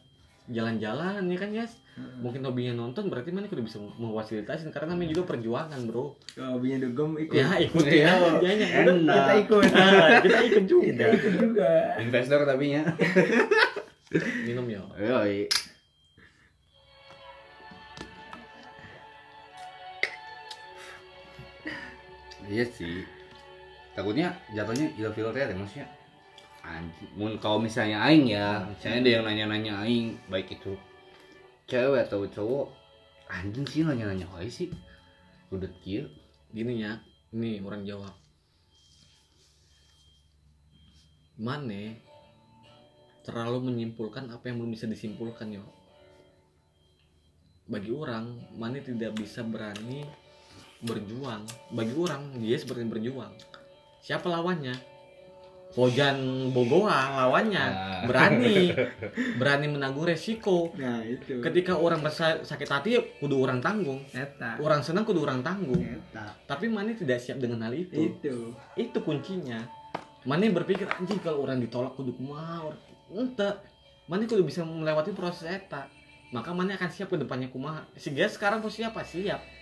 Speaker 4: jalan-jalan ya kan Yas? Mungkin hobinya nonton berarti mana kudu bisa memfasilitasin karena namanya juga perjuangan bro.
Speaker 3: Hobinya dugem ikut.
Speaker 4: Ya ikut ya.
Speaker 3: Enak. kita ikut.
Speaker 4: Ah, kita ikut juga.
Speaker 3: Kita ikut juga.
Speaker 1: Investor tapi nya
Speaker 4: minum ya
Speaker 1: Yoi. Iya sih. Takutnya jatuhnya ilfil teh maksudnya. Anjing. Mun kalau misalnya aing ya, misalnya ada yang nanya-nanya aing, baik itu cewek atau cowok, anjing sih nanya-nanya wae sih. Udah kieu.
Speaker 4: gini ya ini orang jawab Mane terlalu menyimpulkan apa yang belum bisa disimpulkan yo bagi orang Mane tidak bisa berani berjuang. Bagi orang dia seperti berjuang. Siapa lawannya? Pojan Bogoa lawannya.
Speaker 1: Ah.
Speaker 4: berani. Berani menanggung resiko.
Speaker 3: Nah itu.
Speaker 4: Ketika orang merasa sakit hati ya kudu orang tanggung.
Speaker 3: Eta.
Speaker 4: Orang senang kudu orang tanggung.
Speaker 3: Eta.
Speaker 4: Tapi Mane tidak siap dengan hal itu.
Speaker 3: Itu.
Speaker 4: Itu kuncinya. Mane berpikir anjing kalau orang ditolak kudu kumaha? Ente. Mane kudu bisa melewati proses eta. Maka Mane akan siap ke depannya kumaha? Si Gas sekarang posisi apa siap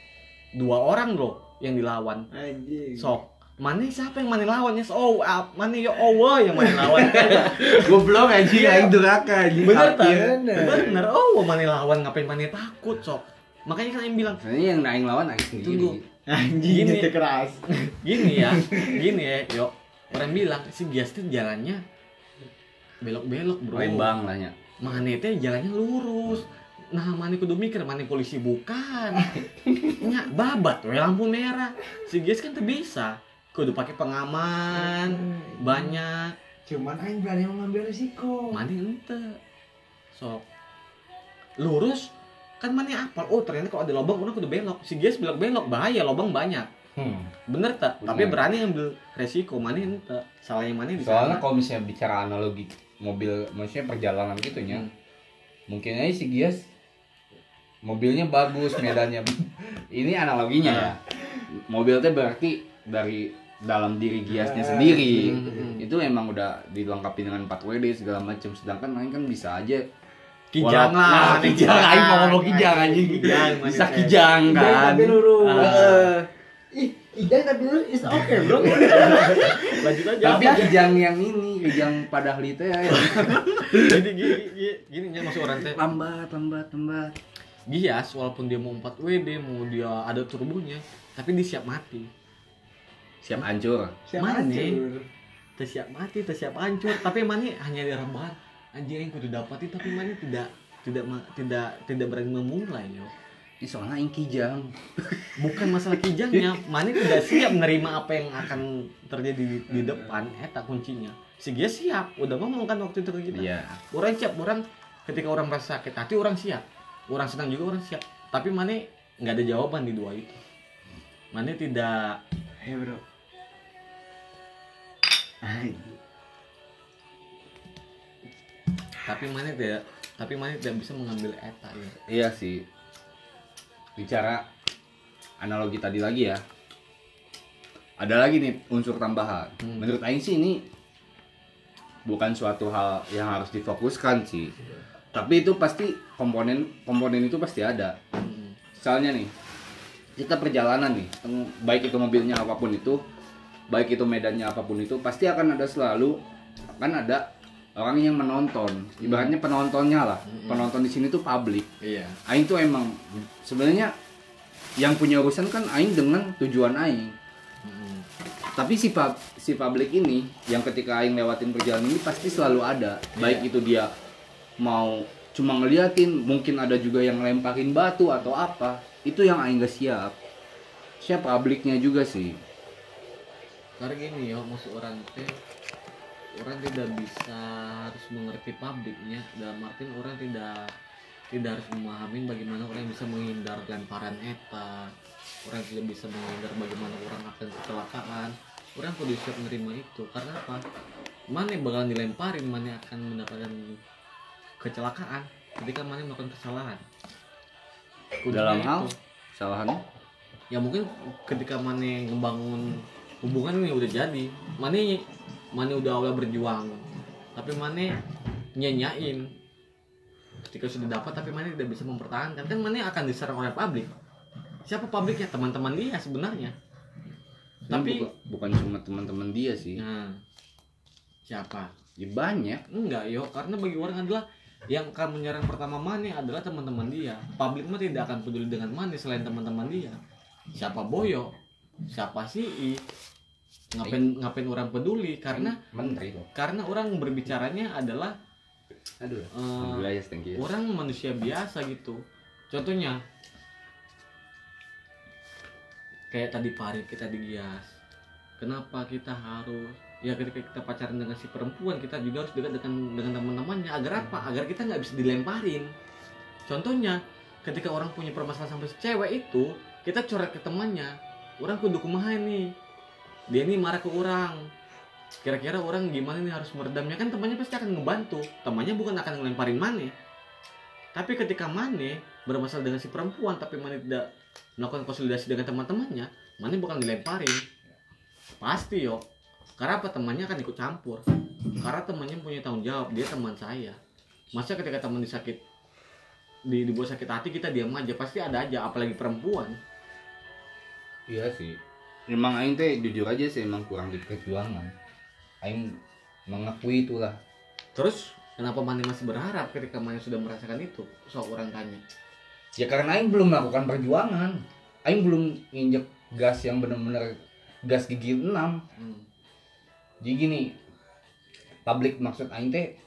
Speaker 4: dua orang loh yang dilawan.
Speaker 3: Anjing.
Speaker 4: Sok. Mane siapa yang Mane lawan? Ya oh ah, Mane ya Allah yang Mane lawan.
Speaker 1: Goblok anjing aing duraka anjing.
Speaker 4: bener tak
Speaker 3: Bener.
Speaker 4: bener. Oh Mane lawan ngapain Mane takut sok. Makanya kan yang bilang
Speaker 1: Sebenarnya yang aing lawan aing sendiri.
Speaker 4: Tunggu.
Speaker 3: anjing
Speaker 4: Gini.
Speaker 3: itu keras.
Speaker 4: Gini ya gini ya yuk orang bilang si Gias tuh jalannya belok-belok bro.
Speaker 1: Lembang lah nya.
Speaker 4: Mane teh jalannya lurus nah Mane kudu mikir Mane polisi bukan. Nya babat we lampu merah. Si Gias kan tuh bisa. Kudu pakai pengaman banyak.
Speaker 3: Cuman aing berani mengambil risiko.
Speaker 4: Mane ente? Sok. Lurus kan Mane apal? Oh ternyata kalau ada lubang orang kudu belok. Si Gias belok-belok bahaya lubang banyak.
Speaker 1: Hmm.
Speaker 4: bener tak?
Speaker 1: Bener.
Speaker 4: tapi berani ngambil resiko mana ente? Salahnya mana di
Speaker 1: Soalnya kalau misalnya bicara analogi mobil maksudnya perjalanan gitu nya.
Speaker 4: Hmm.
Speaker 1: Mungkin aja si Gias mobilnya bagus medannya. Ini analoginya ya. Mobil teh berarti dari dalam diri Giasnya sendiri.
Speaker 4: Hmm.
Speaker 1: Itu emang udah dilengkapi dengan 4 WD segala macam sedangkan lain kan bisa aja
Speaker 4: kijang lah
Speaker 1: Nah, kijang aing mau ngomong kijang anjing.
Speaker 4: Kijang, Mane
Speaker 1: Bisa kijang kan.
Speaker 3: tapi lurus
Speaker 1: Ah.
Speaker 3: ih ijang tapi lurus is oke bro
Speaker 4: lanjut aja
Speaker 1: Tapi kijang yang ini, kijang pada lite ya.
Speaker 4: gini gini gini gini masuk orang teh
Speaker 1: Lambat, lambat, lambat.
Speaker 4: Gias walaupun dia mau 4 WD mau dia ada turbonya tapi dia siap mati.
Speaker 1: Siap hancur.
Speaker 3: siapa
Speaker 4: Mane?
Speaker 3: hancur.
Speaker 4: Teu siap mati teu siap hancur. Tapi mana hanya di rebahan anjir yang kudu dapatin tapi mana tidak tidak tidak tidak berani memulai yo.
Speaker 1: Ini soalnya aing kijang.
Speaker 4: bukan masalah kijangnya. Mana tidak siap menerima apa yang akan terjadi di, di depan. Eta kuncinya. Si dia siap. Udah ngomong kan waktu itu ke kita.
Speaker 1: Iya.
Speaker 4: orang siap orang ketika orang merasa sakit hati orang siap orang senang juga orang siap tapi mana nggak ada jawaban di dua itu mana tidak
Speaker 3: ayo bro
Speaker 4: tapi mana tidak tapi mana tidak bisa mengambil eta ya
Speaker 1: Iya sih. Bicara analogi tadi lagi ya. Ada lagi nih unsur tambahan.
Speaker 4: Hmm.
Speaker 1: Menurut aing sih ini bukan suatu hal yang harus difokuskan sih. Tapi itu pasti komponen komponen itu pasti ada.
Speaker 4: Hmm.
Speaker 1: Misalnya nih, kita perjalanan nih, baik itu mobilnya apa pun itu, baik itu medannya apa pun itu, pasti akan ada selalu akan ada orang yang menonton. Ibaratnya penontonnya lah. Penonton di sini tuh publik.
Speaker 4: iya
Speaker 1: Aing tuh emang sebenarnya yang punya urusan kan Aing dengan tujuan Aing.
Speaker 4: Hmm.
Speaker 1: Tapi si pub, si publik ini yang ketika Aing lewatin perjalanan ini pasti selalu ada. Baik itu dia mau cuma ngeliatin, mungkin ada juga yang lemparin batu atau apa. Itu yang Aing gak siap. Siap publiknya juga sih.
Speaker 4: karena gini ya maksud orang teh orang tidak bisa harus mengerti publiknya dalam artian orang tidak tidak harus memahami bagaimana orang bisa menghindar lemparan eta orang tidak bisa menghindar bagaimana orang akan kecelakaan orang kudu siap menerima itu karena apa mana yang bakalan dilemparin mana akan mendapatkan kecelakaan ketika mana melakukan kesalahan. Kudunya
Speaker 1: Dalam
Speaker 4: itu.
Speaker 1: hal kesalahannya?
Speaker 4: Ya mungkin ketika mana ngebangun hubungan ini udah jadi. Mana mana udah awal berjuang. Tapi mana nyanyain. Ketika sudah dapat tapi mana tidak bisa mempertahankan. Kan mana akan diserang oleh publik. Siapa publiknya? Teman-teman dia sebenarnya.
Speaker 1: Ini
Speaker 4: tapi
Speaker 1: buka- bukan cuma teman-teman dia sih.
Speaker 4: nah siapa?
Speaker 1: Ya banyak.
Speaker 4: enggak yo. Karena bagi orang adalah yang akan menyerang pertama Mane adalah teman-teman dia. Publik mah tidak akan peduli dengan Mane selain teman-teman dia. Siapa Boyo? Siapa si I? Ngapain ngapain orang peduli? Karena
Speaker 1: menteri
Speaker 4: karena orang berbicaranya adalah
Speaker 1: Aduh. ya, thank you.
Speaker 4: orang manusia biasa gitu. Contohnya kayak tadi Farid kita digias. Kenapa kita harus ya ketika kita pacaran dengan si perempuan kita juga harus dekat dengan dengan teman-temannya agar apa? Agar kita nggak bisa dilemparin. Contohnya ketika orang punya permasalahan sampai cewek itu kita coret ke temannya. Orang kudu kumaha nih. Dia ini marah ke orang. kira-kira orang gimana nih harus meredamnya kan temannya pasti akan ngebantu temannya bukan akan ngelemparin Mane tapi ketika Mane bermasalah dengan si perempuan tapi Mane tidak melakukan konsolidasi dengan teman-temannya Mane bukan dilemparin pasti yo karena apa temannya akan ikut campur karena temannya punya tanggung jawab dia teman saya masa ketika teman disakit di dibuat sakit hati kita diam aja pasti ada aja apalagi perempuan
Speaker 1: Iya sih. Emang aing teh jujur aja sih emang kurang di perjuangan. Aing mengakui itulah.
Speaker 4: terus kenapa Mane masih berharap ketika Mane sudah merasakan itu sok orang tanya
Speaker 1: Ya karena aing belum melakukan perjuangan. Aing belum nginjek gas yang benar-benar gas gigi 6.
Speaker 4: hmm.
Speaker 1: Jadi gini, publik maksud aing teh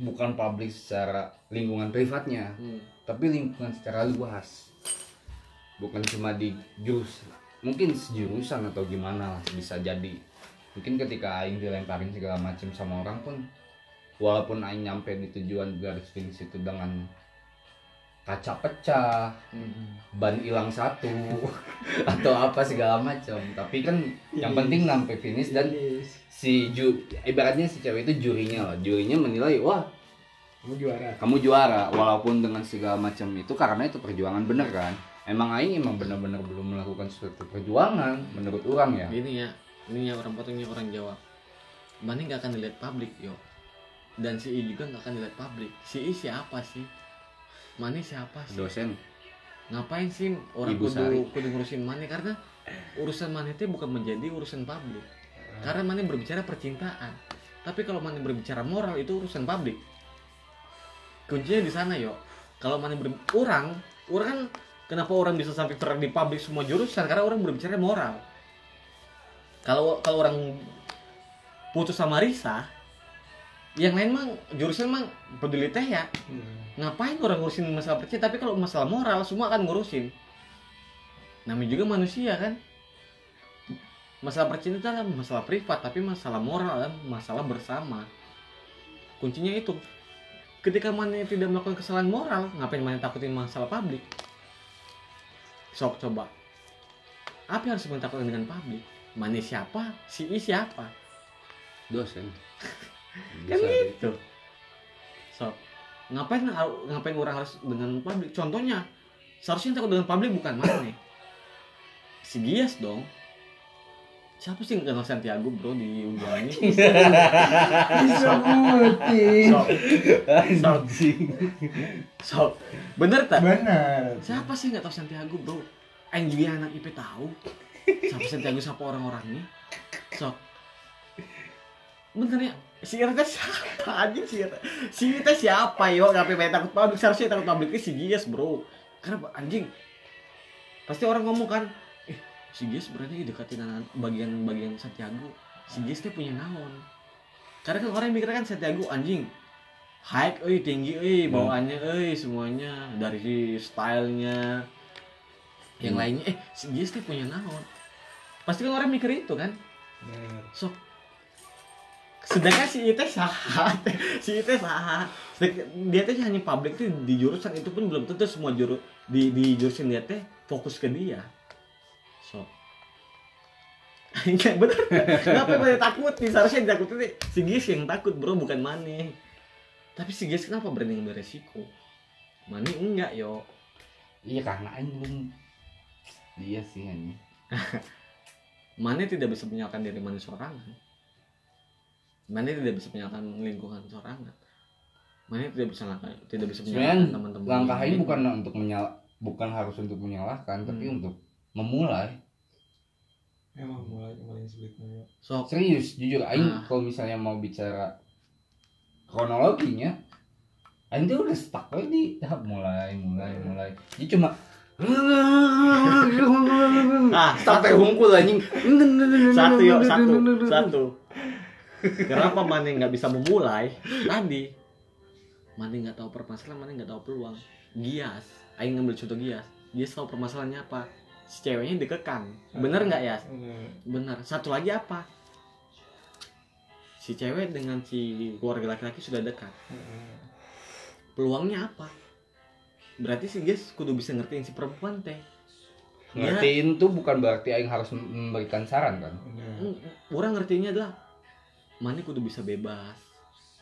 Speaker 1: bukan publik secara lingkungan privatnya,
Speaker 4: Hmm.
Speaker 1: tapi lingkungan secara luas. Bukan cuma di jurus, mungkin sejurusan atau gimana lah bisa jadi. Mungkin ketika aing dilemparin segala macam sama orang pun walaupun aing nyampe di tujuan garis finish itu dengan kaca pecah, ban hilang satu atau apa segala macam. Tapi kan yang penting sampai finish dan si ju ibaratnya si cewek itu jurinya lah. Jurinya menilai wah
Speaker 3: kamu juara
Speaker 1: kamu juara walaupun dengan segala macam itu karena itu perjuangan bener kan. Emang aing emang bener-bener belum melakukan suatu perjuangan menurut orang ya.
Speaker 4: Gini ya, ini ya orang potongnya orang Jawa. Mane nggak akan dilihat publik yo. Dan si I juga nggak akan dilihat publik. Si I siapa sih? Mane siapa sih?
Speaker 1: Dosen.
Speaker 4: Ngapain sih orang
Speaker 1: Ibu Sari.
Speaker 4: kudu, kudu ngurusin Mane karena urusan Mane itu bukan menjadi urusan publik. Karena Mane berbicara percintaan. Tapi kalau Mane berbicara moral itu urusan publik. Kuncinya di sana yo. Kalau Mane ber orang, orang kan kenapa orang bisa sampai terang di publik semua jurusan karena orang berbicara moral. Kalau kalau orang putus sama Risa, yang lain mah jurusan mah peduli teh ya. Ngapain orang ngurusin masalah percintaan tapi kalau masalah moral semua akan ngurusin. Namanya juga manusia kan. Masalah percintaan adalah masalah privat tapi masalah moral adalah masalah bersama. Kuncinya itu. Ketika mana tidak melakukan kesalahan moral, ngapain mana takutin masalah publik? Sok coba. Apa yang harus takutin dengan publik? Mana siapa? Si I siapa?
Speaker 1: Dosen.
Speaker 4: Kan
Speaker 1: Bisa
Speaker 4: gitu. So, ngapain ngapain orang harus dengan publik? Contohnya, seharusnya yang takut dengan publik bukan mana? Si Gias dong. Siapa sih yang kenal Santiago bro di Ujani?
Speaker 3: disebutin
Speaker 4: Sok, sok, sok. Bener tak?
Speaker 3: benar
Speaker 4: Siapa sih nggak tahu Santiago bro? Aing juga anak IP tahu. Siapa Santiago siapa orang-orangnya? Sok. Bener ya? Si Irta siapa anjing si Irta? Si Irta siapa yo? Ngapain main takut publik? Seharusnya takut publiknya si Gias bro. Karena anjing. Pasti orang ngomong kan, eh si Gias berarti deketin anak bagian-bagian Santiago. Si Gias teh punya naon. Karena kan orang yang mikir kan Santiago anjing. High, euy tinggi, euy bawaannya, euy semuanya dari stylenya, yang
Speaker 1: Hmm.
Speaker 4: lainnya. Eh si Gias teh punya naon. Pasti kan orang mikir itu kan. So, sedangkan si Ite saha, si Ite saha. Sedang- Dia teh hanya publik tuh di jurusan itu pun belum tentu semua juru di di jurusan dia teh fokus ke dia. So, Enggak bener. Kenapa pada takut nih? Seharusnya yang takut itu si Gies yang takut bro, bukan Mane. Tapi si Gies kenapa berani ngambil resiko? Mane enggak yo.
Speaker 1: Iya karena aing belum Iya sih ini.
Speaker 4: Mane tidak bisa menyalahkan diri Mane sorangan. Mane tidak bisa menyalahkan lingkungan sorangan. Mane tidak bisa menyalahkan, tidak bisa menyalahkan teman-teman.
Speaker 1: langkah ini bukan untuk menyala bukan harus untuk menyalahkan tapi
Speaker 4: Hmm.
Speaker 1: untuk memulai.
Speaker 3: emang mulai paling sulitnya
Speaker 4: So,
Speaker 1: Serius, jujur aing
Speaker 4: Ah.
Speaker 1: kalau misalnya mau bicara kronologinya aing tuh udah stuck aja di tahap mulai mulai mulai. Jadi cuma
Speaker 4: ah,
Speaker 1: sampai hungkul anjing.
Speaker 4: satu yuk, satu, satu. Kenapa Mane nggak bisa memulai? Tadi Mane nggak tahu permasalahan, Mane nggak tahu peluang. Gias, Aing ngambil contoh Gias. Gias tahu permasalahannya apa? Si ceweknya dikekang. Bener nggak ya? Bener. Satu lagi apa? Si cewek dengan si keluarga laki-laki sudah dekat. Peluangnya apa? Berarti si Gias kudu bisa ngertiin si perempuan teh.
Speaker 1: ngertiin tuh bukan berarti aing harus memberikan saran kan
Speaker 4: orang ngertinya adalah mana kudu bisa bebas.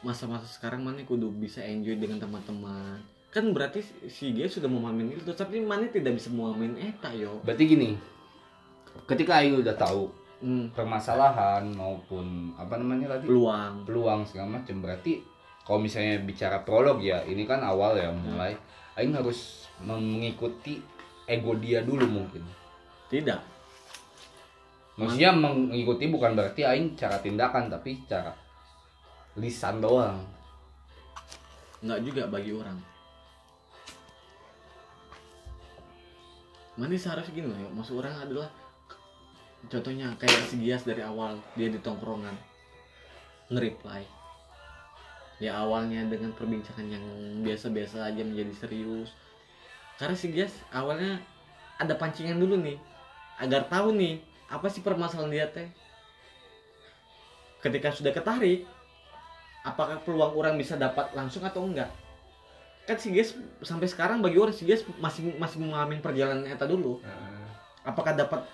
Speaker 4: Masa-masa sekarang mana kudu bisa enjoy dengan teman-teman. Kan berarti si dia sudah memahamin itu tapi mana tidak bisa memahamin eta yo.
Speaker 1: Berarti gini ketika aing udah tahu
Speaker 4: hmm,
Speaker 1: permasalahan maupun apa namanya tadi?
Speaker 4: Peluang.
Speaker 1: Peluang segala macam berarti kalau misalnya bicara prolog ya ini kan awal ya mulai. Aing harus mengikuti ego dia dulu mungkin.
Speaker 4: Tidak
Speaker 1: maksudnya mengikuti bukan berarti aing cara tindakan tapi cara lisan doang.
Speaker 4: Nggak juga bagi orang. Mana seharusnya gini loh ya maksud orang adalah contohnya kayak si Gias dari awal dia di tongkrongan. Nge-reply ya. Awalnya dengan perbincangan yang biasa-biasa aja menjadi serius. Karena si Gias awalnya ada pancingan dulu nih agar tahu nih apa sih permasalahan dia teh? Ketika sudah ketarik apakah peluang orang bisa dapat langsung atau enggak? Kan si Gias sampai sekarang bagi orang si Gias masih masih mengalami perjalanan eta dulu. Apakah dapat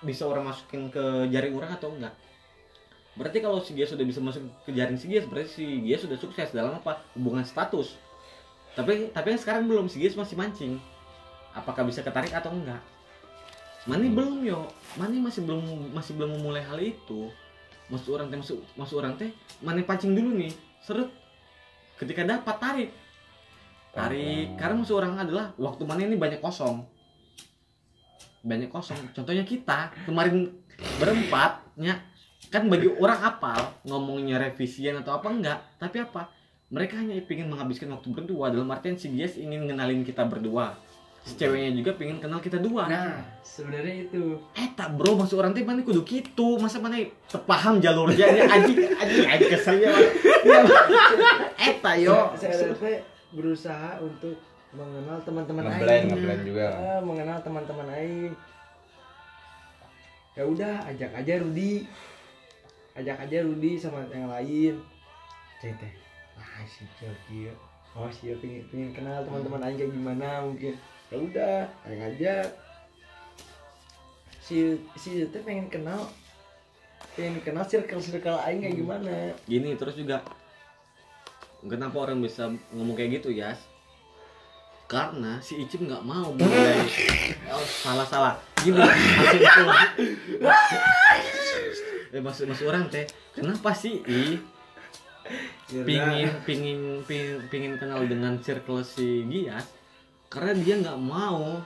Speaker 4: bisa orang masukin ke jaring orang atau enggak? Berarti kalau si Gias sudah bisa masuk ke jaring si Gias berarti si Gias sudah sukses dalam apa? Hubungan status. Tapi tapi yang sekarang belum si Gias masih mancing. Apakah bisa ketarik atau enggak Mani belum yo. Mani masih belum masih belum memulai hal itu. Masuk orang teh masuk masuk orang teh Mani pancing dulu nih. Seret. Ketika dapat tarik. Tarik. Karena musuh orang adalah waktu mana ini banyak kosong. Banyak kosong. Contohnya kita kemarin berempatnya kan bagi orang apal ngomongnya revisian atau apa enggak. Tapi apa? Mereka hanya ingin menghabiskan waktu berdua. Dalam artian si Gias ingin ngenalin kita berdua si ceweknya juga pengen kenal kita dua.
Speaker 3: Nah sebenarnya itu.
Speaker 4: Eh tak bro masuk orang teh mana kudu gitu. Masa mana terpaham jalurnya? Ini anjing anjing anjing kesel ya eh tak yo.
Speaker 3: Saya berusaha untuk mengenal teman-teman
Speaker 1: ngeblend
Speaker 3: aing.
Speaker 1: ngeblend juga.
Speaker 3: Ah, mengenal teman-teman aing. Ya udah ajak aja Rudi. Ajak aja Rudi sama yang lain. Cek teh. Ah si Kiyo oh si pengen, pengen kenal teman-teman aing kayak gimana mungkin ya udah aing aja. Si si teh pengen kenal pengen kenal circle circle aing kayak gimana?
Speaker 4: Gini terus juga kenapa orang bisa ngomong kayak gitu ya karena si Icip nggak mau mulai oh, salah salah gini maksud itu. Eh, maksud maksud orang teh. Kenapa sih i
Speaker 3: Ya
Speaker 4: pingin pingin pingin pingin kenal dengan circle si Gias karena dia nggak mau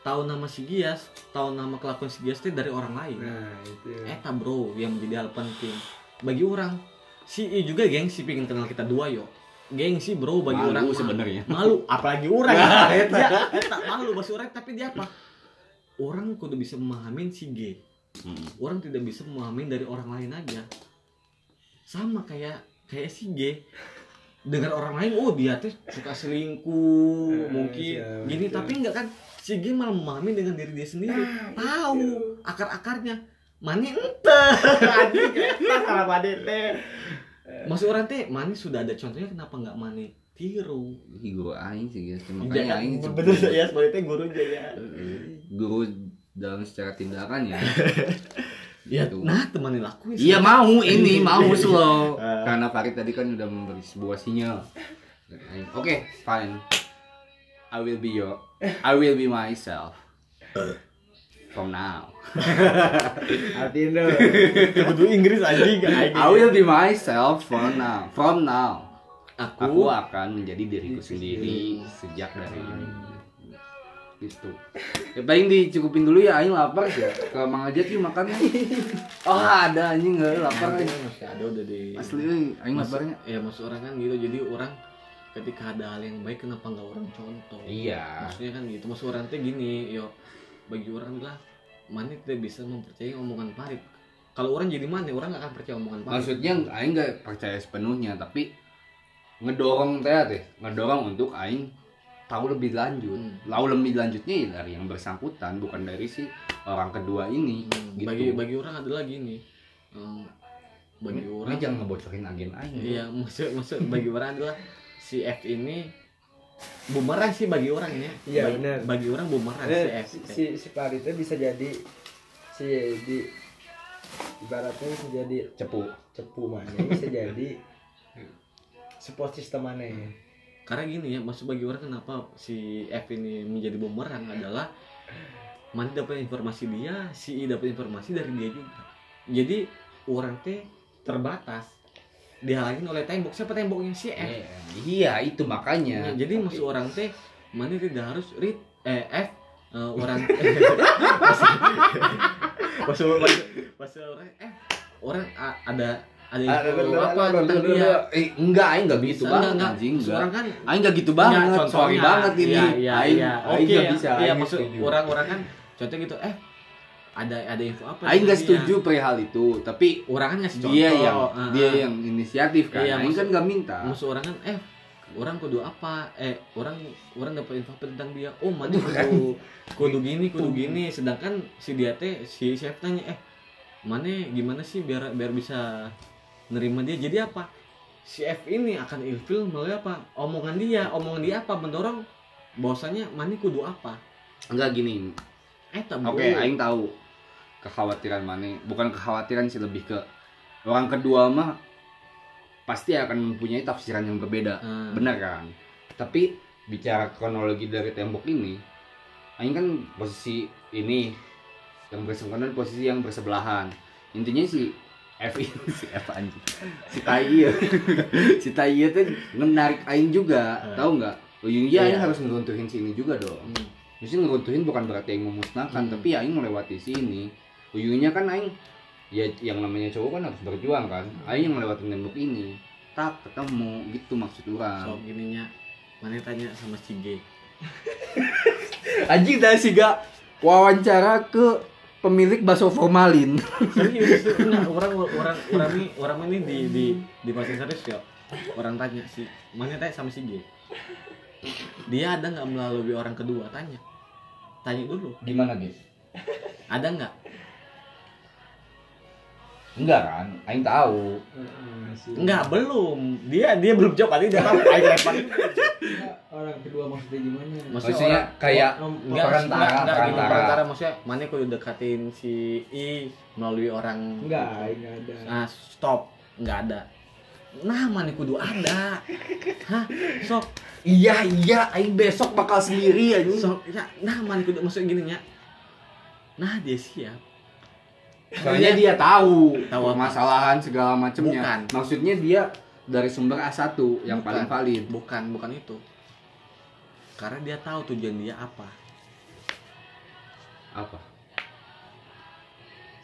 Speaker 4: tahu nama si Gias tahu nama kelakuan si Gias teh dari orang lain.
Speaker 3: Nah itu
Speaker 4: Eta bro yang menjadi hal penting. Bagi orang si I juga gengsi pengen kenal kita dua yo. Gengsi bro bagi
Speaker 1: Malu
Speaker 4: orang.
Speaker 1: sebenarnya.
Speaker 4: malu apalagi orang. Ya, eta. eta. Malu bagi orang tapi dia apa? Orang kudu bisa memahamin si G.
Speaker 1: Hmm.
Speaker 4: orang tidak bisa memahamin dari orang lain aja. Sama kayak kayak si G dengan orang lain oh dia tuh suka selingkuh
Speaker 3: Eh,
Speaker 4: mungkin
Speaker 3: siap,
Speaker 4: gini. tapi enggak kan si G malah memahami dengan diri dia sendiri. Tahu akar-akarnya. Mani ente. Eta salah mani teh. Maksud orang teh mani sudah ada contohnya kenapa nggak mani tiru?
Speaker 1: Guru aing sih guys.
Speaker 4: Jangan,
Speaker 1: makanya aing
Speaker 4: bener ya sebenarnya guru aja ya.
Speaker 1: Guru dalam secara tindakan ya
Speaker 4: ya nah teman lakuin
Speaker 1: Iya mau ini mau slow
Speaker 4: Ah.
Speaker 1: karena Farid tadi kan udah memberi sebuah sinyal. Oke fine. I will be your I will be myself from now.
Speaker 3: artiin dong
Speaker 4: kudu Inggris anjing
Speaker 1: I will be myself from now. From now. Aku
Speaker 4: aku
Speaker 1: akan menjadi diriku sendiri sejak dari ini. Gitu. Ya paling dicukupin dulu ya, aing lapar ya. Ke Mang Ajat yuk makan. Oh ada anjing nggak lapar aing.
Speaker 4: masih ada udah di
Speaker 1: Asli euy, aing laparnya.
Speaker 4: ya maksud orang kan gitu jadi orang ketika ada hal yang baik kenapa nggak orang contoh
Speaker 1: Iya.
Speaker 4: maksudnya kan gitu maksud orang teh gini yo bagi orang adalah mana tidak bisa mempercayai omongan Farid kalau orang jadi mana orang nggak akan percaya omongan Farid
Speaker 1: maksudnya aing nggak percaya sepenuhnya tapi ngedorong teh teh ngedorong untuk aing tahu lebih lanjut.
Speaker 4: Hmm.
Speaker 1: tahu lebih lanjutnya ya dari yang bersangkutan bukan dari si orang kedua ini.
Speaker 4: Hmm,
Speaker 1: gitu.
Speaker 4: Bagi bagi orang adalah gini em, bagi
Speaker 1: Ini
Speaker 4: orang
Speaker 1: jangan ngebocorin agen aing
Speaker 4: iya maksud maksud bagi orang adalah si F ini bumerang sih bagi orangnya
Speaker 3: Iya,
Speaker 4: bagi,
Speaker 3: benar.
Speaker 4: bagi orang bumerang si F.
Speaker 3: si, si, si Pari itu bisa jadi si di ibaratnya bisa jadi
Speaker 1: cepu.
Speaker 3: Cepu mana bisa jadi support system mana ya
Speaker 4: karena gini ya maksud bagi orang kenapa si F ini menjadi bumerang adalah mana dapat informasi dia si I dapat informasi dari dia juga. Jadi orang teh terbatas. Dihalangin oleh tembok. Siapa temboknya? Si F.
Speaker 1: Eh, iya itu makanya.
Speaker 4: Ya, jadi maksud orang teh mana tidak harus read eh F eh, orang maksud maksud maksud orang F. Orang a- ada ada
Speaker 3: Ah, lu- lu-
Speaker 4: apa tentang dia.
Speaker 1: Eh enggak aing enggak gitu
Speaker 4: Bisa,
Speaker 1: banget
Speaker 4: enggak,
Speaker 1: anjing enggak.
Speaker 4: Orang kan
Speaker 1: aing enggak gitu banget
Speaker 4: Enggak,
Speaker 1: sorry banget ini.
Speaker 4: Iya, iya,
Speaker 1: aing
Speaker 4: iya.
Speaker 1: aing enggak bisa
Speaker 4: Iya, maksud orang-orang kan contoh gitu eh ada ada info apa
Speaker 1: aing enggak setuju perihal itu tapi
Speaker 4: orang kan ngasih contoh.
Speaker 1: dia yang
Speaker 4: ah,
Speaker 1: dia
Speaker 4: ah.
Speaker 1: yang inisiatif kan.
Speaker 4: Iya,
Speaker 1: aing kan enggak minta.
Speaker 4: maksud orang kan eh orang kudu apa? Eh orang orang dapat info tentang dia? Oh mana
Speaker 1: kan.
Speaker 4: kudu kudu gini kudu gini. Sedangkan si dia teh si chef tanya eh mana gimana sih biar biar bisa nerima dia jadi apa si F ini akan ilfil melalui apa omongan dia omongan dia apa mendorong bahwasanya mana kudu apa
Speaker 1: enggak gini
Speaker 4: eh
Speaker 1: Oke, aing tahu kekhawatiran mana. Bukan kekhawatiran sih lebih ke orang kedua mah pasti akan mempunyai tafsiran yang berbeda.
Speaker 4: Hmm.
Speaker 1: Benar kan? Tapi bicara kronologi dari tembok ini, aing kan posisi ini yang bersangkutan posisi yang bersebelahan. Intinya si F si F anjing. Si Tai ya. si Tai ya tuh menarik aing juga,
Speaker 4: Hmm.
Speaker 1: tahu nggak? Ujungnya aing
Speaker 4: Iya.
Speaker 1: harus ngeruntuhin si ini juga dong.
Speaker 4: Hmm.
Speaker 1: Mesti ngeruntuhin bukan berarti aing memusnahkan,
Speaker 4: Hmm.
Speaker 1: tapi aing melewati sini. Ujungnya kan aing ya yang namanya cowok kan harus berjuang kan. Aing yang melewati tembok ini. Tak ketemu gitu maksud
Speaker 4: so
Speaker 1: orang.
Speaker 4: gininya mana tanya sama si G
Speaker 1: Anjing dah sih gak wawancara ke pemilik bakso formalin.
Speaker 4: serius enggak orang orang orang ini orang ini di di di pasar serius ya orang tanya si mana tanya sama si G dia ada nggak melalui orang kedua tanya tanya dulu
Speaker 1: Gimana guys?
Speaker 4: ada nggak
Speaker 1: Enggak kan? Aing tahu.
Speaker 4: Nggak belum. Dia dia belum jawab tadi dia tahu. Ayo lempar
Speaker 3: orang kedua maksudnya gimana?
Speaker 1: Maksudnya kayak
Speaker 4: Enggak,
Speaker 1: perantara,
Speaker 4: enggak, enggak,
Speaker 1: perantara.
Speaker 4: maksudnya mana kudu dekatin si I melalui orang?
Speaker 3: Enggak enggak ada.
Speaker 4: Nah stop. Nggak ada. Nah mana kudu ada? Hah? Sok.
Speaker 1: Iya iya, aing besok bakal sendiri anjing.
Speaker 4: So, ya, nah man kudu maksud gini nya. Nah, dia siap.
Speaker 1: Soalnya dia tahu,
Speaker 4: Tahu apa?
Speaker 1: permasalahan segala macamnya.
Speaker 4: Bukan.
Speaker 1: Maksudnya dia dari sumber A1 yang
Speaker 4: Bukan.
Speaker 1: paling valid.
Speaker 4: Bukan, bukan itu. Karena dia tahu tujuan dia apa.
Speaker 1: Apa?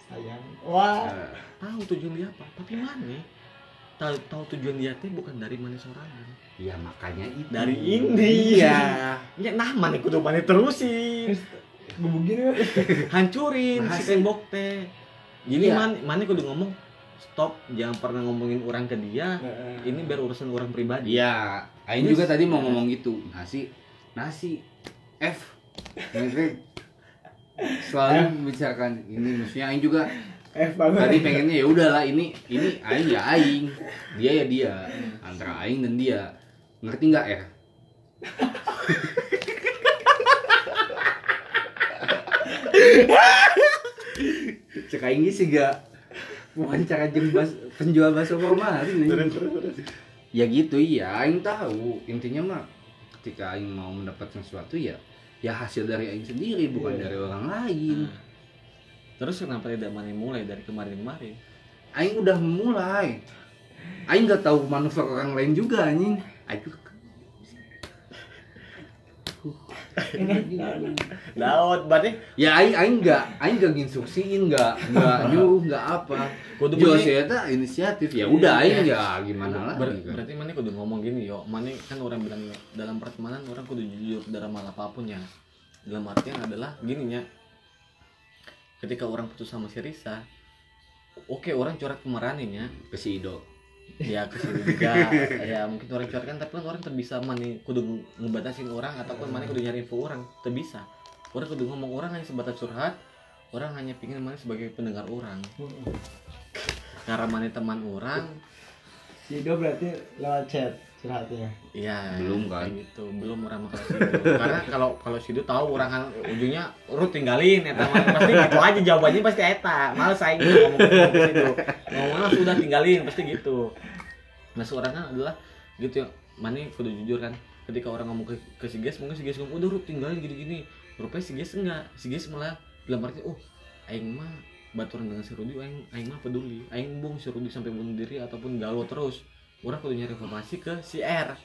Speaker 3: sayang wah
Speaker 1: Eh,
Speaker 4: Tahu tujuan dia apa. Tapi mana? Tahu tahu tujuan dia teh bukan dari mana sorangan.
Speaker 1: Iya makanya itu.
Speaker 4: Dari ini.
Speaker 1: Iya.
Speaker 4: Ya nah mana kudu mana terusin.
Speaker 3: gue begini ya
Speaker 4: Hancurin si tembok teh. Jadi
Speaker 1: Iya.
Speaker 4: man mana kudu ngomong stop jangan pernah ngomongin orang ke dia. Ini biar urusan orang pribadi.
Speaker 1: Iya, Aing juga tadi mau ngomong gitu. Nasi, nasi, F. Selalu membicarakan ini maksudnya Aing juga
Speaker 3: F banget
Speaker 1: tadi pengennya ya udahlah ini ini Aing ya Aing, dia ya dia, antara Aing dan dia. Ngerti nggak ya? Cek Aing sih gak. Wawancara jeung bas, penjual bakso formalin ya gitu iya aing tahu. Intinya mah ketika aing mau mendapatkan sesuatu ya ya hasil dari aing sendiri bukan
Speaker 3: Iya.
Speaker 1: dari orang lain.
Speaker 4: Nah. Terus kenapa tidak mana mulai dari kemarin-kemarin?
Speaker 1: aing udah memulai aing nggak tahu manuver orang lain juga anjing. Aduh
Speaker 4: Daud, berarti?
Speaker 1: Ya aing aing nggak aing nggak nginstruksiin nggak nggak nyuruh nggak apa.
Speaker 4: Kudu
Speaker 1: Jual saya tak inisiatif. Ya udah aing ya gimana
Speaker 4: Ber-
Speaker 1: lagi kan
Speaker 4: berarti mana kudu ngomong gini yo. Mana kan orang bilang dalam pertemanan orang kudu jujur dalam hal apa pun ya. Dalam artian adalah gini ya ketika orang putus sama si Risa oke orang coret kemarahannya.
Speaker 1: Ke si Ido
Speaker 4: ya ke sini juga ya mungkin orang coret kan tapi kan orang terbisa mana kudu nge- ngebatasin orang ataupun mana kudu nyari info orang terbisa orang kudu ngomong orang hanya sebatas curhat orang hanya pingin mana sebagai pendengar orang. Karena mana teman orang.
Speaker 3: Si Do berarti lewat chat Istirahatnya.
Speaker 4: Iya.
Speaker 1: Belum kan?
Speaker 4: gitu. Belum orang situ. Karena kalau kalau situ tahu orang kan ujungnya urut tinggalin eta mah pasti gitu aja jawabannya pasti eta. Males aing ngomong situ. Ngomongnya sudah tinggalin pasti gitu. Nah seorang kan adalah gitu ya. Mana kudu jujur kan. Ketika orang ngomong ke, ke si Ges, mungkin si Ges ngomong udah urut tinggalin gini-gini. Rupanya si Ges enggak. Si Ges malah dalam arti oh aing mah baturan dengan si Rudi aing aing mah peduli. Aing bung si Rudi sampai bunuh diri ataupun galau terus. Orang kudu nyari informasi ke si R.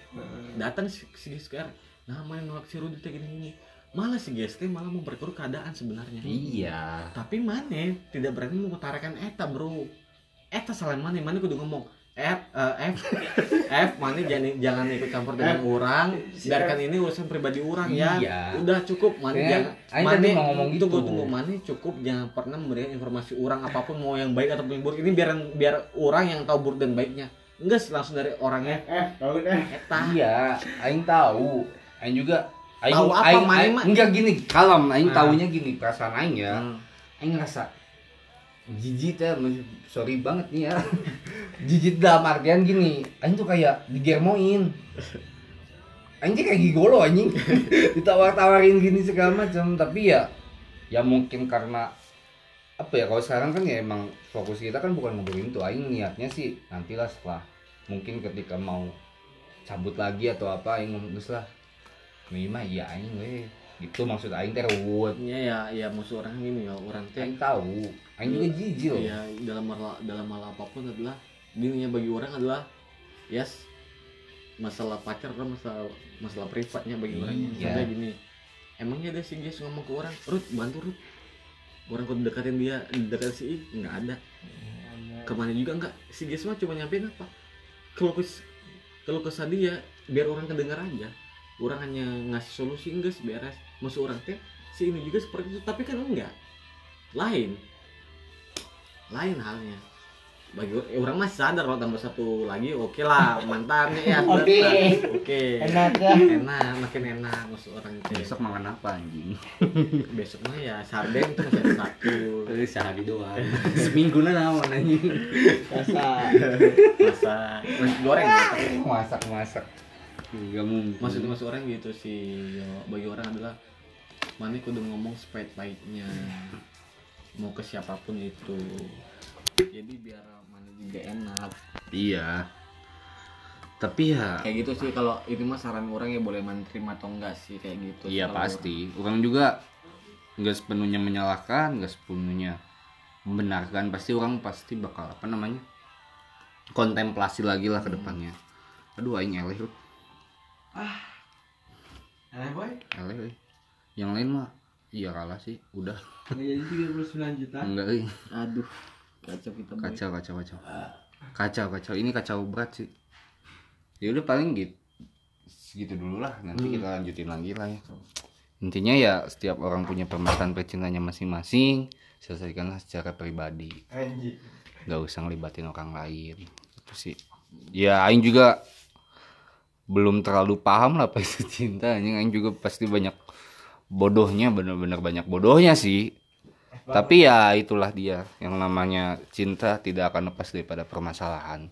Speaker 4: Datang si, si ke R. Nah main nolak si Rudi teh gini gini. Malah si Ges teh malah memperkeruh keadaan sebenarnya.
Speaker 1: Iya.
Speaker 4: tapi mana tidak berani mengutarakan eta bro. Eta salah mana mana kudu ngomong F eh, F F mana jangan jangan ikut campur dengan orang. Biarkan ini urusan pribadi orang ya.
Speaker 1: Iya.
Speaker 4: udah cukup mana jangan mana
Speaker 1: ngomong gitu.
Speaker 4: tunggu tunggu mana cukup jangan pernah memberikan informasi orang apa pun mau yang baik ataupun yang buruk. Ini biar biar orang yang tahu buruk dan baiknya enggak langsung dari orangnya
Speaker 3: Eh, tahu eh.
Speaker 4: eta
Speaker 1: Iya, aing tahu. Aing juga aing
Speaker 4: Tahu apa,
Speaker 1: aing,
Speaker 4: main
Speaker 1: aing-
Speaker 4: mah?
Speaker 1: enggak gini, kalem aing
Speaker 4: Nah.
Speaker 1: taunya gini, perasaan aing ya.
Speaker 4: Hmm.
Speaker 1: Aing ngerasa jijik ya, sorry banget nih ya. jijik dalam artian gini, aing tuh kayak digermoin. Aing tuh kayak gigolo anjing. Ditawar-tawarin gini segala macam, tapi ya ya mungkin karena apa ya kalau sekarang kan ya emang fokus kita kan bukan ngobrolin itu aing niatnya sih nantilah setelah mungkin ketika mau cabut lagi atau apa aing ngomong lah minimal iya aing we gitu maksud aing teh ruwet
Speaker 4: Iya ya, ya musuh orang gini ya orang teh.
Speaker 1: aing tahu aing juga jijik loh
Speaker 4: Iya dalam hal dalam hal apa pun adalah gini ya bagi orang adalah yes masalah pacar kan masalah masalah privatnya bagi orangnya.
Speaker 1: Iya.
Speaker 4: Sampai gini, emangnya ada si guys ngomong ke orang, Rut bantu Rut. Orang kau dekatin dia, dekat si nggak ada. Ke mana juga nggak. Si guys mah cuma nyampein apa? Kalau kes kalau kesah dia biar orang kedengar aja. Orang hanya ngasih solusi enggak beres. Maksud orang teh si ini juga seperti itu, tapi kan enggak. Lain lain halnya bagi eh, orang masih sadar kalau tambah satu lagi oke lah mantapnya ya.
Speaker 3: Oke.
Speaker 4: oke.
Speaker 3: Enak ya.
Speaker 4: enak makin enak maksud orang itu.
Speaker 1: Besok makan apa anjing?
Speaker 4: Besok mah ya sarden itu masih satu.
Speaker 1: Sehari doang. Seminggu na naon anjing
Speaker 3: Rasa.
Speaker 4: masa nasi goreng. Ya, tapi
Speaker 1: masak masak. Nggak mungkin.
Speaker 4: Maksud maksud orang gitu sih yo, bagi orang adalah mana kudu ngomong sepait-paitnya mau ke siapa pun itu. Jadi biar juga enak
Speaker 1: iya tapi ya
Speaker 4: kayak gitu sih kalau ini mah saran orang ya boleh menerima atau enggak sih kayak gitu
Speaker 1: Iya pasti. Orang juga nggak sepenuhnya menyalahkan, nggak sepenuhnya membenarkan. Pasti orang pasti bakal apa namanya kontemplasi lagi lah ke depannya. Aduh, aing eleh lu.
Speaker 3: Aneh boy.
Speaker 1: Eleh. euy. Yang lain mah iya kalah sih. Udah.
Speaker 3: Nggak jadi 39 juta.
Speaker 1: Enggak
Speaker 4: aduh kacau kita.
Speaker 1: Kacau, kacau, kacau. Kacau, kacau. Ini kacau berat sih. Ya udah paling gitu. Segitu dulu lah. Nanti kita lanjutin lagi lah ya. Intinya ya setiap orang punya permasalahan percintaannya masing-masing. Selesaikanlah secara pribadi. Nggak usah ngelibatin orang lain itu sih ya Aing juga belum terlalu paham lah apa itu cinta anjing Aing juga pasti banyak bodohnya bener-bener banyak bodohnya sih tapi ya itulah dia yang namanya cinta tidak akan lepas daripada permasalahan.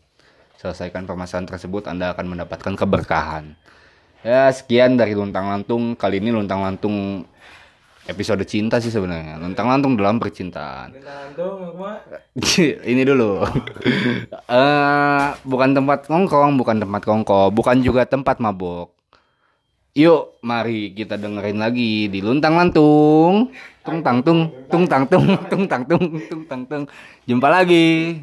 Speaker 1: Selesaikan permasalahan tersebut anda akan mendapatkan keberkahan. Ya sekian dari luntang lantung. Kali ini luntang lantung episode cinta sih sebenarnya. Luntang lantung dalam percintaan. Ini dulu. Eh bukan tempat nongkrong bukan tempat kongko bukan juga tempat mabok yuk mari kita dengerin lagi di luntang lantung tung tang tung tung tang tung tung tang tung tung tang tung. Jumpa lagi